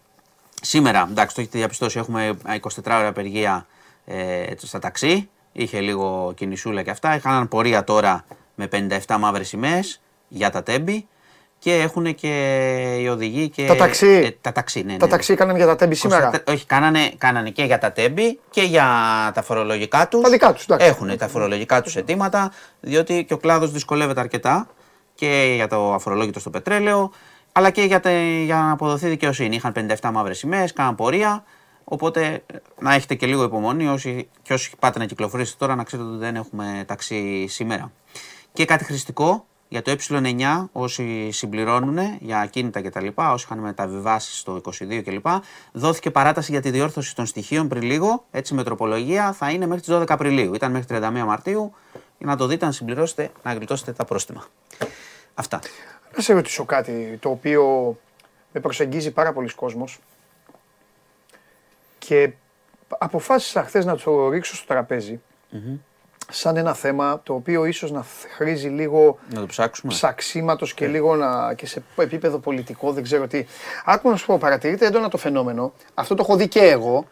σήμερα, εντάξει, το έχετε διαπιστώσει, έχουμε 24 ώρα απεργία ε, στα ταξί. Είχε λίγο κινησούλα και αυτά. Είχαν πορεία τώρα με 57 μαύρες σημαίες για τα τέμπη. Και έχουν και οι οδηγοί και. Τα ταξί. ε, τα ταξί, ναι. Τα ναι. ταξί έκαναν για τα τέμπη σήμερα. 24 Όχι, κάνανε, κάνανε και για τα τέμπη και για τα φορολογικά τους. Τα δικά τους, εντάξει. Έχουν τα φορολογικά τους αιτήματα, διότι και ο κλάδος δυσκολεύεται αρκετά και για το αφορολόγητο στο πετρέλαιο, αλλά και για, τε- για να αποδοθεί δικαιοσύνη. Είχαν 57 μαύρες σημαίες, κάναν πορεία. Οπότε ε, να έχετε και λίγο υπομονή όσοι, και όσοι πάτε να κυκλοφορήσετε τώρα να ξέρετε ότι δεν έχουμε ταξί σήμερα. Και κάτι χρηστικό για το ε9, όσοι συμπληρώνουν για ακίνητα κτλ., όσοι είχαν μεταβιβάσεις στο 22 κλπ., δόθηκε παράταση για τη διόρθωση των στοιχείων πριν λίγο. Έτσι, με τροπολογία θα είναι μέχρι τις 12 Απριλίου. Ήταν μέχρι 31 Μαρτίου. Για να το δείτε, να συμπληρώσετε, να γλιτώσετε τα πρόστιμα. Αυτά. Να σε ρωτήσω κάτι το οποίο με προσεγγίζει πάρα πολλοί κόσμος και αποφάσισα χθες να το ρίξω στο τραπεζι σαν ένα θέμα το οποίο ίσως να χρήζει λίγο Να το ψάξουμε. ψαξίματος και λίγο να, και σε επίπεδο πολιτικό, δεν ξέρω τι. Άκου να σου πω, παρατηρείται έντονα το φαινόμενο. Αυτό το έχω δει και εγώ.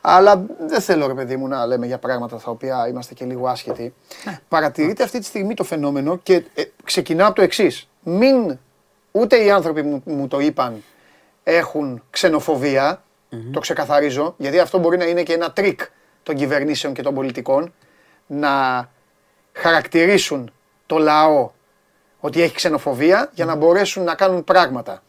Αλλά δεν θέλω ρε παιδί μου να λέμε για πράγματα τα οποία είμαστε και λίγο άσχετοι. Παρατηρείται αυτή τη στιγμή το φαινόμενο και ε, ξεκινάω από το εξής. Μην ούτε οι άνθρωποι που μου το είπαν έχουν ξενοφοβία, το ξεκαθαρίζω, γιατί αυτό μπορεί να είναι και ένα τρίκ των κυβερνήσεων και των πολιτικών, να χαρακτηρίσουν το λαό ότι έχει ξενοφοβία για να μπορέσουν να κάνουν πράγματα.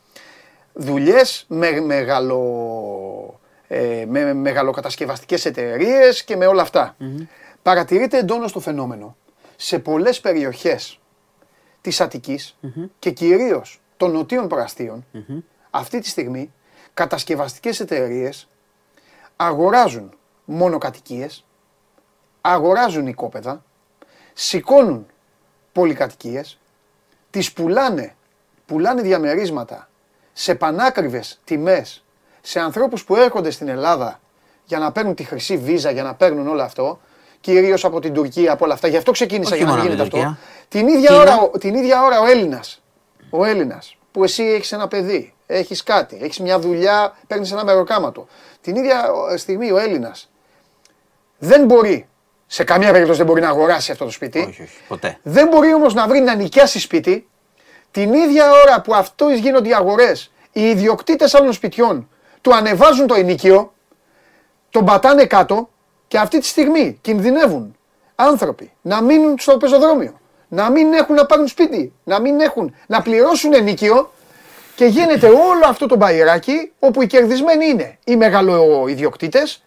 Δουλειές με, μεγαλο, ε, με μεγαλοκατασκευαστικές εταιρείες και με όλα αυτά. Παρατηρείται εντόνως το φαινόμενο. Σε πολλές περιοχές της αττικης και κυρίως των νοτίων προαστίων, αυτή τη στιγμή κατασκευαστικές εταιρείες αγοράζουν μόνο κατοικίες, αγοράζουν οικόπεδα, σηκώνουν πολυκατοικίες, τις πουλάνε, πουλάνε διαμερίσματα σε πανάκριβες τιμές σε ανθρώπους που έρχονται στην Ελλάδα για να παίρνουν τη χρυσή βίζα, για να παίρνουν όλο αυτό, κυρίως από την Τουρκία, από όλα αυτά. Γι' αυτό ξεκίνησα Όχι για να μόνο γίνεται από την αυτό. Τουρκία. Την ίδια, Κίνα. ώρα, ο- την ίδια ώρα ο Έλληνας, ο Έλληνας, που εσύ έχεις ένα παιδί, έχεις κάτι, έχεις μια δουλειά, παίρνεις ένα μεροκάματο. Την ίδια ε, στιγμή ο Έλληνας δεν μπορεί, σε καμία περίπτωση δεν μπορεί να αγοράσει αυτό το σπίτι. Όχι, όχι, ποτέ. Δεν μπορεί όμως να βρει να νοικιάσει σπίτι την ίδια ώρα που αυτός γίνονται οι αγορές, οι ιδιοκτήτες άλλων σπιτιών του ανεβάζουν το ενίκιο, τον πατάνε κάτω και αυτή τη στιγμή κινδυνεύουν άνθρωποι να μείνουν στο πεζοδρόμιο, να μην έχουν να πάρουν σπίτι, να μην έχουν να πληρώσουν ενίκιο και γίνεται όλο αυτό το μπαϊράκι όπου οι κερδισμένοι είναι οι μεγαλοειδιοκτήτες,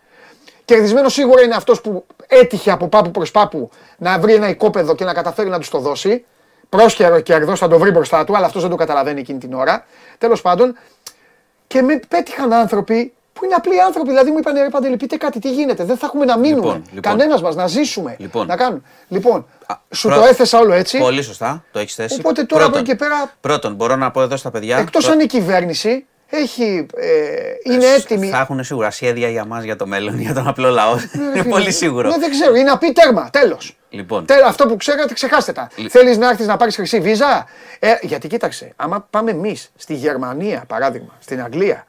Κερδισμένος σίγουρα είναι αυτός που έτυχε από πάπου προς πάπου να βρει ένα οικόπεδο και να καταφέρει να τους το δώσει. Πρόσχερο κέρδο, θα το βρει μπροστά του, αλλά αυτός δεν το καταλαβαίνει εκείνη την ώρα. Τέλος πάντων, και με πέτυχαν άνθρωποι που είναι απλοί άνθρωποι. Δηλαδή μου είπαν ρε Παντελή, πείτε κάτι, τι γίνεται. Δεν θα έχουμε να μείνουμε. Λοιπόν, λοιπόν. Κανένας μας να ζήσουμε. Λοιπόν. Να κάνουμε. Λοιπόν, Α, σου πρω- το έθεσα όλο έτσι. Πολύ σωστά, το έχεις θέσει. Οπότε τώρα από Πρώτον, εκεί και πέρα Πρώτον, μπορώ να πω εδώ στα παιδιά. Εκτός πρω- αν η κυβέρνηση έχει, ε, είναι έτοιμοι. Θα έχουν σίγουρα σχέδια για μας για το μέλλον, για τον απλό λαό. είναι πολύ σίγουρο. Ναι, δεν ξέρω, είναι να πει τέρμα, τέλος. Λοιπόν, Τέλος, αυτό που ξέρατε, ξεχάστε τα. Θέλεις να έρθεις να πάρεις χρυσή βίζα; Ε, γιατί κοίταξε, άμα πάμε εμείς στη Γερμανία, παράδειγμα, στην Αγγλία,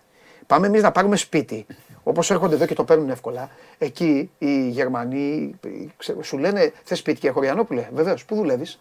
πάμε εμείς να πάρουμε σπίτι, όπως έρχονται εδώ και το παίρνουν εύκολα, εκεί οι Γερμανοί οι- ξέρω, σου λένε θες σπίτι και Χωριανόπουλε. Βεβαίως, πού δουλεύεις,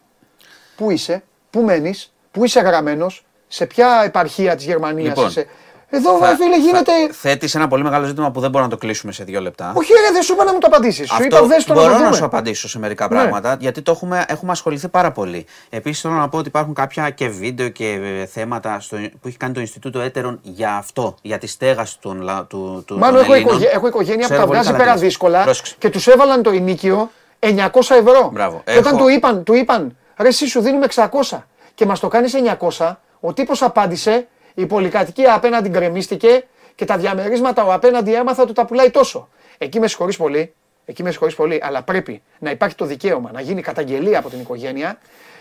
πού είσαι, πού μένεις, πού είσαι γραμμένος, σε ποια επαρχία της Γερμανίας Λοιπόν, είσαι; Εδώ, θα- φίλε, γίνεται. θα- θέτεις ένα πολύ μεγάλο ζήτημα που δεν μπορώ να το κλείσουμε σε δύο λεπτά. Όχι, ρε, δεν σου είπα να μου το απαντήσεις. Σου είπα, Αυτό δες το να μπορώ το να δούμε. σου απαντήσω σε μερικά Ναι. πράγματα, γιατί το έχουμε, έχουμε ασχοληθεί πάρα πολύ. Επίσης, θέλω να πω ότι υπάρχουν κάποια και βίντεο και ε, θέματα στο, που έχει κάνει το Ινστιτούτο Έτερων για αυτό, για τη στέγαση των, λα- του, του, Μάλλον των έχω, Ελλήνων. οικογέ- έχω οικογένεια που Ξέρω τα πολύ βγάζει καλά πέρα τι λες. δύσκολα Πρόσεξε. και τους έβαλαν το ενίκιο 900 ευρώ. Μπράβο. Και όταν Έχω- του είπαν, του είπαν, ρε εσύ σου δίνουμε 600 και μας το κάνεις 900, ο τύπος απάντησε, η πολυκατοικία απέναντι γκρεμίστηκε και τα διαμερίσματα ο απέναντι έμαθα του τα πουλάει τόσο. Εκεί με συγχωρείς πολύ, εκεί με συγχωρείς πολύ, αλλά πρέπει να υπάρχει το δικαίωμα να γίνει καταγγελία από την οικογένεια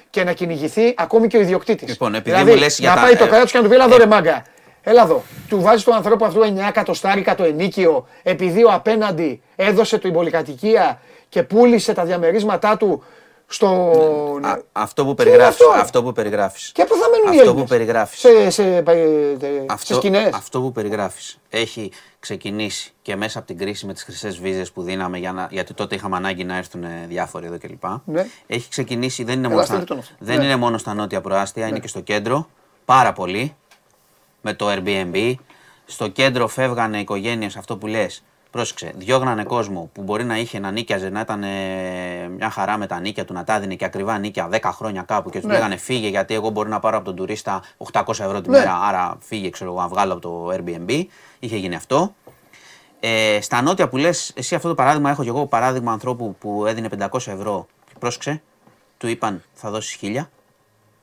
και να κυνηγηθεί ακόμη και ο ιδιοκτήτης. Λοιπόν, επειδή δηλαδή, μου λες για να τα- πάει το ε, κράτος και να του πει: Έλα εδώ, ρε μάγκα. Έλα εδώ. Του βάζει του ανθρώπου αυτού 9 εκατοστάρικα το ενίκιο επειδή ο απέναντι έδωσε την πολυκατοικία και πούλησε τα διαμερίσματά του στο. Α, αυτό που Τι είναι περιγράφεις, αυτό; αυτό που περιγράφεις. Και πού θα μένουν οι Αυτό Έλληνες; που περιγράφεις. Σε, σε, ε, σε Αυτό, σκηνές. αυτό που περιγράφεις έχει ξεκινήσει και μέσα από την κρίση με τις χρυσές βίζες που δίναμε για να, γιατί τότε είχαμε ανάγκη να έρθουν ε, διάφοροι εδώ κλπ. Ναι. Έχει ξεκινήσει, δεν είναι, Έλα, μόνο στα, στείλτε τον αυτό. δεν Ναι. είναι μόνο στα νότια προάστια, είναι και στο κέντρο πάρα πολύ με το Airbnb. Στο κέντρο φεύγανε οικογένειες, αυτό που λες, πρόσεξε, διώγνανε κόσμο που μπορεί να είχε να νίκιαζε, να ήταν ε, μια χαρά με τα νίκια του, να τα δίνει και ακριβά νίκια 10 χρόνια κάπου και τους Ναι. λέγανε φύγε γιατί εγώ μπορώ να πάρω από τον τουρίστα 800 ευρώ τη Ναι. μέρα, άρα φύγε ξέρω εγώ να βγάλω από το Airbnb. Είχε γίνει αυτό. Ε, στα νότια που λες, εσύ αυτό το παράδειγμα, έχω και εγώ παράδειγμα ανθρώπου που έδινε 500 ευρώ και πρόσεξε, του είπαν θα δώσεις 1000,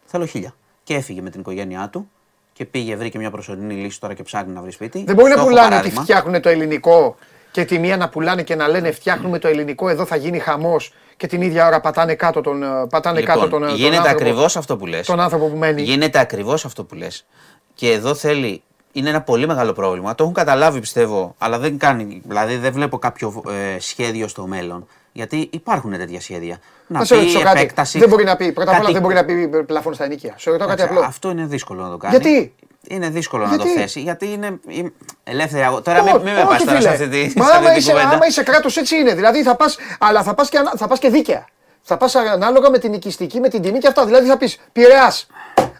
θέλω 1000. Και έφυγε με την οικογένειά του και πήγε, βρήκε μια προσωρινή λύση τώρα και ψάχνει να βρει σπίτι. Δεν μπορεί να Στο έχω πουλάνε ότι παράδειγμα. φτιάχνουν το ελληνικό και τη μία να πουλάνε και να λένε φτιάχνουμε το ελληνικό, εδώ θα γίνει χαμός και την ίδια ώρα πατάνε κάτω τον, ε, πατάνε Λοιπόν, κάτω τον, ε, τον γίνεται άνθρωπο. ακριβώς αυτό που λες. τον άνθρωπο που μένει. Γίνεται ακριβώς αυτό που λες. Και εδώ θέλει, είναι ένα πολύ μεγάλο πρόβλημα. Το έχουν καταλάβει πιστεύω, αλλά δεν κάνει, δηλαδή δεν βλέπω κάποιο ε, σχέδιο στο μέλλον. Γιατί υπάρχουν τέτοια σχέδια. Να Να σε πει ρωτήσω κάτι. επέκταση. Δεν μπορεί να πει, πρώτα απ' όλα κάτι- δεν μπορεί να πει πλαφόν στα ενίκια. Σε ρωτάω κάτι Εντάξει, απλό. Αυτό είναι δύσκολο να το κάνει. Γιατί; Είναι δύσκολο να το Γιατί; θέσει. Γιατί είναι είναι ελεύθερη αγορά. Τώρα μην, Όχι, μην με πας όχι, τώρα σε φίλε. αυτή τη, Μα σε αυτή άμα την είσαι, κουβέντα. άμα είσαι κράτος έτσι είναι. Δηλαδή θα πας, αλλά θα πας και, ανα- θα πας και δίκαια. Θα πας ανάλογα με την οικιστική, με την τιμή και αυτά. Δηλαδή θα πεις Πειραιάς,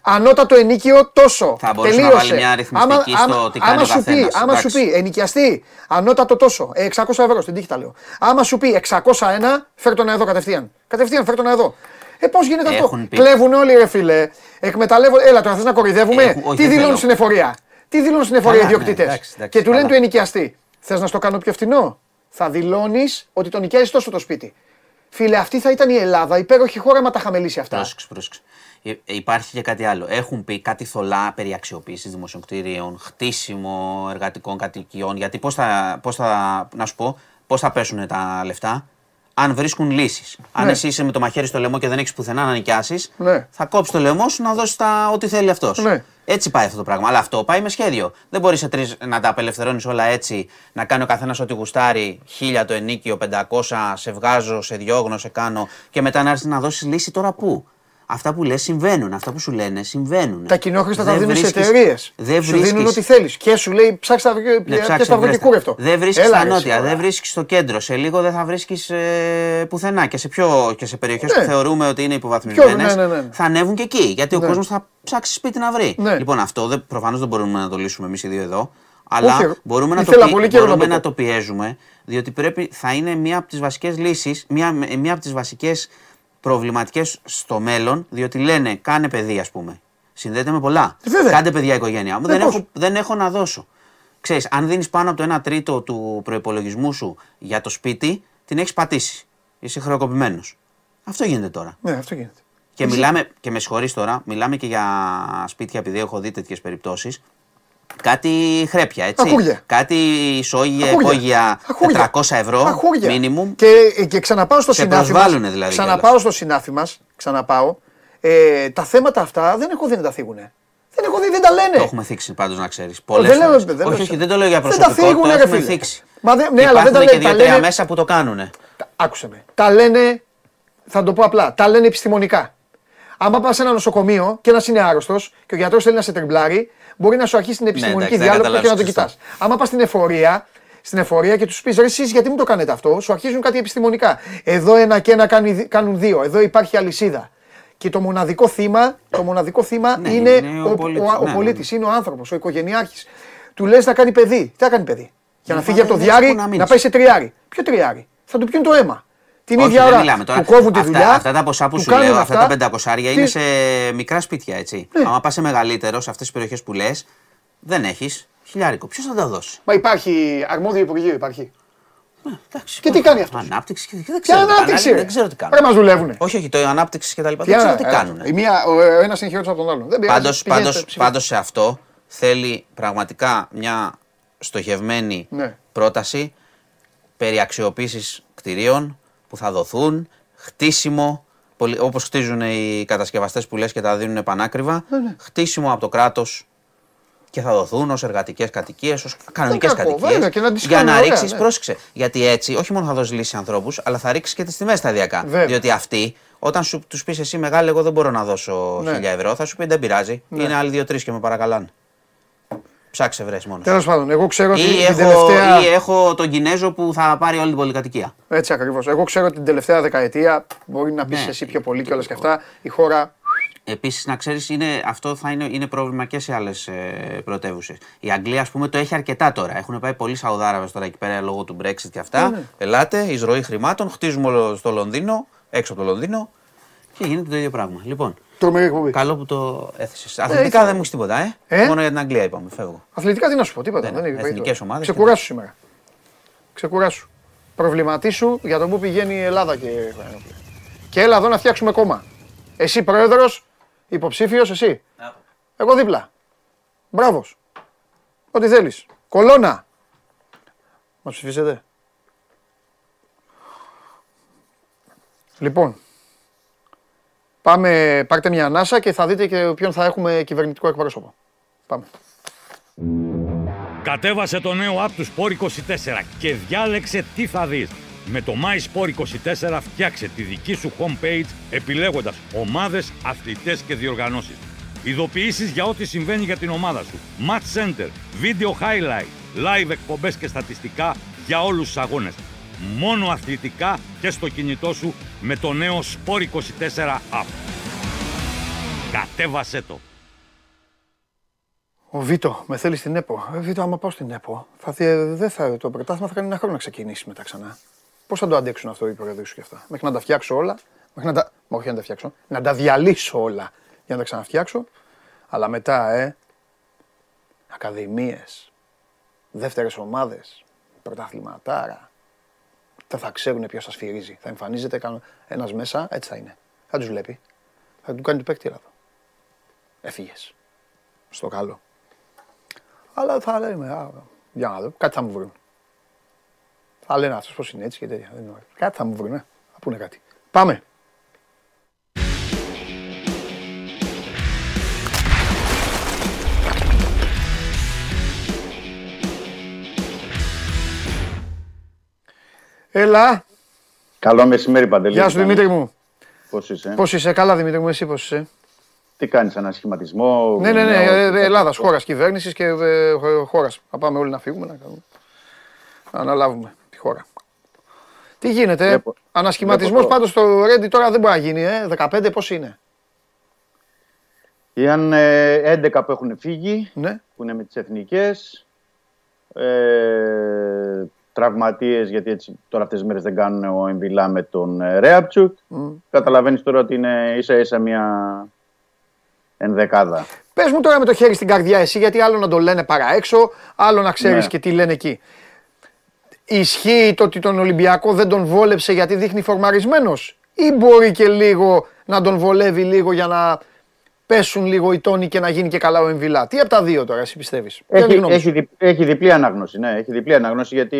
ανώτατο ενίκιο τόσο. Θα μπορούσε να Τελείωσε. βάλει μια αριθμιστική στο τι κάνει άμα ο σου πει, καθένας, άμα σου εντάξει. πει ενοικιαστή, ανώτατο τόσο, ε, 600 ευρώ, στην τύχη τα λέω. Άμα σου πει 601, φέρ τον εδώ κατευθείαν. Κατευθείαν φέρ τον εδώ. Ε, πώς γίνεται αυτό; Έχουν πει. Κλέβουν όλοι, ρε φίλε. Εκμεταλλεύονται. Έλα τώρα, θες να κοροϊδεύουμε; Έχουν- όχι, Τι δεν δηλώνουν θέλω. στην εφορία; Τι δηλώνουν στην εφορία οι Καλά, ναι, ιδιοκτήτες; εντάξει, εντάξει, και του λένε καλά. του ενοικιαστή. Θες να στο κάνω πιο φθηνό. Θα δηλώνεις ότι τον νοικιάζεις τόσο το σπίτι. Φίλε, αυτή θα ήταν η Ελλάδα, υπέροχη χώρα, μα τα είχαμε λύσει αυτά. Πρόσεξε, πρόσεξε. Ε, ε, υπάρχει και κάτι άλλο. Έχουν πει κάτι θολά περί αξιοποίησης δημοσίων κτηρίων, χτίσιμο εργατικών κατοικιών. Γιατί πώς θα, πώς θα, να σου πω, πώς θα πέσουν τα λεφτά, αν βρίσκουν λύσεις. Αν Ναι. εσύ είσαι με το μαχαίρι στο λαιμό και δεν έχεις πουθενά να νοικιάσεις, Ναι. θα κόψεις το λαιμό σου να δώσεις ό,τι θέλει αυτός. Ναι. Έτσι πάει αυτό το πράγμα. Αλλά αυτό πάει με σχέδιο. Δεν μπορεί σε τρεις να τα απελευθερώνεις όλα έτσι, να κάνει ο καθένας ό,τι γουστάρει, χίλια το ενίκιο, 500, σε βγάζω, σε διώγνω, σε κάνω και μετά να έρθεις να δώσεις λύση τώρα πού; Αυτά που λες συμβαίνουν, αυτά που σου λένε συμβαίνουν. Τα κοινόχρηστα τα Δεν δίνουν σε βρίσκεις- εταιρείες. Δεν Σου δίνουν βρίσκεις- ό,τι θέλεις. Και σου λέει ψάξε τα ναι, βρει- ψάξε, και τα βρει και βρέστα. κούρευτο. Δεν βρίσκεις Έλα, στα ρε, νότια, εσύ, δεν βρίσκεις στο κέντρο. Σε λίγο δεν θα βρίσκεις ε, πουθενά και σε, πιο, και σε περιοχές Ναι. που θεωρούμε ότι είναι υποβαθμισμένες. Πιο- ναι, ναι, ναι. Θα ανέβουν και εκεί. Γιατί ο Ναι. κόσμος θα ψάξει σπίτι να βρει. Ναι. Λοιπόν, αυτό προφανώς δεν μπορούμε να το λύσουμε εμείς οι δύο εδώ. Αλλά Όχι, μπορούμε, να το, ήθελα πι- πολύ καιρό να μπορούμε το να πω. το πιέζουμε, διότι πρέπει, θα είναι μία από τις βασικές λύσει, μία, μία από τις βασικές προβληματικές στο μέλλον, διότι λένε κάνε παιδί, ας πούμε. Συνδέεται με πολλά. Ε, βέβαια. Κάντε παιδιά η οικογένειά μου. Ε, δεν, πώς. έχω, δεν έχω να δώσω. Ξέρεις, αν δίνεις πάνω από το 1 τρίτο του προπολογισμού σου για το σπίτι, την έχεις πατήσει. Είσαι χρεοκοπημένος. Αυτό γίνεται τώρα. Ναι, αυτό γίνεται. Και μιλάμε, και με συγχωρείς τώρα, μιλάμε και για σπίτια, επειδή έχω δει τέτοιες περιπτώσεις. Κάτι χρέπια, έτσι. Ακούγια. Κάτι ισόγεια, Ακούγια. υπόγεια Ακούγια. 400 ευρώ, Αχούρια. minimum. Και, και ξαναπάω στο Σε συνάφι μας, προσβάλλουνε δηλαδή Ξαναπάω στο συνάφι μας. Ξαναπάω. Ε, τα θέματα αυτά δεν έχω δει να τα θίγουνε. Δεν έχω δει, δεν τα λένε. Το έχουμε θίξει πάντως να ξέρεις. Πολλές δεν λέω, φορές. δεν λέω Όχι, σε- όχι, δεν το λέω για Δεν τα προσωπικό. θίγουνε, Το ρε έχουμε φίλε. θίξει. Μα δεν- ναι, αλλά δεν Υπάρχουν τα και λένε. Τα δύο-τρία λένε, μέσα που το κάνουνε. Τα- άκουσε με. Τα λένε, θα το πω απλά, τα λένε επιστημονικά. Άμα πας σε ένα νοσοκομείο και ένας είναι άρρωστος και ο γιατρός θέλει να σε τριμπλάρει, μπορεί να σου αρχίσει την επιστημονική Ναι, εντάξει, δεν διάλογο και να το καταλάβεις, κοιτάς. Άμα πας στην εφορία, στην εφορία και τους πεις ρε, εσείς γιατί μου το κάνετε αυτό, σου αρχίζουν κάτι επιστημονικά. Εδώ ένα και ένα κάνει- κάνουν δύο. Εδώ υπάρχει αλυσίδα. Και το μοναδικό θύμα, το μοναδικό θύμα Ναι, είναι, είναι ο ο, πολίτης. ο, ο Ναι, ναι, πολίτης, είναι ο άνθρωπος, ο οικογενειάρχης. Του λες να κάνει παιδί. Τι θα κάνει παιδί; Για να Μα φύγει από το δεν έχεις διάρρη, που να να, μείνεις. πάει σε τριάρι. Ποιο τριάρι. Θα του πιούν το αίμα. Την Όχι, ίδια δεν ώρα μιλάμε τώρα. του κόβουν τη αυτά, δουλειά. Αυτά τα ποσά που του σου κάνουν λέω, αυτά αυτά. τα πεντακοσάρια Τι- είναι σε μικρά σπίτια, έτσι. Ναι. Άμα πας σε μεγαλύτερο, σε αυτές τις περιοχές που λες, δεν έχεις χιλιάρικο. Ποιος θα τα δώσει; Μα υπάρχει αρμόδιο υπουργείο, υπάρχει. Εντάξει, Και τι κάνει αυτός; Ανάπτυξη και δεν Ποια ξέρω. τι κάνουν. ανάπτυξη. Δεν ξέρω τι Ρε κάνουν. μας δουλεύουνε. Όχι, όχι, το ανάπτυξη και τα λοιπά. Τι Δεν ξέρω ανα- τι ε, κάνουν. η μία, ο, ο ένας είναι χειρότερος από τον άλλον. Δεν πειράζει, Πάντως, πηγαίνετε, πάντως, ψηφίστε. πάντως σε αυτό θέλει πραγματικά μια στοχευμένη Ναι. πρόταση περί αξιοποίησης κτηρίων που θα δοθούν, χτίσιμο, πολυ- όπως χτίζουν οι κατασκευαστές που λες και τα δίνουν πανάκριβα, Ναι, χτίσιμο από το κράτος και θα δοθούν ως εργατικές κατοικίες, ως κανονικές κακό, κατοικίες. βέβαια, και να τις για κάνουν να ωραία, ρίξεις, ναι. πρόσεξε, γιατί έτσι όχι μόνο θα δώσεις λύση σε ανθρώπους, αλλά θα ρίξεις και τις τιμές σταδιακά. Βέβαια. Διότι αυτοί, όταν σου τους πεις εσύ μεγάλη, εγώ δεν μπορώ να δώσω Ναι. 1000 ευρώ, θα σου πεις δεν πειράζει. Είναι άλλοι δύο-τρεις και με παρακαλάνε. Ψάξε βρες μόνος. Τέλος πάντων, εγώ ξέρω ότι Ή την έχω, τελευταία... ή έχω τον Κινέζο που θα πάρει όλη την πολυκατοικία. Έτσι ακριβώς. Εγώ ξέρω ότι την τελευταία δεκαετία, μπορεί να πεις Ναι. εσύ πιο πολύ και όλα και αυτά, η χώρα... Επίσης, να ξέρεις, είναι, αυτό θα είναι, είναι πρόβλημα και σε άλλες ε, πρωτεύουσες. Η Αγγλία, ας πούμε, το έχει αρκετά τώρα. Έχουν πάει πολλοί Σαουδάραβες τώρα εκεί πέρα λόγω του Brexit και αυτά. Ναι, ναι. Ελάτε, εισρωή χρημάτων, χτίζουμε όλο στο Λονδίνο, έξω από το Λονδίνο και γίνεται το ίδιο πράγμα. Λοιπόν, Τρομερή εκπομπή. καλό που το έθεσες. Αθλητικά ήθελα. δεν μου έχεις τίποτα, ε; Ε; Μόνο για την Αγγλία είπαμε, φεύγω. Αθλητικά τι να σου πω, τίποτα. Δεν Δεν, είναι. έχει Εθνικές περίπτωση. ομάδες Ξεκουράσου σήμερα. Ξεκουράσου. Προβληματίσου για το πού πηγαίνει η Ελλάδα και. Και έλα εδώ να φτιάξουμε κόμμα. Εσύ πρόεδρος, υποψήφιος, εσύ. Εγώ δίπλα. Μπράβος. Ό,τι θέλεις. Κολόνα. Μα ψηφίσετε. Λοιπόν, πάμε, πάρτε μια ανάσα και θα δείτε και ποιον θα έχουμε κυβερνητικό εκπρόσωπο. Πάμε. Κατέβασε το νέο app του Sport 24 και διάλεξε τι θα δεις. Με το My Sport 24 φτιάξε τη δική σου homepage επιλέγοντας ομάδες, αθλητές και διοργανώσεις. Ειδοποιήσεις για ό,τι συμβαίνει για την ομάδα σου. Match Center, Video Highlight, Live εκπομπές και στατιστικά για όλους τους αγώνες. Μόνο αθλητικά και στο κινητό σου με το νέο Sport 24 app. Κατέβασέ το! Ο Βίτο, με θέλεις στην ΕΠΟ. Ε, Βίτο, άμα πάω στην ΕΠΟ, θα, δι- δεν θα, το πρωτάθλημα θα κάνει ένα χρόνο να ξεκινήσει μετά ξανά. Πώς θα το αντέξουν αυτό οι πρόεδροι σου και αυτά; Μέχρι να τα φτιάξω όλα, μέχρι να τα. Μα όχι να τα φτιάξω, να τα διαλύσω όλα για να τα ξαναφτιάξω. Αλλά μετά, ε. Ακαδημίες, δεύτερες ομάδες, πρωταθληματάρα. Δεν θα ξέρουν ποιος σας φυρίζει. Θα εμφανίζεται ένας μέσα, έτσι θα είναι. Θα τους βλέπει. Θα του κάνει του παίκτη εδώ. Έφυγες. Στο καλό. Αλλά θα λέμε, α, για να δω, κάτι θα μου βρουν. Θα λένε αυτός πώς είναι έτσι και τέτοια. δεν είναι ωραίο. Κάτι θα μου βρουν, ε. θα πούνε κάτι. Πάμε. Έλα, Καλό μεσημέρι, Παντελή. γεια σου Τι κάνεις; Δημήτρη μου. Πώς είσαι; Πώς είσαι, καλά Δημήτρη μου, εσύ πώς είσαι; Τι κάνεις, ανασχηματισμό. Ναι, ναι, ναι, νέο- ε, ε, Ελλάδας, χώρας, κυβέρνησης και ε, χω- χώρας. Θα πάμε όλοι να φύγουμε, να, κάνουμε, να αναλάβουμε τη χώρα. Τι γίνεται, Βλέπω- ανασχηματισμός βλέπω το- πάντως στο Ρέντι τώρα δεν μπορεί να γίνει, ε; 15 πώς είναι; Ήταν ε, 11 που έχουν φύγει, Ναι. που είναι με τις εθνικές. Ε, τραυματίες, γιατί έτσι τώρα αυτές τις μέρες δεν κάνουν ο Εμβιλά με τον ε, Ρέαπτσουκ. Καταλαβαίνεις τώρα ότι είναι ίσα ίσα μια ενδεκάδα. Πες μου τώρα με το χέρι στην καρδιά εσύ, γιατί άλλο να το λένε παρά έξω, άλλο να ξέρεις Ναι. και τι λένε εκεί. Ισχύει το ότι τον Ολυμπιακό δεν τον βόλεψε γιατί δείχνει φορμαρισμένος; Ή μπορεί και λίγο να τον βολεύει λίγο για να πέσουν λίγο οι τόνοι και να γίνει και καλά ο Εμβιλά. Τι από τα δύο τώρα εσύ πιστεύεις; Ποια είναι η Έχει, γνώμη σου; έχει, δι- έχει διπλή ανάγνωση, ναι. Έχει διπλή ανάγνωση γιατί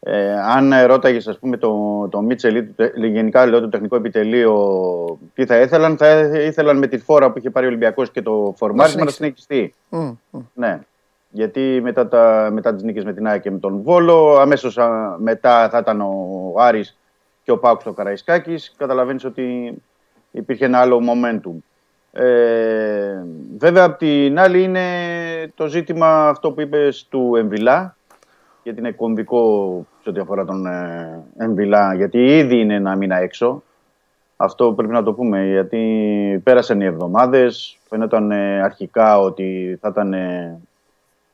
Ε, αν ρώταγες, ας πούμε, το, το Μίτσελ ή το, τε- γενικά λέω το τεχνικό επιτελείο τι θα ήθελαν, θα ήθελαν με τη φόρα που είχε πάρει ο Ολυμπιακός και το φορμάρισμα να συνεχιστεί. Μμ, μμ. Ναι. Γιατί μετά, τα, μετά τις νίκες με την ΑΕΚ και με τον Βόλο, αμέσως α, μετά θα ήταν ο Άρης και ο Πάουκ στο Καραϊσκάκης. Καταλαβαίνεις ότι υπήρχε ένα άλλο momentum. Ε, βέβαια, απ' την άλλη είναι το ζήτημα αυτό που είπες του Εμβιλά, γιατί είναι κομβικό σε ό,τι αφορά τον ε, Εμβιλά, γιατί ήδη είναι ένα μήνα έξω. Αυτό πρέπει να το πούμε, γιατί πέρασαν οι εβδομάδες, φαίνονταν ε, αρχικά ότι θα ήταν ε,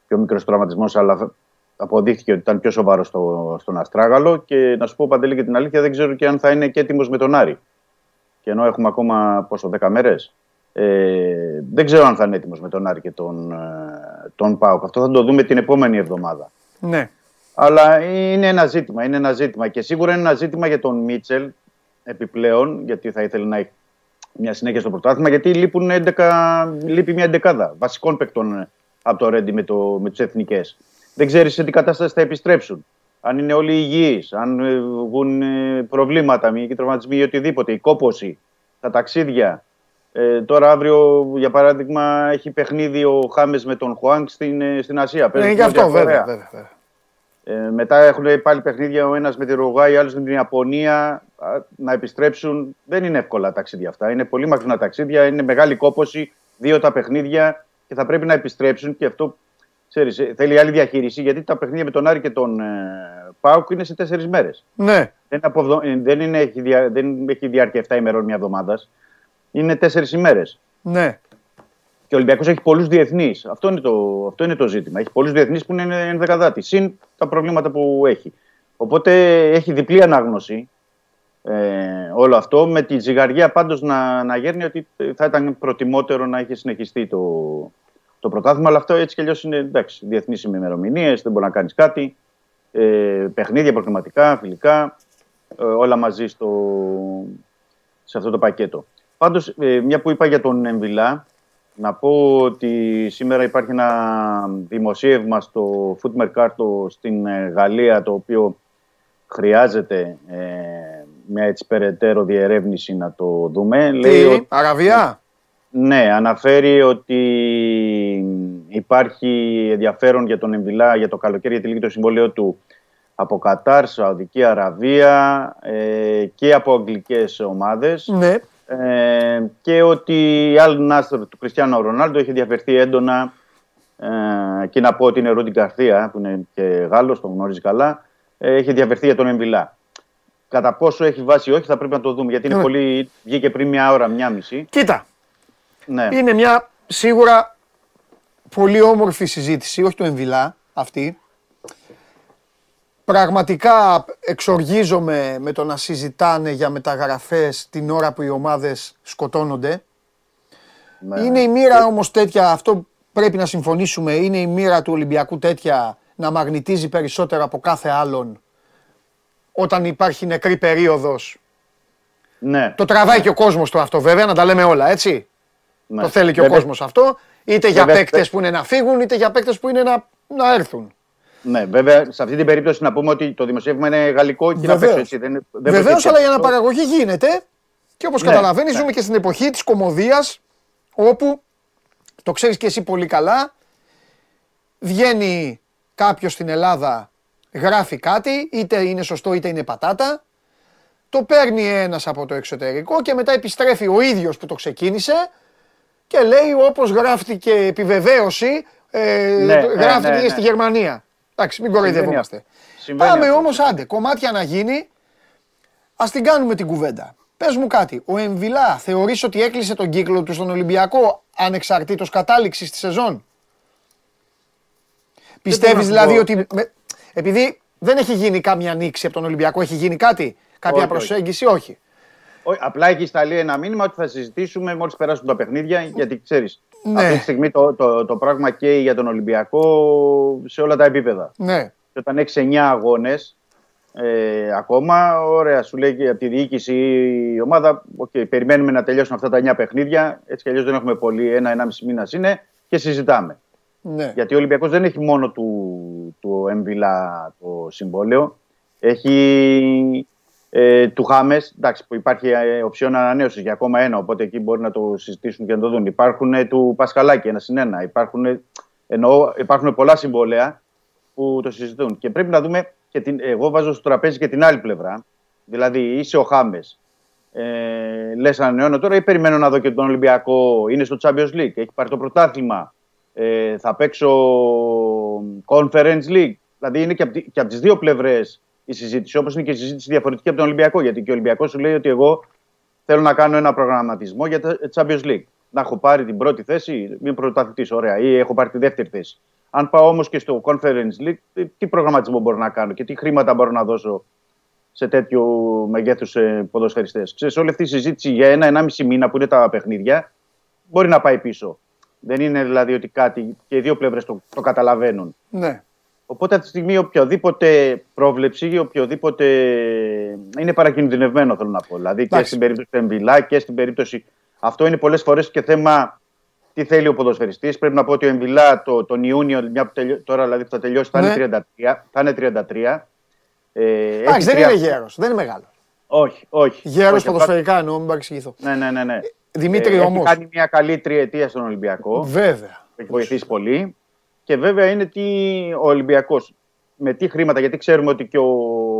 πιο μικρός τραυματισμός, αλλά αποδείχθηκε ότι ήταν πιο σοβαρός στο, στον Αστράγαλο και να σου πω Παντελή και την αλήθεια δεν ξέρω και αν θα είναι και έτοιμος με τον Άρη. Και ενώ έχουμε ακόμα πόσο, 10 μέρες, ε, δεν ξέρω αν θα είναι έτοιμος με τον Άρη και τον, ε, τον ΠΑΟΚ. Αυτό θα το δούμε την επόμενη εβδομάδα. Ναι. Αλλά είναι ένα ζήτημα, είναι ένα ζήτημα. Και σίγουρα είναι ένα ζήτημα για τον Μίτσελ επιπλέον, γιατί θα ήθελε να έχει μια συνέχεια στο πρωτάθλημα, γιατί λείπουν 11, λείπει μια εντεκάδα βασικών παικτών από το Ρέντι με, το, με τις εθνικές. Δεν ξέρεις σε τι κατάσταση θα επιστρέψουν. Αν είναι όλοι υγιείς, αν ε, βγουν ε, προβλήματα, μυϊκοί τραυματισμοί ή οτιδήποτε, η κόποση, τα ταξίδια. Ε, τώρα αύριο, για παράδειγμα, έχει παιχνίδι ο Χάμες με τον Χουάνγκ στην, ε, στην Ασία. Παίζουν Είναι και στην αυτό, Νότια βέβαια. Κορέα. βέβαια, βέβαια. Ε, μετά έχουν πάλι παιχνίδια ο ένας με τη Ρουγάη, ο άλλος με την Ιαπωνία. Α, Να επιστρέψουν. Δεν είναι εύκολα ταξίδια αυτά. Είναι πολύ μακρινά ταξίδια. Είναι μεγάλη κόποση. Δύο τα παιχνίδια και θα πρέπει να επιστρέψουν. Και αυτό ξέρεις, ε, θέλει άλλη διαχείριση γιατί τα παιχνίδια με τον Άρη και τον ε, Πάουκ είναι σε τέσσερις μέρες. Ναι. Δεν, είναι από εβδο- ε, δεν, είναι, έχει, δια, δεν έχει διάρκεια 7 ημερών μια εβδομάδας. Είναι τέσσερις ημέρες. Ναι. Και ο Ολυμπιακός έχει πολλούς διεθνείς. Αυτό, είναι το, αυτό είναι το ζήτημα. Έχει πολλούς διεθνείς που είναι ενδεκαδάτη. Συν τα προβλήματα που έχει. Οπότε έχει διπλή ανάγνωση ε, όλο αυτό. Με τη ζυγαριά πάντως να, να γέρνει ότι θα ήταν προτιμότερο να είχε συνεχιστεί το, το πρωτάθλημα. Αλλά αυτό έτσι κι αλλιώς είναι εντάξει. Διεθνείς ημερομηνίες, δεν μπορεί να κάνεις κάτι. Ε, παιχνίδια, προκριματικά, φιλικά. Ε, όλα μαζί στο, σε αυτό το πακέτο. Πάντως, ε, μια που είπα για τον Εμβιλά, να πω ότι σήμερα υπάρχει ένα δημοσίευμα στο Foot Mercato στην ε, Γαλλία το οποίο χρειάζεται ε, μια έτσι περαιτέρω διερεύνηση να το δούμε. Λέει Τι, ότι- Αραβιά. Ναι, αναφέρει ότι υπάρχει ενδιαφέρον για τον Εμβιλά για το καλοκαίρι για τη λίγη το συμβόλαιο του από Κατάρ, Σαουδική Αραβία ε, και από αγγλικές ομάδες Ναι. ε, και ότι η Al Nasser του Κριστιανό Ρονάλντο έχει διαφερθεί έντονα ε, και να πω ότι είναι ο Ρούντι Γκαρθία που είναι και Γάλλος, τον γνωρίζει καλά, ε, έχει διαφερθεί για τον Εμβιλά. Κατά πόσο έχει βάση ή όχι θα πρέπει να το δούμε γιατί είναι Ναι. πολύ, βγήκε πριν μια ώρα, μια μισή. Κοίτα, Ναι. είναι μια σίγουρα πολύ όμορφη συζήτηση, όχι του Εμβιλά αυτή. Πραγματικά εξοργίζομαι με το να συζητάνε για μεταγραφές την ώρα που οι ομάδες σκοτώνονται. Ναι. Είναι η μοίρα όμως τέτοια, αυτό πρέπει να συμφωνήσουμε, είναι η μοίρα του Ολυμπιακού τέτοια να μαγνητίζει περισσότερο από κάθε άλλον όταν υπάρχει νεκρή περίοδος. Ναι. Το τραβάει και ο κόσμος το αυτό βέβαια, να τα λέμε όλα έτσι. Ναι. Το θέλει και ο Βέβαια- κόσμος αυτό, είτε για Βέβαια, παίκτες θε- που είναι να φύγουν, είτε για παίκτες που είναι να, να έρθουν. Ναι, βέβαια, σε αυτή την περίπτωση να πούμε ότι το δημοσίευμα είναι γαλλικό και είναι απ' Βεβαίως. έξω, έτσι. Δεν, είναι- δεν Βεβαίως, προκύπτει αλλά η αυτό. αναπαραγωγή γίνεται και όπως Ναι, καταλαβαίνεις ναι. ζούμε και στην εποχή της κομμωδίας όπου, το ξέρεις και εσύ πολύ καλά, βγαίνει κάποιος στην Ελλάδα, γράφει κάτι, είτε είναι σωστό είτε είναι πατάτα, το παίρνει ένας από το εξωτερικό και μετά επιστρέφει ο ίδιος που το ξεκίνησε και λέει όπως γράφτηκε επιβεβαίωση, ε, Ναι, το- ναι, γράφτηκε ναι, ναι. στη Γερμανία. Εντάξει, μην κοροϊδευόμαστε. Συμβαίνει Πάμε αυτό. όμως άντε, κομμάτια να γίνει, ας την κάνουμε την κουβέντα. Πες μου κάτι, ο Εμβιλά θεωρείς ότι έκλεισε τον κύκλο του στον Ολυμπιακό ανεξαρτήτως κατάληξης της σεζόν; Πιστεύεις μπορώ να δηλαδή πω. ότι, με- επειδή δεν έχει γίνει κάμια ανοίξη από τον Ολυμπιακό, έχει γίνει κάτι, κάποια Όχι, όχι. προσέγγιση, όχι. Όχι, απλά έχει σταλεί ένα μήνυμα ότι θα συζητήσουμε μόλις περάσουν τα παιχνίδια. Γιατί ξέρεις, Ναι. αυτή τη στιγμή το, το, το πράγμα καίει για τον Ολυμπιακό σε όλα τα επίπεδα. Ναι, Και όταν έχεις 9 αγώνες ε, ακόμα, ωραία, σου λέει και από τη διοίκηση η ομάδα, okay, περιμένουμε να τελειώσουν αυτά τα 9 παιχνίδια. Έτσι κι αλλιώς δεν έχουμε πολύ, ένα-ενάμιση μήνας είναι και συζητάμε. ναι. Γιατί ο Ολυμπιακός δεν έχει μόνο του, του Εμβιλά το συμβόλαιο. Έχει ε, του Χάμες, εντάξει, που υπάρχει ε, οψιόν ανανέωσης για ακόμα ένα, οπότε εκεί μπορεί να το συζητήσουν και να το δουν. Υπάρχουν ε, του Πασχαλάκη, ένα συν ένα. Υπάρχουν, ε, εννοώ, υπάρχουν πολλά συμβόλαια που το συζητούν. Και πρέπει να δούμε, και την, εγώ βάζω στο τραπέζι και την άλλη πλευρά. Δηλαδή, είσαι ο Χάμες. Ε, Λες ανανεώνω τώρα ή περιμένω να δω και τον Ολυμπιακό; Είναι στο Champions League, έχει πάρει το πρωτάθλημα. Ε, θα παίξω Conference League. Δηλαδή είναι και από, και από τις δύο πλευρές η συζήτηση. Όπως είναι και η συζήτηση διαφορετική από τον Ολυμπιακό. Γιατί και ο Ολυμπιακός σου λέει ότι εγώ θέλω να κάνω ένα προγραμματισμό για το Champions League. Να έχω πάρει την πρώτη θέση, είμαι πρωταθλητής, ωραία, ή έχω πάρει τη δεύτερη θέση. Αν πάω όμως και στο Conference League, τι- τι προγραμματισμό μπορώ να κάνω και τι χρήματα μπορώ να δώσω σε τέτοιου μεγέθους ποδοσφαιριστές. Ξέρεις, όλη αυτή η συζήτηση για ένα-ενάμιση μήνα που είναι τα παιχνίδια μπορεί να πάει πίσω. Δεν είναι δηλαδή ότι κάτι και οι δύο πλευρές το, το καταλαβαίνουν. Ναι. Οπότε αυτή τη στιγμή οποιαδήποτε πρόβλεψη ή οποιοδήποτε είναι παρακινδυνευμένο θέλω να πω. Δηλαδή και Εντάξει. στην περίπτωση του Εμβιλά και στην περίπτωση... Αυτό είναι πολλές φορές και θέμα τι θέλει ο ποδοσφαιριστής. Πρέπει να πω ότι ο Εμβιλά το, τον Ιούνιο, μια που τελειώ- τώρα δηλαδή που θα τελειώσει, θα, Ναι. είναι 33. Θα είναι 33. Ε, έχει Εντάξει, δεν τρία- είναι γέρος, δεν είναι μεγάλο. Όχι, όχι. Γέρος όχι, ποδοσφαιρικά εννοώ, μην παρεξηγηθώ. Ναι, ναι, ναι. ναι. Δημήτρη Ε, όμως. Έχει κάνει μια καλή τριετία στον Ολυμπιακό. Βέβαια. Έχει βοηθήσει πολύ. Και βέβαια είναι τι ο Ολυμπιακός. Με τι χρήματα, γιατί ξέρουμε ότι και ο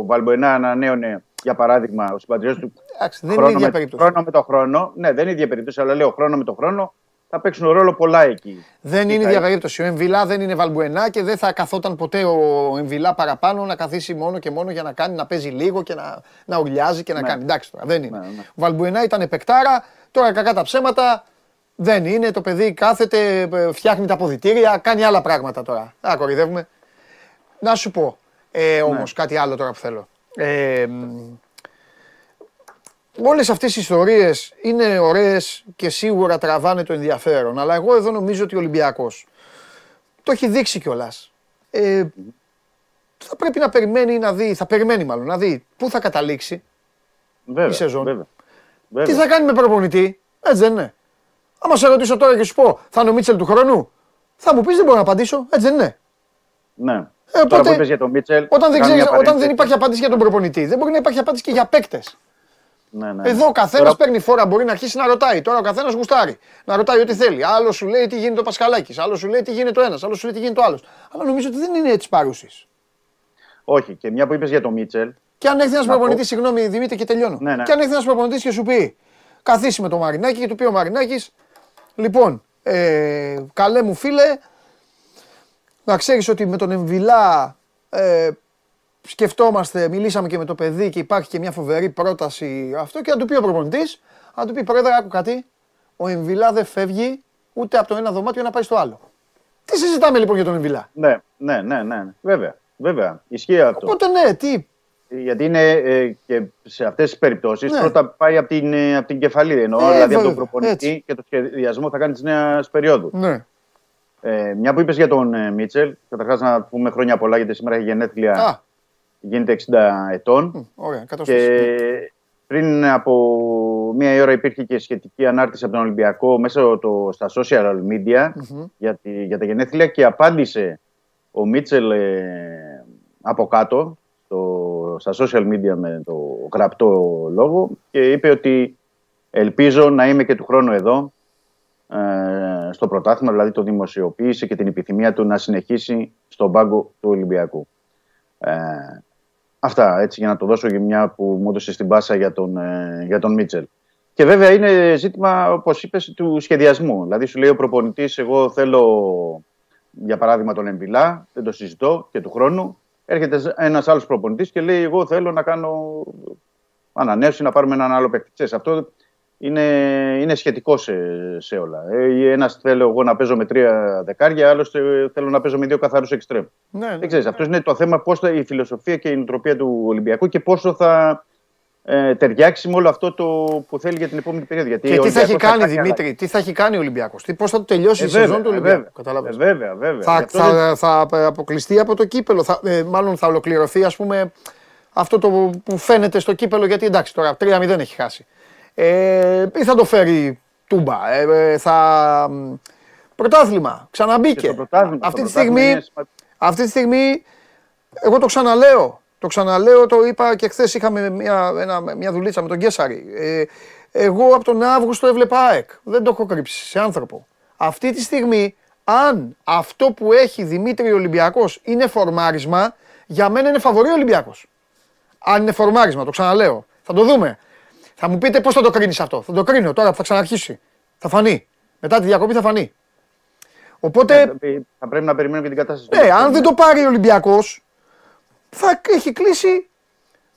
Βαλμποενά ανανέωνε, για παράδειγμα, ο συμπατριώτης του. Εντάξει, δεν είναι η ίδια με, περίπτωση. χρόνο με το χρόνο. Ναι, δεν είναι η ίδια περίπτωση, αλλά λέω χρόνο με το χρόνο θα παίξουν ρόλο πολλά εκεί. Δεν είναι η θα ίδια είναι. περίπτωση. Ο Εμβιλά δεν είναι Βαλμπουενά και δεν θα καθόταν ποτέ ο Εμβιλά παραπάνω να καθίσει μόνο και μόνο για να κάνει να παίζει λίγο και να, να ουρλιάζει και να Ναι. κάνει. Εντάξει τώρα, δεν είναι. Ναι, ναι. Ο Βαλμπουενά ήταν παικτάρα, τώρα κακά τα ψέματα. Δεν είναι, το παιδί κάθεται, ε, φτιάχνει τα αποδητήρια, κάνει άλλα πράγματα τώρα. Α, κορυδεύουμε. Να σου πω ε, όμως κάτι άλλο τώρα που θέλω. Ε, μ, όλες αυτές οι ιστορίες είναι ωραίες και σίγουρα τραβάνε το ενδιαφέρον. Αλλά εγώ εδώ νομίζω ότι ο Ολυμπιακός το έχει δείξει κιόλας. Ε, θα πρέπει να περιμένει να δει, θα περιμένει μάλλον να δει πού θα καταλήξει, Βέβαια. Η σεζόν. Βέβαια. τι βέβαια. θα κάνει με προπονητή. Έτσι δεν είναι. Άμα σε ρωτήσω τώρα και σου πω, θα είναι ο Μίτσελ του χρόνου, θα μου πεις δεν μπορώ να απαντήσω. Έτσι δεν είναι. Ναι. Ε, Τώρα οπότε, που είπες για τον Μίτσελ. όταν, δεν κάνω ξέρεις, μια όταν δεν παρένθεση. υπάρχει απάντηση για τον προπονητή, δεν μπορεί να υπάρχει απάντηση και για παίκτες. Ναι, ναι. Εδώ ο καθένας Τώρα- παίρνει φόρα, μπορεί να αρχίσει να ρωτάει. Τώρα ο καθένας γουστάρει. Να ρωτάει ό,τι θέλει. Άλλο σου λέει τι γίνεται ο Πασχαλάκης, άλλο σου λέει τι γίνεται ο ένας, άλλο σου λέει τι γίνεται ο άλλος. Αλλά νομίζω ότι δεν είναι έτσι παρούσης. Όχι, και μια που είπες για τον Μίτσελ. Και αν έρθει ένας Να πω- προπονητή, συγγνώμη Δημήτρη και τελειώνω. Ναι, ναι. Και αν έρθει ένας προπονητής και σου πει, καθίσει με το Μαρινάκι και του πει ο Μαρινάκης, λοιπόν, ε, καλέ μου φίλε, να ξέρεις ότι με τον Εμβιλά ε, σκεφτόμαστε, μιλήσαμε και με το παιδί και υπάρχει και μια φοβερή πρόταση αυτό και να του πει ο προπονητής, να του πει πρόεδρε, άκου κάτι, ο Εμβιλά δεν φεύγει ούτε από το ένα δωμάτιο να πάει στο άλλο. Τι συζητάμε λοιπόν για τον Εμβιλά; Ναι, ναι, ναι, ναι. Βέβαια. Βέβαια. Ισχύει αυτό. Οπότε ναι, τι, Γιατί είναι ε, και σε αυτές τις περιπτώσεις Ναι. πρώτα πάει από την, ε, απ' την κεφαλή. Εννοώ, Ε, δηλαδή από τον βέβαια, προπονητή έτσι. και το σχεδιασμό θα κάνει τη νέα περίοδους. ναι. Ε, μια που είπες για τον ε, Μίτσελ, καταρχάς να πούμε χρόνια πολλά γιατί σήμερα έχει γενέθλια, Α, γίνεται 60 ετών. ωραία, κατάσταση. Και πριν από μία ώρα υπήρχε και σχετική ανάρτηση από τον Ολυμπιακό μέσα το, στα social media για, τη, για τα γενέθλια και απάντησε ο Μίτσελ ε, από κάτω στο, στα social media με το γραπτό λόγο και είπε ότι ελπίζω να είμαι και του χρόνου εδώ ε, στο πρωτάθλημα, δηλαδή το δημοσιοποίησε και την επιθυμία του να συνεχίσει στον πάγκο του Ολυμπιακού. Ε, αυτά, έτσι για να το δώσω για μια που μου έδωσε στην πάσα για τον, ε, για τον Μίτσελ. Και βέβαια είναι ζήτημα, όπως είπες, του σχεδιασμού. Δηλαδή, σου λέει ο προπονητής, εγώ θέλω, για παράδειγμα, τον Εμβιλά, δεν το συζητώ και του χρόνου. Έρχεται ένας άλλος προπονητής και λέει: Εγώ θέλω να κάνω ανανέωση, να πάρουμε έναν άλλο παίκτη. Ξέρεις, αυτό είναι, είναι σχετικό σε, σε όλα. Ε, ένας θέλω εγώ να παίζω με τρία δεκάρια, άλλος θέλω να παίζω με δύο καθαρούς εξτρέμ. Ναι, ναι. Δεν ξέρεις, αυτό είναι το θέμα, πώς θα, η φιλοσοφία και η νοοτροπία του Ολυμπιακού και πόσο θα ε, ταιριάξει με όλο αυτό το που θέλει για την επόμενη περίοδο. Γιατί Και ο τι θα έχει Ολυμπιακός κάνει, κάνει Δημήτρη, τι θα έχει κάνει ο Ολυμπιακός, πώς θα του τελειώσει Ε, η σεζόν βέβαια, του ε, Ολυμπιακού. βέβαια. Κατάλαβες. Ε, βέβαια, βέβαια. Θα, Γι' αυτό δεν- θα, θα αποκλειστεί από το κύπελο. Θα, ε, μάλλον θα ολοκληρωθεί, ας πούμε, αυτό το που φαίνεται στο κύπελο. Γιατί εντάξει, τώρα 3-0 έχει χάσει. Ε, ή θα το φέρει τούμπα. Ε, ε, θα. μ, Πρωτάθλημα, και ξαναμπήκε. στο πρωτάθλημα, Αυτή στο τη πρωτάθλημα στιγμή, είναι σημαντικό. αυτή τη στιγμή, εγώ το ξαναλέω, Το ξαναλέω, το είπα και χθες είχαμε μια, ένα, μια δουλίτσα με τον Κέσσαρη. Ε, εγώ από τον Αύγουστο έβλεπα ΑΕΚ. Δεν το έχω κρύψει σε άνθρωπο. Αυτή τη στιγμή, αν αυτό που έχει Δημήτρη Ολυμπιακός είναι φορμάρισμα, για μένα είναι φαβορή Ολυμπιακός. Αν είναι φορμάρισμα, το ξαναλέω. Θα το δούμε. Θα μου πείτε πώς θα το κρίνεις αυτό. Θα το κρίνω τώρα που θα ξαναρχίσει. Θα φανεί. Μετά τη διακοπή θα φανεί. Οπότε, Θα πρέπει να περιμένουμε και την κατάσταση. ναι, αν δεν το πάρει ο Ολυμπιακός, θα έχει κλείσει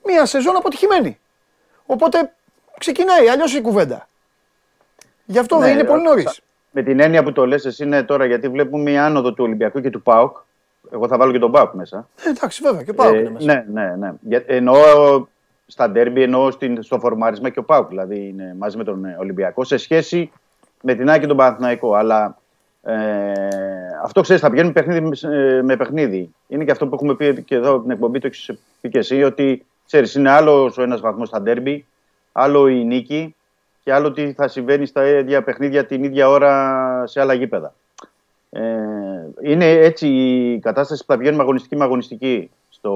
μία σεζόν αποτυχημένη. Οπότε ξεκινάει αλλιώς η κουβέντα. Γι' αυτό δεν Ναι, είναι πολύ νωρίς. Με την έννοια που το λες εσύ είναι τώρα γιατί βλέπουμε μια άνοδο του Ολυμπιακού και του ΠΑΟΚ. Εγώ θα βάλω και τον ΠΑΟΚ μέσα. εντάξει, βέβαια και πάω Ε, είναι μέσα. ναι, ναι, ναι. Για, εννοώ στα ντέρμπι, εννοώ στην, στο φορμάρισμα και ο ΠΑΟΚ. Δηλαδή είναι μαζί με τον ε, Ολυμπιακό σε σχέση με την Άκη και τον Παναθηναϊκό. Αλλά ε, αυτό ξέρεις, θα πηγαίνουμε παιχνίδι με, ε, με παιχνίδι. Είναι και αυτό που έχουμε πει και εδώ από την εκπομπή, το έχεις πει και εσύ, ότι ξέρεις, είναι άλλος ο ένας βαθμός στα ντέρμπι, άλλο η νίκη και άλλο τι θα συμβαίνει στα ίδια παιχνίδια την ίδια ώρα σε άλλα γήπεδα. Ε, είναι έτσι η κατάσταση που θα βγαίνουμε αγωνιστική με αγωνιστική στο,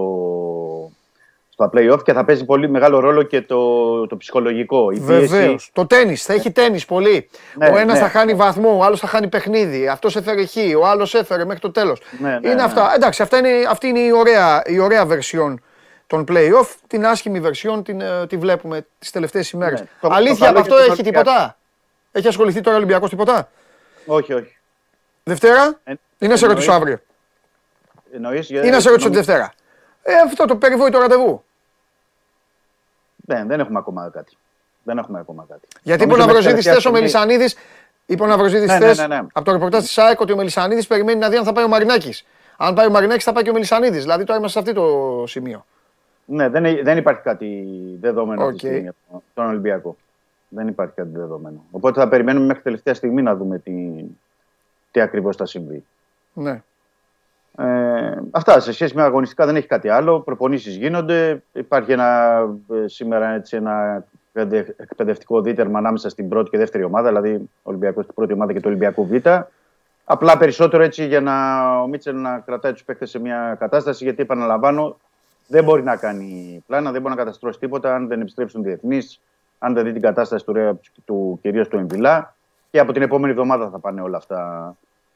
στα play-off και θα παίζει πολύ μεγάλο ρόλο και το, το ψυχολογικό. Η πίεση- Βεβαίως. Το τέννη, θα έχει τέννη πολύ. Ναι, ο ένας ναι, θα χάνει ναι. βαθμό, ο άλλος θα χάνει παιχνίδι. Αυτός έφερε χ, ο άλλος έφερε μέχρι το τέλος. Ναι, ναι, είναι ναι. αυτά. Εντάξει, αυτά είναι, αυτή είναι η ωραία, η ωραία version των play-off. Την άσχημη version την, ε, τη βλέπουμε τις τελευταίες ημέρες. Ναι. Το- Αλήθεια το καλό από αυτό και το έχει Ολυμπιακό. τίποτα; Έχει ασχοληθεί τώρα ο Ολυμπιακός τίποτα; Όχι, όχι. Δευτέρα; Ε, ή να σε ρωτήσω εννοείς- αύριο. Εννοείς, για- Ή να σε ρωτήσω τη νομίζω- Δευτέρα. Ε, αυτό το περιβόητο ραντεβού. Ναι, δεν έχουμε ακόμα κάτι. Δεν έχουμε ακόμα κάτι. Γιατί είπε ο Νομίζω μέχρι Ναυροζίδη τελευταία χθε ο στιγμή- Μελισανίδη. Είπε ο Ναυροζίδη Ναι, χθε ναι, ναι, ναι. από το ρεπορτάζ της ΑΕΚ ότι ο Μελισανίδης περιμένει να δει αν θα πάει ο Μαρινάκης. Αν πάει ο Μαρινάκης θα πάει και ο Μελισανίδης. Δηλαδή τώρα είμαστε σε αυτό το σημείο. Ναι, δεν, δεν υπάρχει κάτι δεδομένο αυτή τη Οκ. στιγμή από τον Ολυμπιακό. Δεν υπάρχει κάτι δεδομένο. Οπότε θα περιμένουμε μέχρι τελευταία στιγμή να δούμε τι, τι ακριβώς θα συμβεί. Ναι. Ε, αυτά σε σχέση με αγωνιστικά δεν έχει κάτι άλλο. Προπονήσεις γίνονται. Υπάρχει ένα, ε, σήμερα έτσι, ένα εκπαιδε- εκπαιδευτικό δίτερμα ανάμεσα στην πρώτη και δεύτερη ομάδα, δηλαδή ο Ολυμπιακός στην πρώτη ομάδα και το Ολυμπιακό Β. Απλά περισσότερο έτσι για να ο Μίτσελ να κρατάει τους παίκτες σε μια κατάσταση, γιατί επαναλαμβάνω, δεν μπορεί να κάνει πλάνα, δεν μπορεί να καταστρώσει τίποτα αν δεν επιστρέψουν διεθνεί, αν δεν δει την κατάσταση του, Ρέα- του κυρίως του Εμβιλά. Και από την επόμενη εβδομάδα θα πάνε όλα αυτά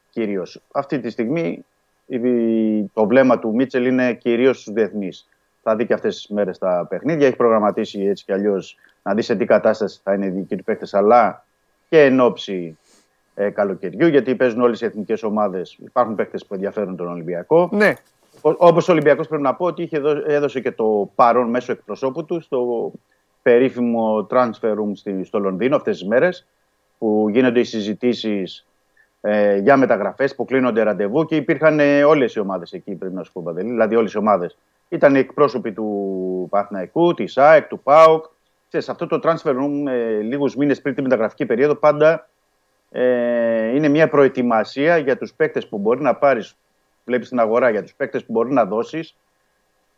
κυρίως. Αυτή τη στιγμή η- το βλέμμα του Μίτσελ είναι κυρίως στους διεθνείς. Θα δει και αυτές τις μέρες τα παιχνίδια. Έχει προγραμματίσει έτσι κι αλλιώς να δει σε τι κατάσταση θα είναι οι δικοί του παίκτες, αλλά και εν ώψη ε, καλοκαιριού, γιατί παίζουν όλες οι εθνικές ομάδες. Υπάρχουν παίκτες που ενδιαφέρουν τον Ολυμπιακό. Ναι. Όπως ο Ολυμπιακός πρέπει να πω ότι είχε δώ- έδωσε και το παρόν μέσω εκπροσώπου του στο περίφημο transfer room στη- στο Λονδίνο αυτές τις μέρες, που γίνονται οι συζητήσεις ε, για μεταγραφές, που κλείνονται ραντεβού και υπήρχαν ε, όλες οι ομάδες εκεί, πρέπει να σου πω Παντελή. Δηλαδή, όλες οι ομάδες. Ήταν οι εκπρόσωποι του Παθναϊκού, της ΑΕΚ, του ΠΑΟΚ. Ξέρεις, αυτό το transfer room ε, λίγους μήνες πριν τη μεταγραφική περίοδο πάντα ε, είναι μια προετοιμασία για τους παίκτες που μπορεί να πάρεις, βλέπεις την αγορά, για τους παίκτες που μπορεί να δώσεις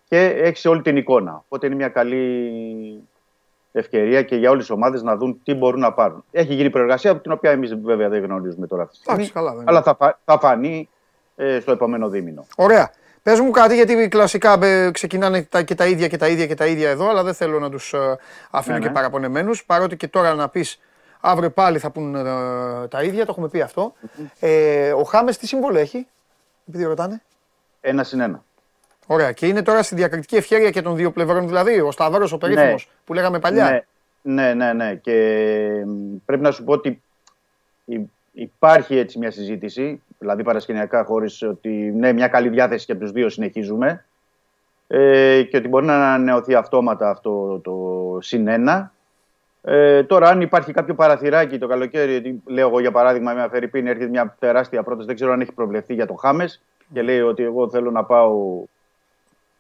και έχεις όλη την εικόνα. Οπότε είναι μια καλή ευκαιρία και για όλες τις ομάδες να δουν τι μπορούν να πάρουν. Έχει γίνει προεργασία, από την οποία εμείς βέβαια δεν γνωρίζουμε τώρα αυτή τη στιγμή, Εντάξει, καλά, δεν αλλά θα, φα- θα φανεί ε, στο επόμενο δίμηνο. Ωραία. Πες μου κάτι, γιατί κλασικά ε, ξεκινάνε τα, και τα ίδια και τα ίδια και τα ίδια εδώ, αλλά δεν θέλω να τους αφήνω Ναι, και ναι. παραπονεμένους. Παρότι και τώρα να πεις αύριο πάλι θα πούν ε, τα ίδια, το έχουμε πει αυτό. Ε, ο Χάμες τι σύμβολο έχει, επειδή ρωτάνε; Ένα συν ένα. Ωραία. Και είναι τώρα στη διακριτική ευχέρεια και των δύο πλευρών, δηλαδή ο Σταύρος, ο περίφημος που λέγαμε παλιά. Ναι, ναι, ναι, ναι. Και μ, πρέπει να σου πω ότι υ- υπάρχει έτσι μια συζήτηση, δηλαδή παρασκηνιακά, χωρίς ότι ναι, μια καλή διάθεση και από τους δύο συνεχίζουμε ε, και ότι μπορεί να ανανεωθεί αυτόματα αυτό το συν ένα. Ε, τώρα, αν υπάρχει κάποιο παραθυράκι το καλοκαίρι, γιατί λέω εγώ για παράδειγμα, με Φερρυπίν έρχεται μια τεράστια πρόταση, δεν ξέρω αν έχει προβλεφθεί για το Χάμες και λέει ότι εγώ θέλω να πάω.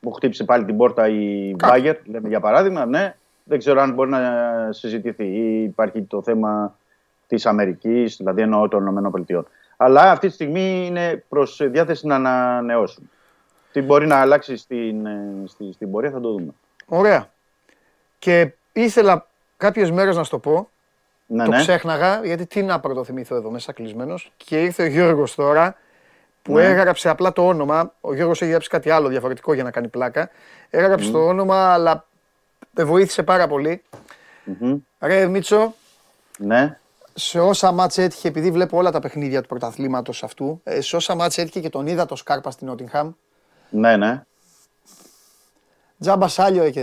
Μου χτύπησε πάλι την πόρτα η Μπάγκερ, λέμε για παράδειγμα, ναι. Δεν ξέρω αν μπορεί να συζητηθεί ή υπάρχει το θέμα της Αμερικής, δηλαδή εννοώ των ΗΠΑ. Αλλά αυτή τη στιγμή είναι προς διάθεση να ανανεώσουν. Τι μπορεί να αλλάξει στην, ε, στη, στην πορεία θα το δούμε. Ωραία. Και ήθελα κάποιες μέρες να σου το πω. Ναι, το ναι. ξέχναγα, γιατί τι να πρωτοθυμηθώ εδώ μέσα κλεισμένος. Και ήρθε ο Γιώργος τώρα. Που Ναι. έγραψε απλά το όνομα. Ο Γιώργος έχει γράψει κάτι άλλο διαφορετικό για να κάνει πλάκα. Έγραψε το όνομα, αλλά με βοήθησε πάρα πολύ. Μμμ. Ρε Μίτσο, Ναι. σε όσα μάτς έτυχε, επειδή βλέπω όλα τα παιχνίδια του πρωταθλήματος αυτού, ε, σε όσα μάτς έτυχε και τον είδα το Σκάρπα στην Νότιγχαμ, Ναι, ναι. Τζάμπα σάλιο και...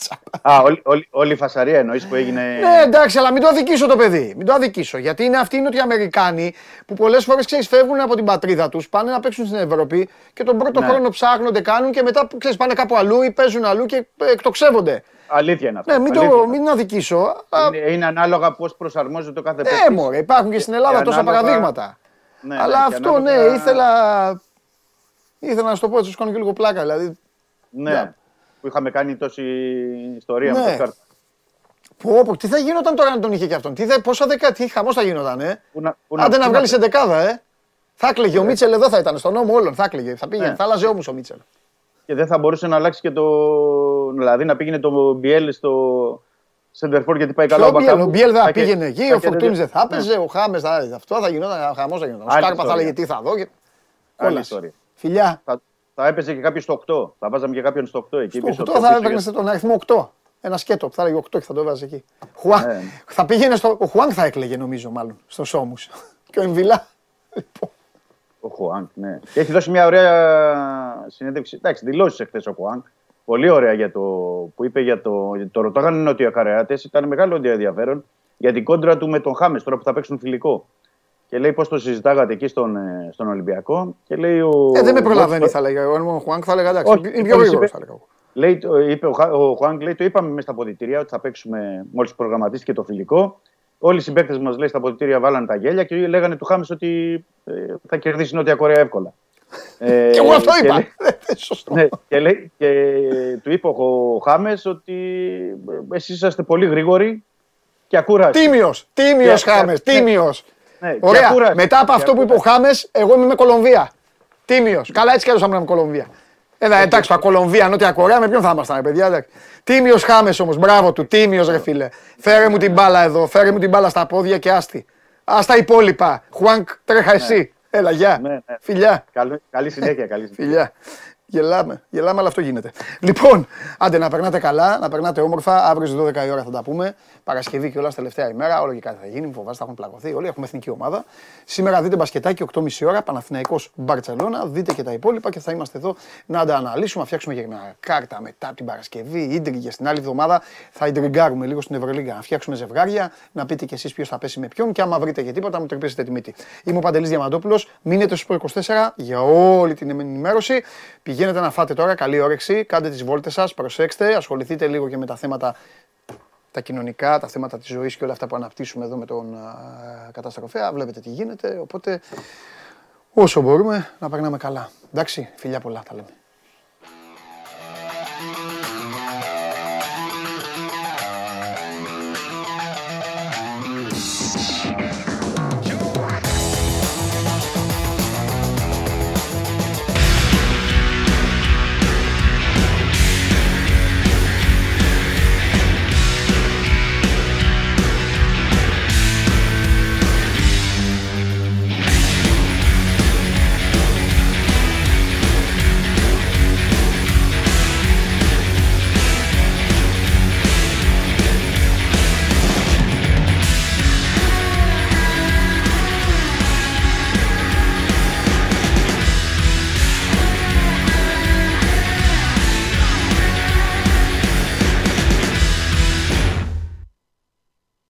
Τζάμπα. Α, όλη, όλη, όλη η φασαρία εννοείς που έγινε. Ναι, εντάξει, αλλά μην το αδικήσω το παιδί. Μην το αδικήσω. Γιατί είναι αυτοί οι Νοτιοαμερικάνοι που πολλές φορές ξέρεις φεύγουν από την πατρίδα τους, πάνε να παίξουν στην Ευρώπη και τον πρώτο Ναι. χρόνο ψάχνονται, κάνουν και μετά ξέρεις, πάνε κάπου αλλού ή παίζουν αλλού και ε, εκτοξεύονται. Αλήθεια είναι αυτό. Ναι, μην, αλήθεια. το, μην αδικήσω. Α, Είναι, είναι ανάλογα πώς προσαρμόζεται το κάθε Ναι, παίκτης. μωρέ, υπάρχουν και στην Ελλάδα Και τόσα ανάλογα- παραδείγματα. Ναι, Αλλά ναι, και αυτό ναι, ανάλογα- ήθελα. Ήθελα να σου το πω, έτσι σου κάνω και λίγο πλάκα. Δηλαδή, Ναι. Ναι. Που είχαμε κάνει τόση ιστορία Ναι. με το Σκάρπα. πω, πω, τι θα γινόταν τώρα αν τον είχε και αυτόν; Τι θα, πόσα δεκα, τι χαμός θα γινόταν, ε; Πού να- πού Άντε να πού βγάλεις σε δεκάδα, ε; Θα έκλαιγε ο Μίτσελ εδώ θα ήταν, στον νόμο όλων. Θα έκλαιγε, θα πήγαινε, Ναι. θα άλλαζε όμως ο Μίτσελ. Και δεν θα μπορούσε να αλλάξει και το. Δηλαδή να πήγαινε το Μπιέλ στο Σεντερφόρ γιατί πάει καλά Ποιο Μπιέλ, ο Μπιέλ δεν θα και- πήγαινε εκεί, θα ο και- Φορτούνης δεν θα Ναι. έπαιζε, ο Χάμες θα. Αυτό θα γινόταν, χαμός θα γινόταν. Ο Άλλη Σκάρπα θα ιστορία. έλεγε τι θα δω. και- Άλλη Κόλαση. ιστορία. Φιλιά. Θα, θα έπαιζε και κάποιος στο 8. Θα βάζαμε και κάποιον στο 8 εκεί Στο πίσω. 8 το θα πίσω έπαιρνε για- τον αριθμό 8. Ένα σκέτο που θα έλεγε 8 και θα το έβαζε εκεί. Χουά. Ναι. Θα πήγαινε στο. Ο Χουάνγκ θα έκλαιγε νομίζω μάλλον στου ώμου. και ο Εμβιλά. Λοιπόν, Ο Χουάνκ, ναι. Και έχει δώσει μια ωραία συνέντευξη. Εντάξει, δηλώσεις εχθές ο Χουάνκ. Πολύ ωραία για το που είπε για το. γιατί Το ρωτάγανε οι Νοτιοκαρεάτες. Ήταν μεγάλο ενδιαφέρον για την κόντρα του με τον Χάμες τώρα που θα παίξουν φιλικό. Και λέει πώς το συζητάγατε εκεί στον, ε, στον Ολυμπιακό. Και λέει ο. Ε, δεν με προλαβαίνει, ο- θα έλεγα. Εγώ ο Χουάνγκ θα έλεγα εντάξει. Όχι, Είναι πιο μόλις γρήγορος, είπε- θα έλεγα. εγώ. Λέει, το- είπε ο, Χα- ο Χουάνκ, λέει, το είπαμε μέσα στα αποδητήρια ότι θα παίξουμε μόλις προγραμματίστηκε το φιλικό. Όλοι οι συμπαίκτες μας λέει στα αποδητήρια βάλανε τα γέλια και λέγανε του Χάμε ότι ε, θα κερδίσει η Νότια Κορέα εύκολα. Ε, Και εγώ αυτό και είπα. λέει- Ε, Σωστό. ναι, και, λέει, και του είπε ο Χάμε ότι εσείς είσαστε πολύ γρήγοροι και ακούραστοι. Τίμιος, τίμιος Και- Χάμε, ναι. τίμιος. Ναι, και Ωραία. ακούραστοι. Μετά από Και αυτό που είπε ο ακούραστοι. Χάμες, εγώ είμαι με Κολομβία. Τίμιος. Καλά, έτσι κι αλλιώς θα ήμουν με Κολομβία. Έλα, εντάξει, τα Κολομβία, Νότια Κορέα, με ποιον θα ήμασταν, ρε παιδιά. Τίμιος Χάμες όμως, μπράβο του, τίμιος ρε φίλε. Φέρε μου την μπάλα εδώ, φέρε μου την μπάλα στα πόδια και άστη. Α τα υπόλοιπα. Χουάνκ, τρέχα εσύ. Έλα, γεια. Ναι, ναι. Φιλιά. Καλή, καλή συνέχεια. Καλή συνέχεια. Φιλιά. Γελάμε, γελάμε, αλλά αυτό γίνεται. Λοιπόν, άντε να περνάτε καλά, να περνάτε όμορφα. Αύριο στις 12 η ώρα θα τα πούμε. Παρασκευή και όλα τελευταία ημέρα. Όλο και κάτι θα γίνει. Μην φοβάστε, θα έχουν πλακωθεί. Όλοι έχουμε εθνική ομάδα. Σήμερα δείτε μπασκετάκι 8.30 ώρα. Παναθηναϊκός Μπαρσελόνα. Δείτε και τα υπόλοιπα και θα είμαστε εδώ να τα αναλύσουμε. Να φτιάξουμε και μια κάρτα μετά από την Παρασκευή. Ίντριγκε την άλλη εβδομάδα. Θα ιντριγκάρουμε λίγο στην Ευρωλίγκα. Να φτιάξουμε ζευγάρια. Να πείτε κι εσείς ποιος θα πέσει με ποιον. Και άμα βρείτε και τίποτα, μου τρυπήσετε τη μύτη. Είμαι ο Παντελής Διαμαντόπουλος. Μείνετε στο 24 για όλη την ενημέρωση. Πηγαίνετε να φάτε τώρα, καλή όρεξη, κάντε τις βόλτες σας, προσέξτε, ασχοληθείτε λίγο και με τα θέματα τα κοινωνικά, τα θέματα της ζωής και όλα αυτά που αναπτύσσουμε εδώ με τον α, καταστροφέα. Βλέπετε τι γίνεται, οπότε όσο μπορούμε να περνάμε καλά. Εντάξει, φιλιά πολλά, τα λέμε.